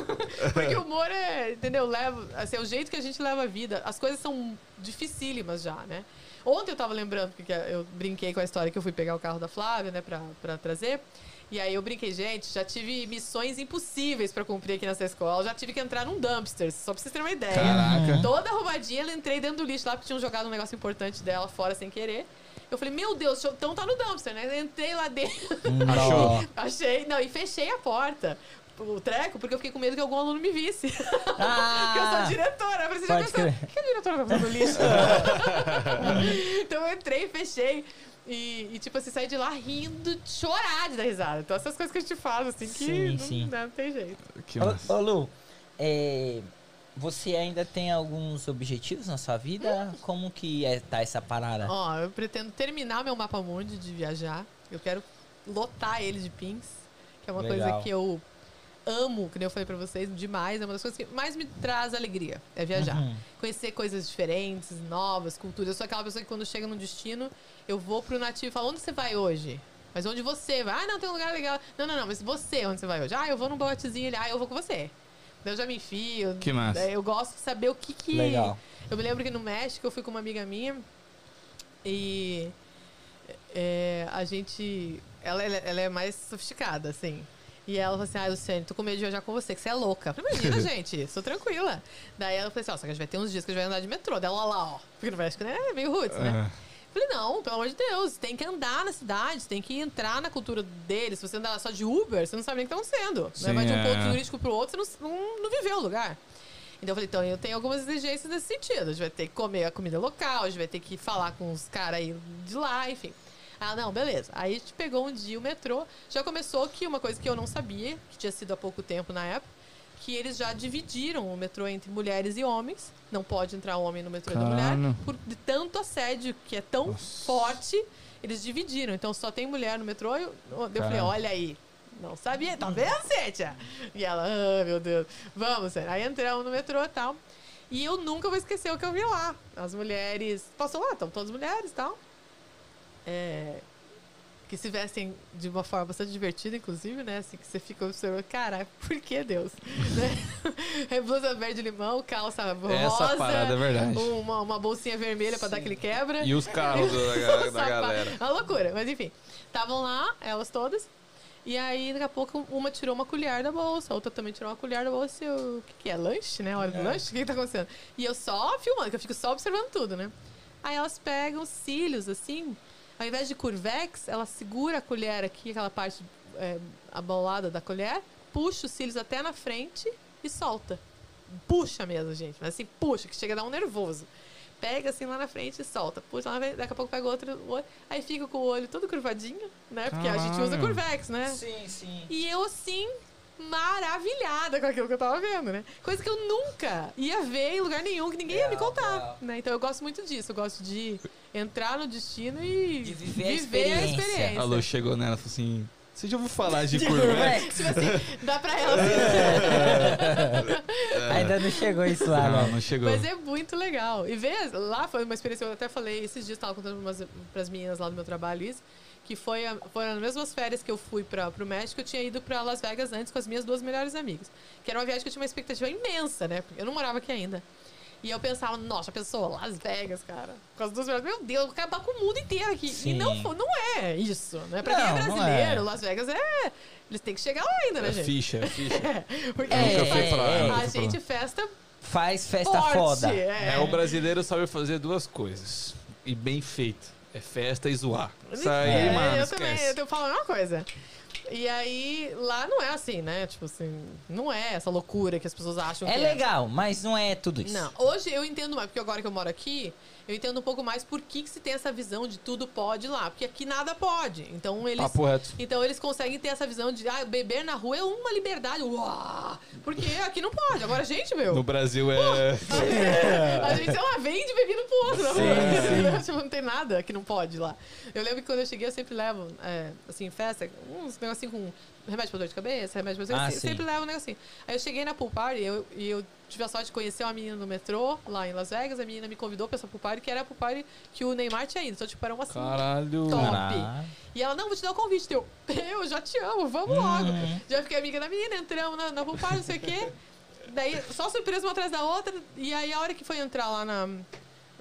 Porque o humor é, entendeu? Leva, assim, é o jeito que a gente leva a vida. As coisas são dificílimas já, né? Ontem eu tava lembrando, porque eu brinquei com a história que eu fui pegar o carro da Flávia, né, pra, pra trazer. E aí eu brinquei, gente, já tive missões impossíveis pra cumprir aqui nessa escola. Já tive que entrar num dumpster, só pra vocês terem uma ideia. Caraca. Toda arrumadinha, eu entrei dentro do lixo lá, porque tinham jogado um negócio importante dela fora sem querer. Eu falei, meu Deus, então tá no dumpster, né? Entrei lá dentro. Achou? Achei, não, e fechei a porta. O treco porque eu fiquei com medo que algum aluno me visse. Ah, Porque eu sou diretora. Eu falei, você já pode pensou, o que a diretora tá fazendo lixo? então eu entrei, fechei. E, e, tipo assim, saí de lá rindo, de chorar de dar risada. Então essas coisas que a gente faz, assim, que Sim, não, sim. não tem jeito. Que Ô, massa. ô, Lu, é, você ainda tem alguns objetivos na sua vida? Como que é, tá essa parada? Ó, eu pretendo terminar meu mapa mundi de viajar. Eu quero lotar ele de pins, que é uma Legal. coisa que eu amo, que nem eu falei pra vocês, demais. É uma das coisas que mais me traz alegria, é viajar. Uhum. Conhecer coisas diferentes, novas, culturas. Eu sou aquela pessoa que quando chega num destino, eu vou pro nativo e falo, onde você vai hoje? Mas onde você vai? Ah, não, tem um lugar legal. Não, não, não, mas você, onde você vai hoje? Ah, eu vou num botezinho ali. Ah, eu vou com você. Eu já me enfio. Que massa. Eu gosto de saber o que que... Legal. Eu me lembro que no México eu fui com uma amiga minha e é, a gente. Ela, ela, ela é mais sofisticada, assim. E ela falou assim: Ah, Luciane, tô com medo de viajar com você, que você é louca. Falei, Imagina, gente, sou tranquila. Daí ela falou assim: Ó, só que a gente vai ter uns dias que a gente vai andar de metrô. Dela lá, ó. Porque no México, né? É meio roots, né? Eu Falei, não, pelo amor de Deus, tem que andar na cidade, tem que entrar na cultura deles. Se você andar só de Uber, você não sabe nem o que estão sendo. Né? Sim, Vai de um é. ponto turístico pro outro, você não, não, não viveu o lugar. Então eu falei, então eu tenho algumas exigências nesse sentido. A gente vai ter que comer a comida local, a gente vai ter que falar com os caras aí de lá, enfim. Ah, não, beleza. Aí a gente pegou um dia o metrô. Já começou que uma coisa que eu não sabia, que tinha sido há pouco tempo na época, que eles já dividiram o metrô entre mulheres e homens. Não pode entrar homem no metrô da mulher. Por de tanto assédio que é tão forte, eles dividiram. Então só tem mulher no metrô. Eu, eu falei, olha aí. Não sabia, tá vendo, Cíntia? E ela, ah, meu Deus, vamos, Cíntia. Aí entramos no metrô e tal. E eu nunca vou esquecer o que eu vi lá. As mulheres. Passou lá, estão todas mulheres e tal. É, que se vestem de uma forma bastante divertida, inclusive, né? Assim, que você fica observando, cara, por que Deus? né? É blusa verde limão, calça rosa. Essa parada é verdade. Uma, uma bolsinha vermelha pra dar aquele quebra. E os carros da, da- galera. Uma loucura, mas enfim. Estavam lá, elas todas. E aí, daqui a pouco, uma tirou uma colher da bolsa, a outra também tirou uma colher da bolsa. E eu, o que, que é? Lanche, né? Hora do lanche? O que, que tá acontecendo? E eu só filmando, que eu fico só observando tudo, né? Aí elas pegam os cílios, assim, ao invés de curvex, ela segura a colher aqui, aquela parte é, abolada da colher, puxa os cílios até na frente e solta. Puxa mesmo, gente. Mas assim, puxa, que chega a dar um nervoso. Pega assim lá na frente e solta. Puxa lá na frente, daqui a pouco pega outro, olho, aí fica com o olho todo curvadinho, né? Porque a gente usa Caralho. curvex, né? Sim, sim. E eu, assim, maravilhada com aquilo que eu tava vendo, né? Coisa que eu nunca ia ver em lugar nenhum, que ninguém ia me contar. Né? Então eu gosto muito disso. Eu gosto de entrar no destino e De viver a experiência. experiência. A Lu chegou nela e falou assim: Você já ouviu falar de, De curvex? Tipo assim, dá pra ela assim. Ainda não chegou isso lá, Não, né? não chegou. Mas é muito legal. E ver lá foi uma experiência, eu até falei, esses dias tava contando umas, pras meninas lá do meu trabalho isso, que foi a, foram as mesmas férias que eu fui pra, pro México, eu tinha ido pra Las Vegas antes com as minhas duas melhores amigas. Que era uma viagem que eu tinha uma expectativa imensa, né? Porque eu não morava aqui ainda. E eu pensava, nossa, a pessoa, Las Vegas, cara. Com as duas melhores. Meu Deus, eu vou acabar com o mundo inteiro aqui. Sim. E não, não é isso, né? Pra quem é Não, não brasileiro, é. Las Vegas é. Eles têm que chegar lá ainda, né, É gente? ficha, é ficha. Porque É, Nunca fui pra lá, é, nunca a gente festa Faz festa forte. foda. É. É, o brasileiro sabe fazer duas coisas. E bem feito. É festa e zoar. Isso aí, É, mano, eu esquece. também, eu tô falando uma coisa. E aí, lá não é assim, né? Tipo assim, não é essa loucura que as pessoas acham É que legal, mas não é tudo isso. Não, hoje eu entendo mais, porque agora que eu moro aqui, eu entendo um pouco mais por que, que se tem essa visão de tudo pode lá. Porque aqui nada pode. Então eles. Papo reto. Então eles conseguem ter essa visão de ah, beber na rua é uma liberdade. Uau! Porque aqui não pode. Agora, gente, meu. No Brasil é. A gente, sei lá, vende bebida pro outro. Não, tipo, não tem nada que não pode lá. Eu lembro que quando eu cheguei, eu sempre levo, é, assim, festa, uns negocinhos com remédio pra dor de cabeça, remédio pra Ah, eu sempre levo um negocinho. Aí eu cheguei na pool party e eu, e eu tive a sorte de conhecer uma menina no metrô, lá em Las Vegas. A menina me convidou pra essa pool party, que era a pool party que o Neymar tinha ido. Então, tipo, era uma assim, Caralho. Top. Caralho. e ela, não, vou te dar o convite. Eu, eu já te amo, vamos logo. Já fiquei amiga da menina, entramos na, na pool party, não sei o quê. Daí, só surpresa uma atrás da outra. E aí, a hora que foi entrar lá na,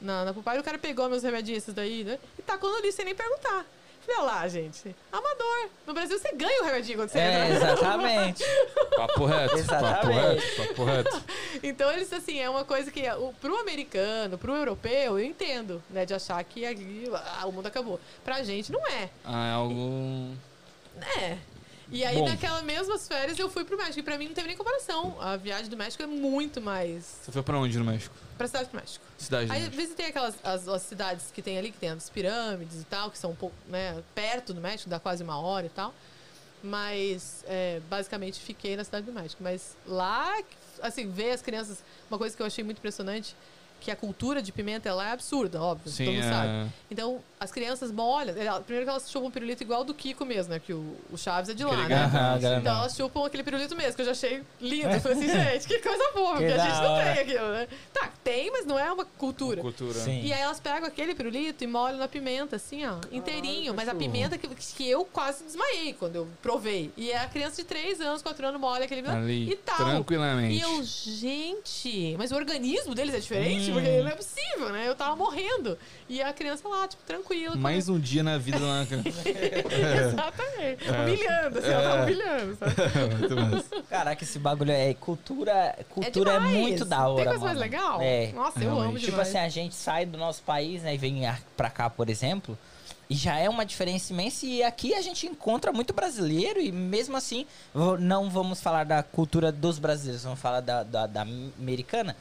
na, na pool party, o cara pegou meus remedinhos esses daí, né? E tacou no lixo sem nem perguntar. Olha lá, gente, amador. No Brasil, você ganha o remedinho quando você É, entra. exatamente. Papo reto. Papo Exatamente. reto. Papo reto. Então, eles, assim, é uma coisa que o, pro americano, pro europeu, eu entendo, né? De achar que ali, ah, o mundo acabou. Pra gente, não é. Ah, é algo. É. E aí, Bom. naquelas mesmas férias, eu fui pro México. E pra mim não teve nem comparação. A viagem do México é muito mais Você foi pra onde no México? pra cidade do México. Cidade do Aí México. visitei aquelas as, as cidades que tem ali, que tem as pirâmides e tal, que são um pouco, né, perto do México, dá quase uma hora e tal. Mas, é, basicamente, fiquei na cidade do México. Mas lá, assim, ver as crianças... Uma coisa que eu achei muito impressionante, que a cultura de pimenta, ela é absurda, óbvio, todo mundo sabe. é... Então, as crianças molham... Primeiro que elas chupam pirulito igual do Kiko mesmo, né? Que o, o Chaves é de lá, né? Aham, grandão. Então elas chupam aquele pirulito mesmo, que eu já achei lindo. Eu falei assim, gente, que coisa boa, Que porque a gente não tem aquilo, né? Tá, tem, mas não é uma cultura. Cultura. Sim. E aí elas pegam aquele pirulito e molham na pimenta, assim, ó, inteirinho. mas a pimenta que, que eu quase desmaiei quando eu provei. E a criança de 3 anos, 4 anos, molha aquele Ali, e tal. tranquilamente. E eu, gente, mas o organismo deles é diferente? Hum. Porque não é possível, né? Eu tava morrendo. E a criança lá, tipo, tranquila. Mais um dia na vida lá. cara. Exatamente. Humilhando, assim, ela tava humilhando, sabe? Muito massa. Caraca, esse bagulho é cultura. Cultura é, muito da hora. Tem coisa mano. mais legal? É. Nossa, eu amo Realmente. Tipo demais. assim, a gente sai do nosso país, né, e vem pra cá, por exemplo, e já é uma diferença imensa. E aqui a gente encontra muito brasileiro, e mesmo assim, não vamos falar da cultura dos brasileiros, vamos falar da, da, da americana.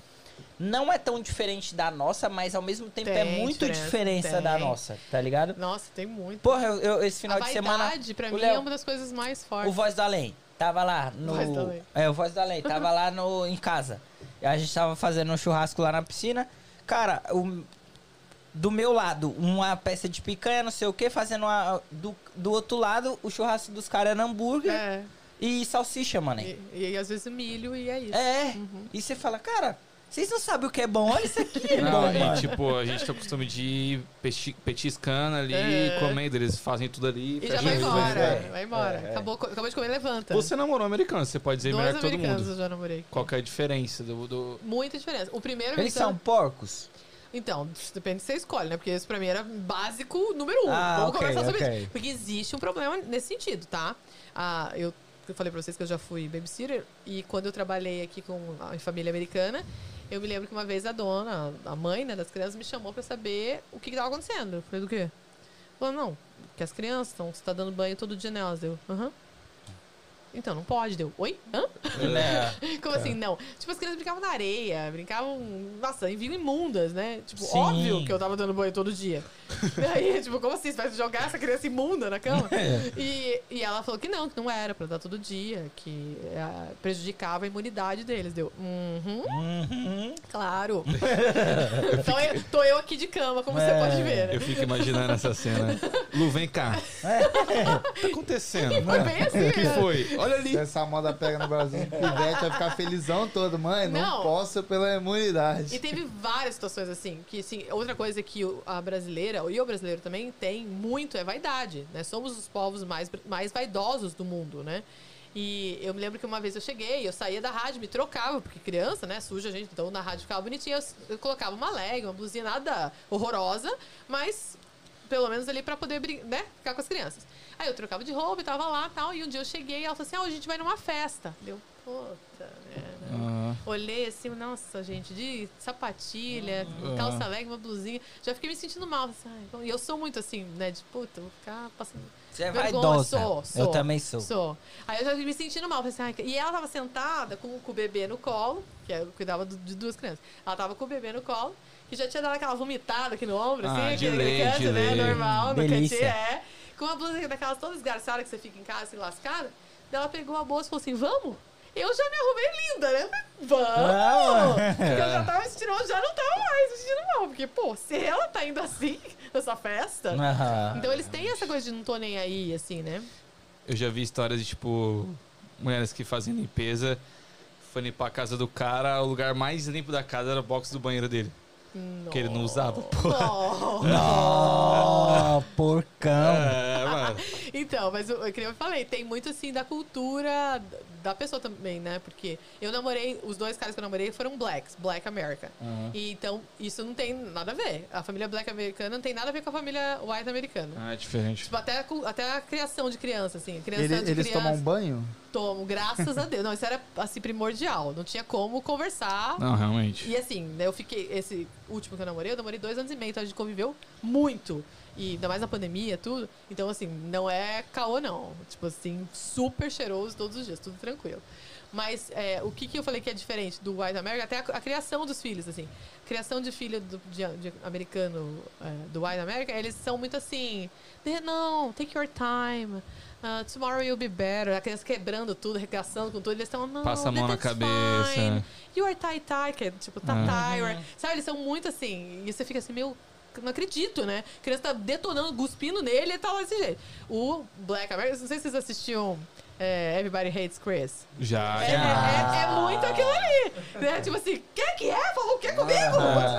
Não é tão diferente da nossa, mas ao mesmo tempo é Tem muito diferença, da nossa, tá ligado? Nossa, tem muito. Porra, eu, eu- esse final a de semana. pra o mim, Léo- é uma das coisas mais O fortes. Voz do Além. Tava lá no. Voz do Além. É, o Voz do Além. Tava lá no, em casa. A gente tava fazendo um churrasco lá na piscina. Cara, o, do meu lado, uma peça de picanha, não sei o que, fazendo uma. Do, do outro lado, o churrasco dos caras era hambúrguer É. e salsicha, mano. E, e às vezes o milho e é isso. É. Uhum. E você fala, cara, vocês não sabem o que é bom? Olha isso aqui. É Não, bom, e mano. tipo, a gente tem o costume de ir peti- petiscando ali, É. comendo, eles fazem tudo ali. E já vai embora. É. Vai embora. É, é. Acabou, acabou de comer, levanta. Você namorou americano, você pode dizer Dois melhor que todo mundo. eu já namorei. Qual que é a diferença do... do... Muita diferença. O primeiro Eles são americano- porcos. Então, depende do que você escolhe, né? Porque isso pra mim era básico número um. Ah, Vamos ok, conversar sobre ok. isso. Porque existe um problema nesse sentido, tá? Ah, eu, eu falei pra vocês que eu já fui babysitter e quando eu trabalhei aqui com a em família americana, eu me lembro que uma vez a dona, a mãe né, das crianças, me chamou pra saber o que, que tava acontecendo. Eu falei, do quê? Falou, não, que as crianças estão, você tá dando banho todo dia nelas. Eu, aham. Então, não pode. Deu, oi? Hã? Né? Como assim, não? Tipo, as crianças brincavam na areia, brincavam, nossa, em vinham imundas, né? Tipo, Sim. óbvio que eu tava dando banho todo dia. e aí, tipo, como assim? Você vai jogar essa criança imunda na cama? e, e ela falou que não, que não era pra dar todo dia, que eh, prejudicava a imunidade deles. Deu, uhum, Uhum. claro. então, eu, tô eu aqui de cama, como você É. pode ver, né? Eu fico imaginando essa cena. Lu, vem cá. O que tá acontecendo? Foi bem assim, O que né? foi? Olha ali. Se essa moda pega no Brasil, o pivete vai ficar felizão todo. Mãe, não, Não. posso pela imunidade. E teve várias situações assim, que assim, outra coisa que o- a brasileira, e o brasileiro também, tem muito é vaidade, né? Somos os povos mais, mais vaidosos do mundo, né? E eu me lembro que uma vez eu cheguei, eu saía da rádio, me trocava, porque criança, né, suja a gente, então na rádio ficava bonitinha, eu, eu colocava uma leg, uma blusinha nada horrorosa, mas pelo menos ali pra poder, né, ficar com as crianças. Aí eu trocava de roupa e tava lá tal, e um dia eu cheguei e ela falou assim, ah, a gente vai numa festa. Deu, puta, Ah, Olhei assim, nossa, gente, de sapatilha, Ah. calça leg, uma blusinha. Já fiquei me sentindo mal. assim, E eu sou muito assim, né? De puta, vou ficar passando. Você é vergonha. vaidosa. Sou, Eu sou, também sou. Sou. Aí eu já me sentindo mal. assim, ai, e ela tava sentada com, com o bebê no colo, que eu cuidava do- de duas crianças. Ela tava com o bebê no colo, que já tinha dado aquela vomitada aqui no ombro, assim, Ah, de aquele lei, canto, de né? lei. Normal, no Delícia. cantinho, é. Com uma blusa daquelas todas esgarçadas que você fica em casa, assim, lascada. Daí ela pegou a bolsa e falou assim, vamos? Eu já me arrumei linda, né? Vamos! Vamos! Porque eu já tava vestindo, eu já não tava mais vestindo mal. Porque, pô, se ela tá indo assim, nessa festa... Aham. Então eles têm essa coisa de não tô nem aí, assim, né? eu já vi histórias de, tipo, mulheres que fazem limpeza, foi limpar a casa do cara, o lugar mais limpo da casa era o box do banheiro dele. Que ele não usava, pô. Não. Nó, porcão. É, mano. Então, mas eu, eu, eu falei, tem muito assim da cultura da pessoa também, né? Porque eu namorei, os dois caras que eu namorei foram blacks, black American. E então, isso não tem nada a ver. A família black americana não tem nada a ver com a família white americana. Ah, é diferente. Tipo, até até a criação de criança, assim. Criança Ele- de eles criança, tomam banho? Tomam, graças a Deus. Não, isso era, assim, primordial. Não tinha como conversar. Não, realmente. E assim, né, eu fiquei. Esse último que eu namorei, eu namorei dois anos e meio, então a gente conviveu muito. E ainda mais na pandemia, tudo. Então, assim, não é caô, não. Tipo assim, super cheiroso todos os dias, tudo tranquilo. Mas é, o que, que eu falei que é diferente do White America? Até a, a criação dos filhos, assim. Criação de filho do, de, de americano é, do White America, eles são muito assim... "Eh, Não, take your time. Uh, tomorrow you'll be better. A criança quebrando tudo, regaçando com tudo. Eles estão, não, Passa a mão na cabeça. fine. You are tie tie, que é tipo, tá Ah. tired. Sabe, eles são muito assim. E você fica assim, meu, não acredito, né? A criança tá detonando, cuspindo nele e tal, desse jeito. O Black America, não sei se vocês assistiam é, Everybody Hates Chris. Já, É, já. é- é muito aquilo ali. Né? Tipo assim, quer que é? Falou o que comigo?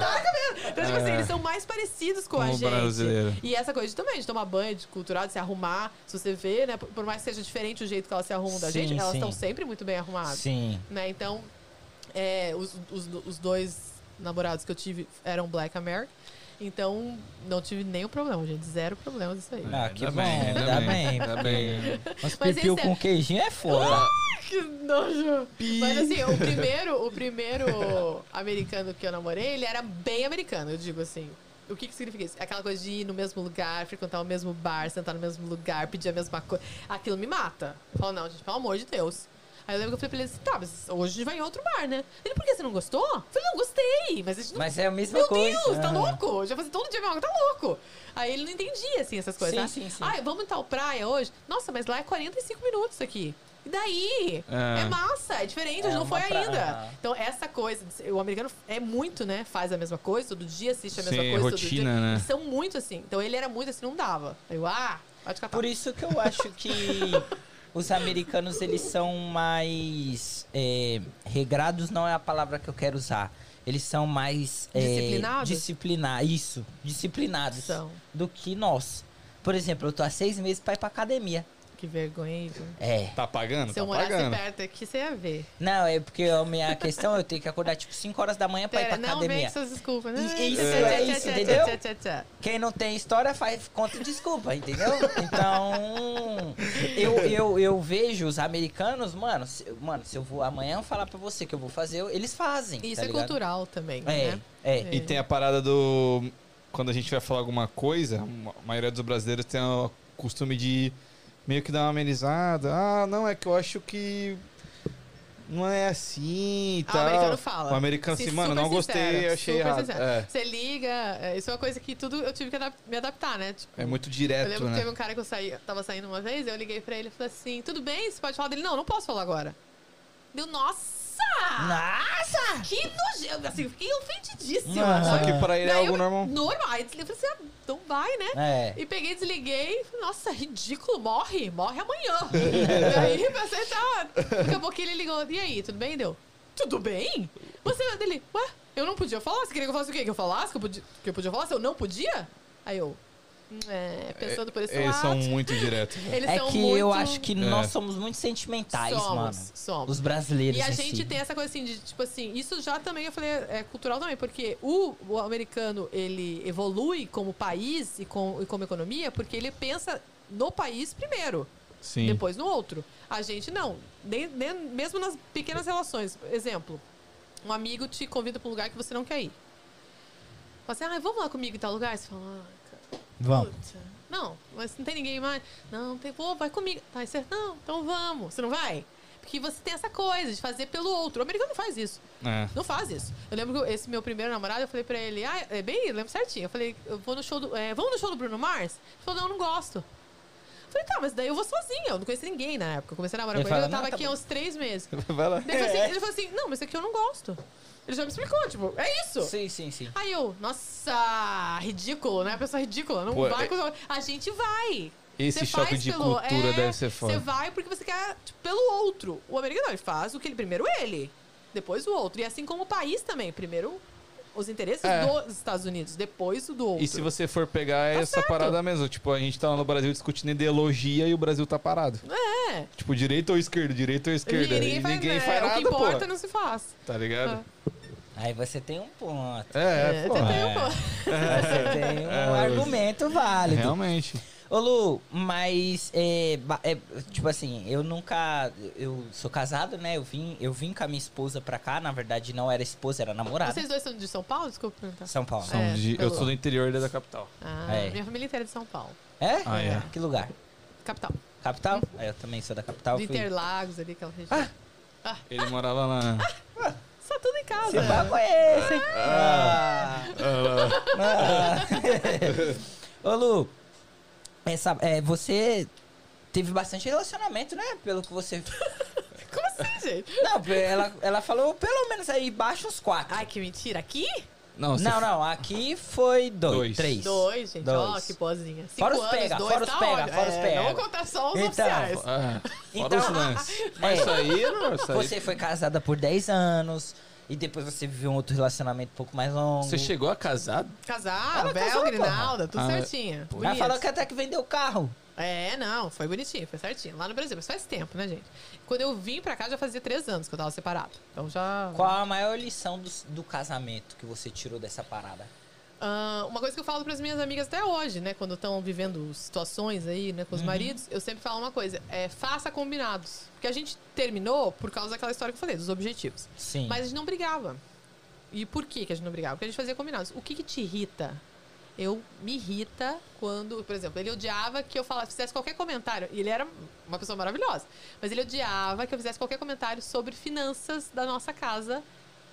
Tá cabendo. Então, tipo assim, eles são mais parecidos com, a gente. brasileiro. E essa coisa de, também, de tomar banho, de cultural, de se arrumar. Se você vê, né? Por, por mais que seja diferente o jeito que elas se arrumam da Sim, gente, elas estão sempre muito bem arrumadas Sim. né? Então, é, os, os, os dois namorados que eu tive eram Black American. Então, não tive nenhum problema, gente. Zero problemas isso aí. Ah, que bom, bem, ainda bem, ainda bem. Mas pipiu esse é- com queijinho é foda. Que nojo! Mas assim, o primeiro, o primeiro americano que eu namorei, ele era bem americano, eu digo assim. O que, que significa isso? Aquela coisa de ir no mesmo lugar, frequentar o mesmo bar, sentar no mesmo lugar, pedir a mesma coisa. Aquilo me mata. Eu falo, não, gente, pelo amor de Deus. Aí eu lembro que eu falei pra ele assim, tá, mas hoje a gente vai em outro bar, né? Ele, por que você não gostou? Eu falei, não, gostei, mas a gente não Mas é a mesma Meu coisa. Deus, tá Ah. louco? Já fazia todo dia a mesma coisa, tá louco? Aí ele não entendia, assim, essas coisas. Sim, né? sim, sim. Ai, vamos em tal praia hoje? Nossa, mas lá é 45 minutos aqui. E daí? É. É, massa, é diferente, a gente É não foi pra- ainda. Então, essa coisa, o americano é muito, né? Faz a mesma coisa, todo dia assiste a mesma Sim, coisa. todo rotina, dia. né? Eles são muito assim. Então, ele era muito assim, não dava. Aí Eu, ah, pode catar. Por isso que eu acho que os americanos, eles são mais... é, regrados não é a palavra que eu quero usar. Eles são mais... é, Disciplinados? disciplina- isso, disciplinados. São. Do que nós. Por exemplo, eu tô há seis meses pra ir pra academia. Que vergonha? É. Tá pagando? Se Tá eu morasse pagando. perto aqui, você ia ver. Não, é porque a minha questão é eu tenho que acordar tipo 5 horas da manhã pra ir Pera, pra não vem academia. com suas desculpas. né? E- isso, é isso, entendeu? tchá, tchá, tchá. Quem não tem história faz conta desculpa, entendeu? Então, eu, eu, eu vejo os americanos, mano, se, mano, se eu vou amanhã falar pra você que eu vou fazer, eles fazem. Isso tá é ligado? cultural também, É, né? é. E tem a parada do. Quando a gente vai falar alguma coisa, a maioria dos brasileiros tem o costume de meio que dar uma amenizada. Ah, não, é que eu acho que. Não é assim e Ah, tal. o americano fala. O americano assim, Sim, mano, não gostei, sincero, achei super errado. É, Você liga, é, isso é uma coisa que tudo eu tive que adap- me adaptar, né? Tipo, é muito eu direto, lembro que né? teve um cara que eu saí, tava saindo uma vez, eu liguei pra ele e falei assim, tudo bem, você pode falar dele? Não, não posso falar agora. Deu, nossa! Nossa! Que nojento! Assim, fiquei ofendidíssima. Ah. Só que pra ele é algo eu- normal. Normal. Aí eu falei assim, ah, então vai, né? É. E peguei, desliguei. falei, Nossa, ridículo, morre, morre amanhã. e aí pensei, tá. Daqui a pouquinho ele ligou. E aí, tudo bem? Deu. Tudo bem? Você dele, ué, eu não podia falar? Você queria que eu falasse o quê? Que eu falasse? Que eu podia, que eu podia falar? Se eu não podia? Aí eu. É, pensando por esse Eles lado. são muito diretos. Eles É são que muito... eu acho que nós É. somos muito sentimentais, somos, mano. Somos. Os brasileiros. E a em gente si. tem essa coisa assim de, tipo assim, isso já também eu falei é cultural também, porque o, o americano ele evolui como país e, com, e como economia porque ele pensa no país primeiro, Sim. depois no outro. A gente não. Nem, nem- mesmo nas pequenas relações. Exemplo, um amigo te convida para um lugar que você não quer ir. Fala assim, ah, vamos lá comigo em tal lugar? Você fala, ah, Vamos. Puta, Não, mas não tem ninguém mais. Não, tem. Pô, vai comigo. Tá, você, não, então vamos. Você não vai? Porque você tem essa coisa de fazer pelo outro. O americano não faz isso. É. Não faz isso. Eu lembro que esse meu primeiro namorado, eu falei pra ele, ah, é bem, eu lembro certinho. Eu falei, eu vou no show do. é, vamos no show do Bruno Mars? Ele falou, não, eu não gosto. Eu falei, tá, mas daí eu vou sozinha. Eu não conheci ninguém na época. Eu comecei a namorar Ele com ele, fala, eu tava "Não, tá aqui bom." há uns três meses. Vai lá. Daí ele, falou assim, ele falou assim, não, mas isso aqui eu não gosto. Ele já me explicou, tipo, é isso. Sim, sim, sim. Aí eu, nossa, ridículo, né? A pessoa ridícula. Não Pô, vai é- com... A gente vai. Esse Você choque faz de pelo- cultura é, deve ser Você foda. vai porque você quer tipo, pelo outro. O americano ele faz o que ele primeiro ele, depois o outro. E assim como o país também, primeiro os interesses É. dos Estados Unidos, depois o do outro. E se você for pegar Tá essa certo. parada mesmo, tipo, a gente tá lá no Brasil discutindo ideologia e o Brasil tá parado. É. Tipo, direita ou esquerda, direita ou esquerda. E ninguém, E faz, ninguém faz O nada, que importa pô. não se faz. Tá ligado? Aí você tem um ponto. É, É, pô. você tem um É. ponto. Você tem um É, argumento válido. Realmente. Ô Lu, mas é, é, tipo assim, eu nunca. Eu sou casado, né? Eu vim, eu vim com a minha esposa pra cá, na verdade não era esposa, era namorada. Vocês dois são de São Paulo? Desculpa perguntar. São Paulo. São É, de- eu pelo- sou do interior da capital. Ah, É. minha família inteira é de São Paulo. É? Ah, é. Que lugar? Capital. Capital? É, eu também sou da capital. Fui- Interlagos ali, aquela região. Ele morava lá. Só tudo em casa. Você vai conhece, hein? Ah. Ah. Ô Lu, essa, é, você teve bastante relacionamento, né? Pelo que você. Como assim, gente? Não, ela, ela falou pelo menos aí baixo uns quatro. Ai, que mentira. Aqui? Não, você Não, não, aqui foi dois. Dois. Três. Dois, gente. Ó, Dois. que pozinha. Cinco Fora os anos, pega, dois, fora os tá pega, fora os É, pega. Não vou contar só os Então, oficiais. Ah, fora Então- os lances. Mas É. isso aí, não, isso aí. Você foi casada por 10 anos e depois você viveu um outro relacionamento um pouco mais longo. Você chegou a casar? Casar, Ela Bel, casou, Grinalda, tudo Ah, certinho. Ela falou que até que vendeu o carro. É, não, foi bonitinho, foi certinho. Lá no Brasil, mas faz tempo, né, gente? Quando eu vim pra cá, já fazia três anos que eu tava separado. Então já. Qual a maior lição do, do casamento que você tirou dessa parada? Ah, uma coisa que eu falo para as minhas amigas até hoje, né, quando estão vivendo situações aí, né, com os maridos, eu sempre falo uma coisa: é faça combinados. Porque a gente terminou por causa daquela história que eu falei, dos objetivos. Sim. Mas a gente não brigava. E por que, que a gente não brigava? Porque a gente fazia combinados. O que, que te irrita? Eu me irrita quando, por exemplo, ele odiava que eu falasse, fizesse qualquer comentário. E ele era uma pessoa maravilhosa. Mas ele odiava que eu fizesse qualquer comentário sobre finanças da nossa casa,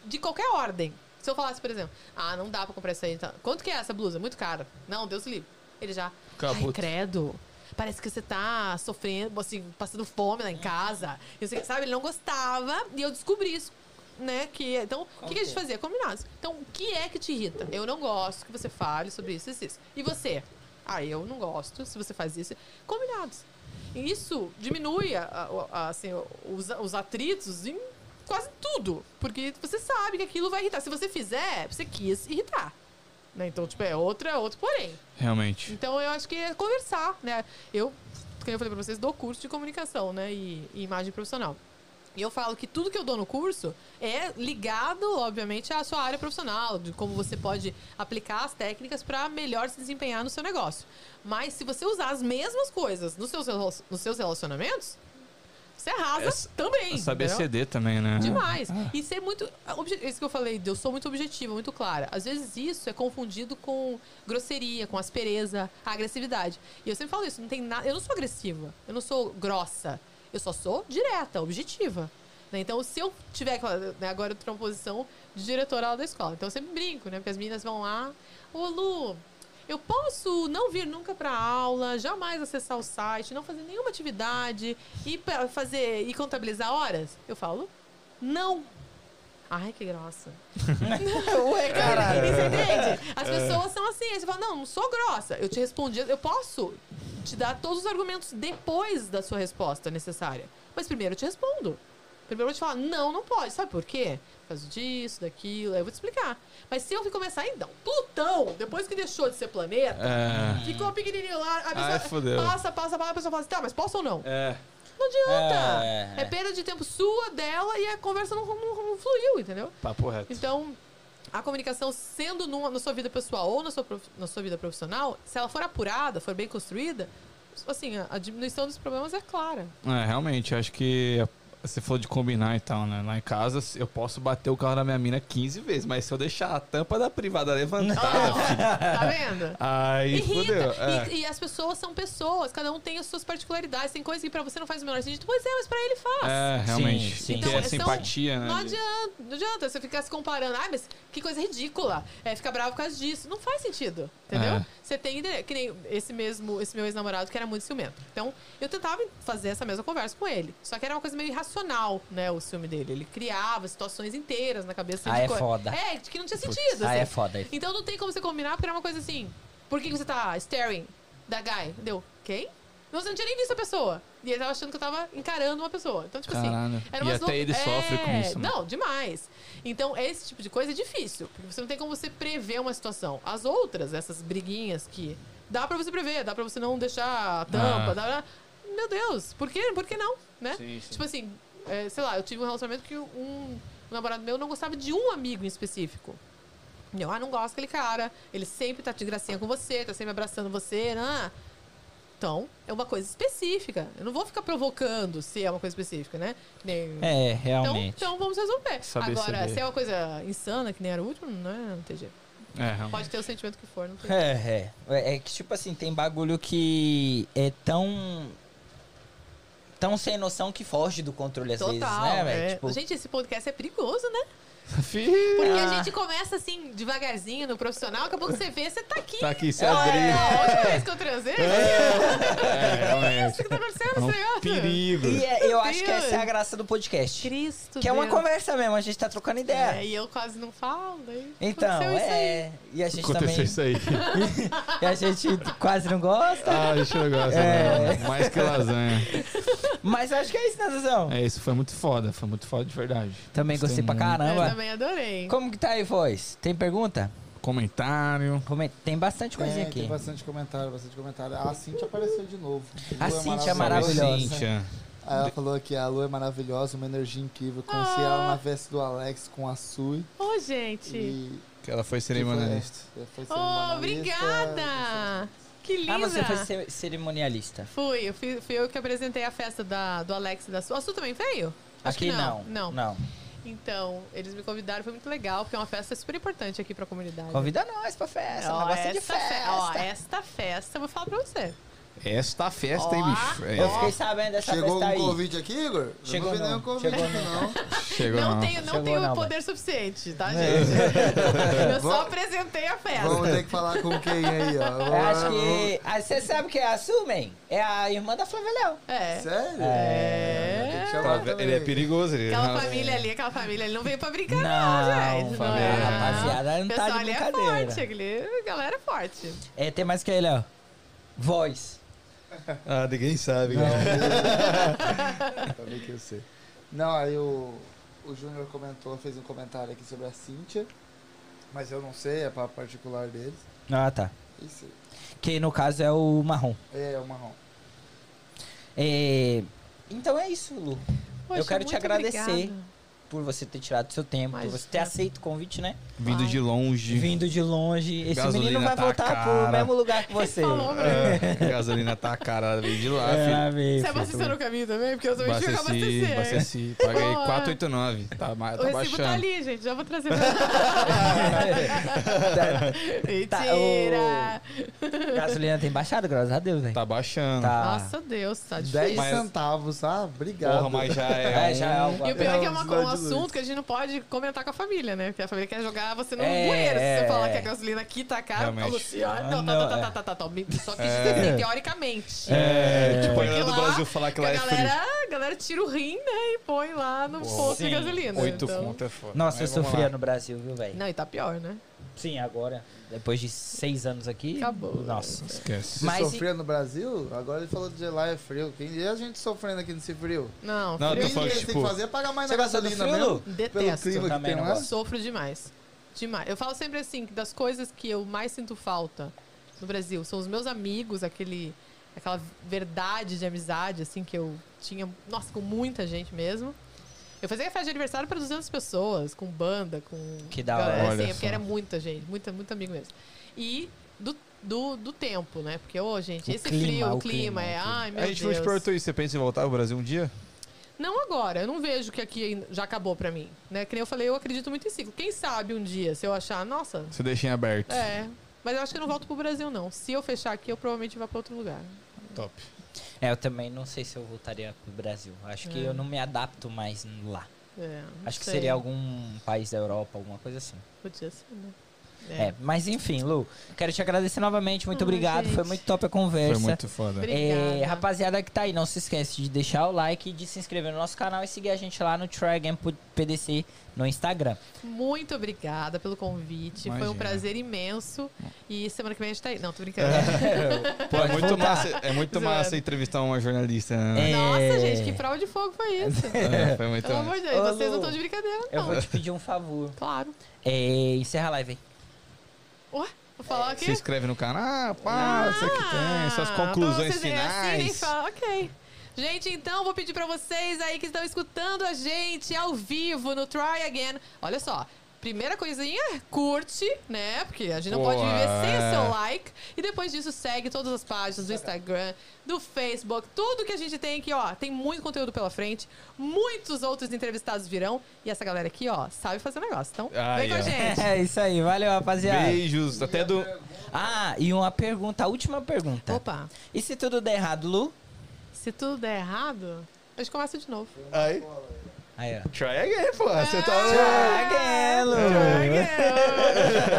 de qualquer ordem. Se eu falasse, por exemplo, ah, não dá pra comprar isso aí. Então, quanto que é essa blusa? Muito cara. Não, Deus livre. Ele já. Ficava Ai, puto. credo. Parece que você tá sofrendo, assim, passando fome lá em casa. Eu sei, sabe, ele não gostava e eu descobri isso, né? Que, então, o que, que a gente fazia? Combinados. Então, o que é que te irrita? Eu não gosto que você fale sobre isso e isso. E você? Ah, eu não gosto se você faz isso. Combinados. E isso diminui a- a- a- assim, os, os atritos em quase tudo. Porque você sabe que aquilo vai irritar. Se você fizer, você quis irritar. Né? Então, tipo, é outro, é outro porém. Realmente. Então eu acho que é conversar, né? Eu, como eu falei pra vocês, dou curso de comunicação, né? E, e imagem profissional. E eu falo que tudo que eu dou no curso é ligado, obviamente, à sua área profissional, de como você pode aplicar as técnicas para melhor se desempenhar no seu negócio. Mas se você usar as mesmas coisas nos seus, nos seus relacionamentos, você arrasa Essa- também. Saber entendeu? ceder também, né? Demais. E ser muito. obje- Isso que eu falei, eu sou muito objetiva, muito clara. Às vezes isso é confundido com grosseria, com aspereza, agressividade. E eu sempre falo isso, não tem nada. Eu não sou agressiva, eu não sou grossa. Eu só sou direta, objetiva. né? Então, se eu tiver. né, agora eu tô numa posição de diretora lá da escola. Então eu sempre brinco, né? Porque as meninas vão lá. Ô, Lu, eu posso não vir nunca pra aula, jamais acessar o site, não fazer nenhuma atividade e fazer e contabilizar horas? Eu falo, não. Ai, que grossa. Ué, Você entende? As pessoas são assim. Aí você fala, não, não sou grossa. Eu te respondi, eu posso te dar todos os argumentos depois da sua resposta necessária. Mas primeiro eu te respondo. Primeiro eu vou te falar, não, não pode. Sabe por quê? Causa disso, daquilo. Eu vou te explicar. Mas se eu começar a um Plutão, depois que deixou de ser planeta, É. ficou pequenininho lá, a Ai, pessoa fodeu. passa, passa, passa, a pessoa fala assim, tá, mas posso ou não? É. Não adianta. É. É, perda de tempo sua, dela, e a conversa não, não- não fluiu, entendeu? Papo reto. Então, a comunicação sendo numa, na sua vida pessoal ou na sua, na sua vida profissional, se ela for apurada, for bem construída, assim, a, a diminuição dos problemas é clara. É, realmente, acho que você falou de combinar e tal, né? Lá em casa eu posso bater o carro da minha mina 15 vezes, mas se eu deixar a tampa da privada levantada, tá vendo? aí Irrita. É. E, e as pessoas são pessoas, cada um tem as suas particularidades. Tem coisa que pra você não faz o menor sentido. Pois é, mas pra ele faz. É, realmente. Sim, sim. Então, essa são- empatia, né? Não adianta, não adianta você ficar se comparando. Ah, mas que coisa ridícula. É ficar bravo por causa disso. Não faz sentido, entendeu? É. Você tem. Que nem esse mesmo, esse meu ex-namorado que era muito ciumento. Então, eu tentava fazer essa mesma conversa com ele. Só que era uma coisa meio irracional, né? O ciúme dele. Ele criava situações inteiras na cabeça Ah, de é coi- foda. É, que não tinha sentido. Ah, assim. é foda. Então não tem como você combinar, porque era uma coisa assim. Por que, que você tá staring da guy? Deu, quem? Não, Você não tinha nem visto a pessoa. E ele tava achando que eu tava encarando uma pessoa. Então, tipo Caralho. assim. Era E umas até ele sofre com isso, né? Não, demais. Então, esse tipo de coisa é difícil. Porque você não tem como você prever uma situação. As outras, essas briguinhas que. Dá pra você prever, dá pra você não deixar a tampa, Ah. dá pra... Meu Deus, por que, por que não? Né? Sim, sim. Tipo assim, é, sei lá, eu tive um relacionamento que um, o namorado meu não gostava de um amigo em específico. Eu, ah, não gosto daquele cara. Ele sempre tá de gracinha com você, tá sempre abraçando você, né? Então, é uma coisa específica. Eu não vou ficar provocando se é uma coisa específica, né? Nem- É, então, realmente. então vamos resolver. Saber Agora, ceder. se é uma coisa insana, que nem era o último, não, é, não tem jeito. É. Pode ter o sentimento que for, não tem É, é. É que, tipo assim, tem bagulho que é tão. Tão sem noção que foge do controle às vezes, Total. né, velho? é. Tipo, Gente, esse podcast é perigoso, né? Porque Ah. a gente começa assim, devagarzinho no profissional, daqui a pouco você vê, você tá aqui. Tá aqui, se É, abrir. a última vez que eu transei, É, realmente. o que tá acontecendo É um esse negócio? perigo. E é- eu Meu acho que essa é a graça do podcast. Cristo Que é uma Deus. conversa mesmo, a gente tá trocando ideia. É, e eu quase não falo, daí Então, é. E a gente Aconteceu também. isso aí. E a gente quase não gosta. Ah, a gente não gosta, É. não. Mais que lasanha. Mas acho que é isso, né, Zezão? É, isso foi muito foda. Foi muito foda de verdade. Também gostei pra muito. Eu caramba. Também adorei. Como que tá aí, voz? Tem pergunta? Comentário. Come- Tem bastante coisinha Tem, aqui. tem bastante comentário, bastante comentário. A Cintia apareceu de novo. A Lu Cintia é Salve, maravilhosa. Cíntia. Aí ela falou que a Lu é maravilhosa, uma energia incrível. Conheci ela na festa do Alex com a Sui. Ô, gente. E Que ela foi cerimonialista. Foi, foi Ô, cerimonialista. obrigada. Que linda. Ah, você foi ce- cerimonialista. Fui, eu fui, fui eu que apresentei a festa da, do Alex e da sua. A sua também veio? Acho Aqui que não. Não. Não. Então, eles me convidaram, foi muito legal, porque é uma festa super importante aqui pra comunidade. Convida nós pra festa. Ó, um negócio de esta festa. fe- ó, esta festa, eu vou falar pra você. Esta festa, hein, Ó. bicho? É, Eu fiquei sabendo dessa Chegou festa um aí. convite aqui, Igor? Chegou não não. nenhum convite Chegou não. Chegou não não. tenho, não Chegou tenho não, poder suficiente, tá, É. gente? eu só apresentei a festa. Vamos ter que falar com quem aí, ó. Eu acho que. Ah, Você sabe quem é a Sumen? É a irmã da Flávia Léo. É. Sério? É. Que Tá, também. ele é perigoso. Ele Aquela não- família ali, aquela família ali não veio pra brincar, não, Não, gente. família, é. rapaziada, não O tá pessoal de ali é brincadeira. forte, aquele, a galera é forte. É, tem mais que ele, ó. Voz. Ah, ninguém sabe. Também que eu sei. Não, aí o, o Júnior comentou, fez um comentário aqui sobre a Cíntia. Mas eu não sei, é pra particular deles. Ah, tá. Isso Que no caso é o marrom. é o marrom. É, Então é isso, Lu. Poxa, quero te agradecer. obrigada. Por você ter tirado seu tempo, por Imagina. você ter aceito o convite, né? Vindo de longe. Vindo de longe. Esse Gasolina menino vai tá voltar pro mesmo lugar que você. Falou, É, gasolina tá cara, veio de lá, filho. É, amigo. Você abasteceu no caminho também? Porque eu também tive que abastecer. abasteci. Paguei Boa. 489. Tá, O tá recibo baixando. tá ali, gente. Já vou trazer pra Tá, Mentira! Gasolina tem baixado, graças a Deus, velho. Tá baixando. Tá. Nossa Deus, tá 10 difícil. Mas- centavos, ah, obrigado. Porra, mas já é. É, já é um- E o pior é que é uma- um luz. Assunto que a gente não pode comentar com a família, né? Porque a família quer jogar você no É, bueiro. Se é, você falar é. que a gasolina aqui tá cara, a Luciana. Ah, Não, não, tá, tá, é. tá, tá, tá, tá. Só que É. assim, teoricamente. É, tipo, a galera do Brasil falar que lá é frio. galera, a galera tira o rim, né? E põe lá no posto Sim. de gasolina. Oito então... conto é foda. Nossa, eu sofria lá. no Brasil, viu, velho? Não, e tá pior, né? Sim, agora. Depois de seis anos aqui. Acabou. Nossa. Esquece. Você Mas e- sofria no Brasil? Agora ele falou de lá é frio. Quem e a gente sofrendo aqui nesse frio? Não, Não, tô frio que falando eles que, têm tipo, que fazer é pagar mais Você na gasolina frio, mesmo. Lu? Pelo detesto. clima que Também tem não lá. Sofro demais. Demais. Eu falo sempre assim, que das coisas que eu mais sinto falta no Brasil são os meus amigos, aquele, aquela verdade de amizade, assim, que eu tinha, nossa, com muita gente mesmo. Eu fazia festa de aniversário para 200 pessoas, com banda, com. Que da hora. Olha assim, porque só. era muita gente, muita, muito amigo mesmo. E do, do, do tempo, né? Porque, ô, gente, O esse clima, frio, o o clima, clima, é. Ai, meu A gente Deus. te perguntou isso. Você pensa em voltar ao Brasil um dia? Não agora, eu não vejo que aqui já acabou pra mim. Né? Que nem eu falei, eu acredito muito em ciclo. Quem sabe um dia, se eu achar, nossa, Você deixa em aberto. é. Mas eu acho que eu não volto pro Brasil, não. Se eu fechar aqui, eu provavelmente vou pra outro lugar. Top. É, eu também não sei se eu voltaria pro Brasil. Acho que É. eu não me adapto mais lá. É, não Acho que sei. seria algum país da Europa, alguma coisa assim. Podia ser, né? É, mas enfim, Lu, quero te agradecer novamente. Muito Ah, obrigado. Foi gente. muito top a conversa. Foi muito foda. É, rapaziada que tá aí, não se esquece de deixar o like, de se inscrever no nosso canal e seguir a gente lá no Try Again PDC no Instagram. Muito obrigada pelo convite. Foi um Imagina. prazer imenso. E semana que vem a gente tá aí. Não, tô brincando. Pô, é muito, voltar. massa, é muito massa entrevistar uma jornalista. Né? É. Nossa, gente, que prova de fogo foi isso? É, foi muito Pelo amor de Deus, Ô, vocês Lu, não estão de brincadeira, Eu não. vou te pedir um favor. Claro. É, encerra a live aí. Ué, vou falar aqui? Se inscreve no canal, passa que tem, suas conclusões vocês assinem e finais. falam, ok. Gente, então vou pedir pra vocês aí que estão escutando a gente ao vivo no Try Again. Olha só. Primeira coisinha, curte, né? Porque a gente não Pô, pode viver sem o é. seu like. E depois disso, segue todas as páginas do Instagram, do Facebook, tudo que a gente tem aqui, ó. Tem muito conteúdo pela frente. Muitos outros entrevistados virão. E essa galera aqui, ó, sabe fazer negócio. Então, Aí, vem com a ó. gente. É isso aí, valeu, rapaziada. Beijos, até do. Ah, e uma pergunta, a última pergunta. Opa, E se tudo der errado, Lu? Se tudo der errado, a gente começa de novo. Aí. Aí, ó. Try again, pô. Você tá. Try again, Lu.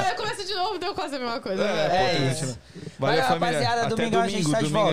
Aí começa de novo, deu quase a mesma coisa. né? É pô, isso. Valeu, Valeu, família. rapaziada. Até Domingão a gente domingo, tá de domingo volta.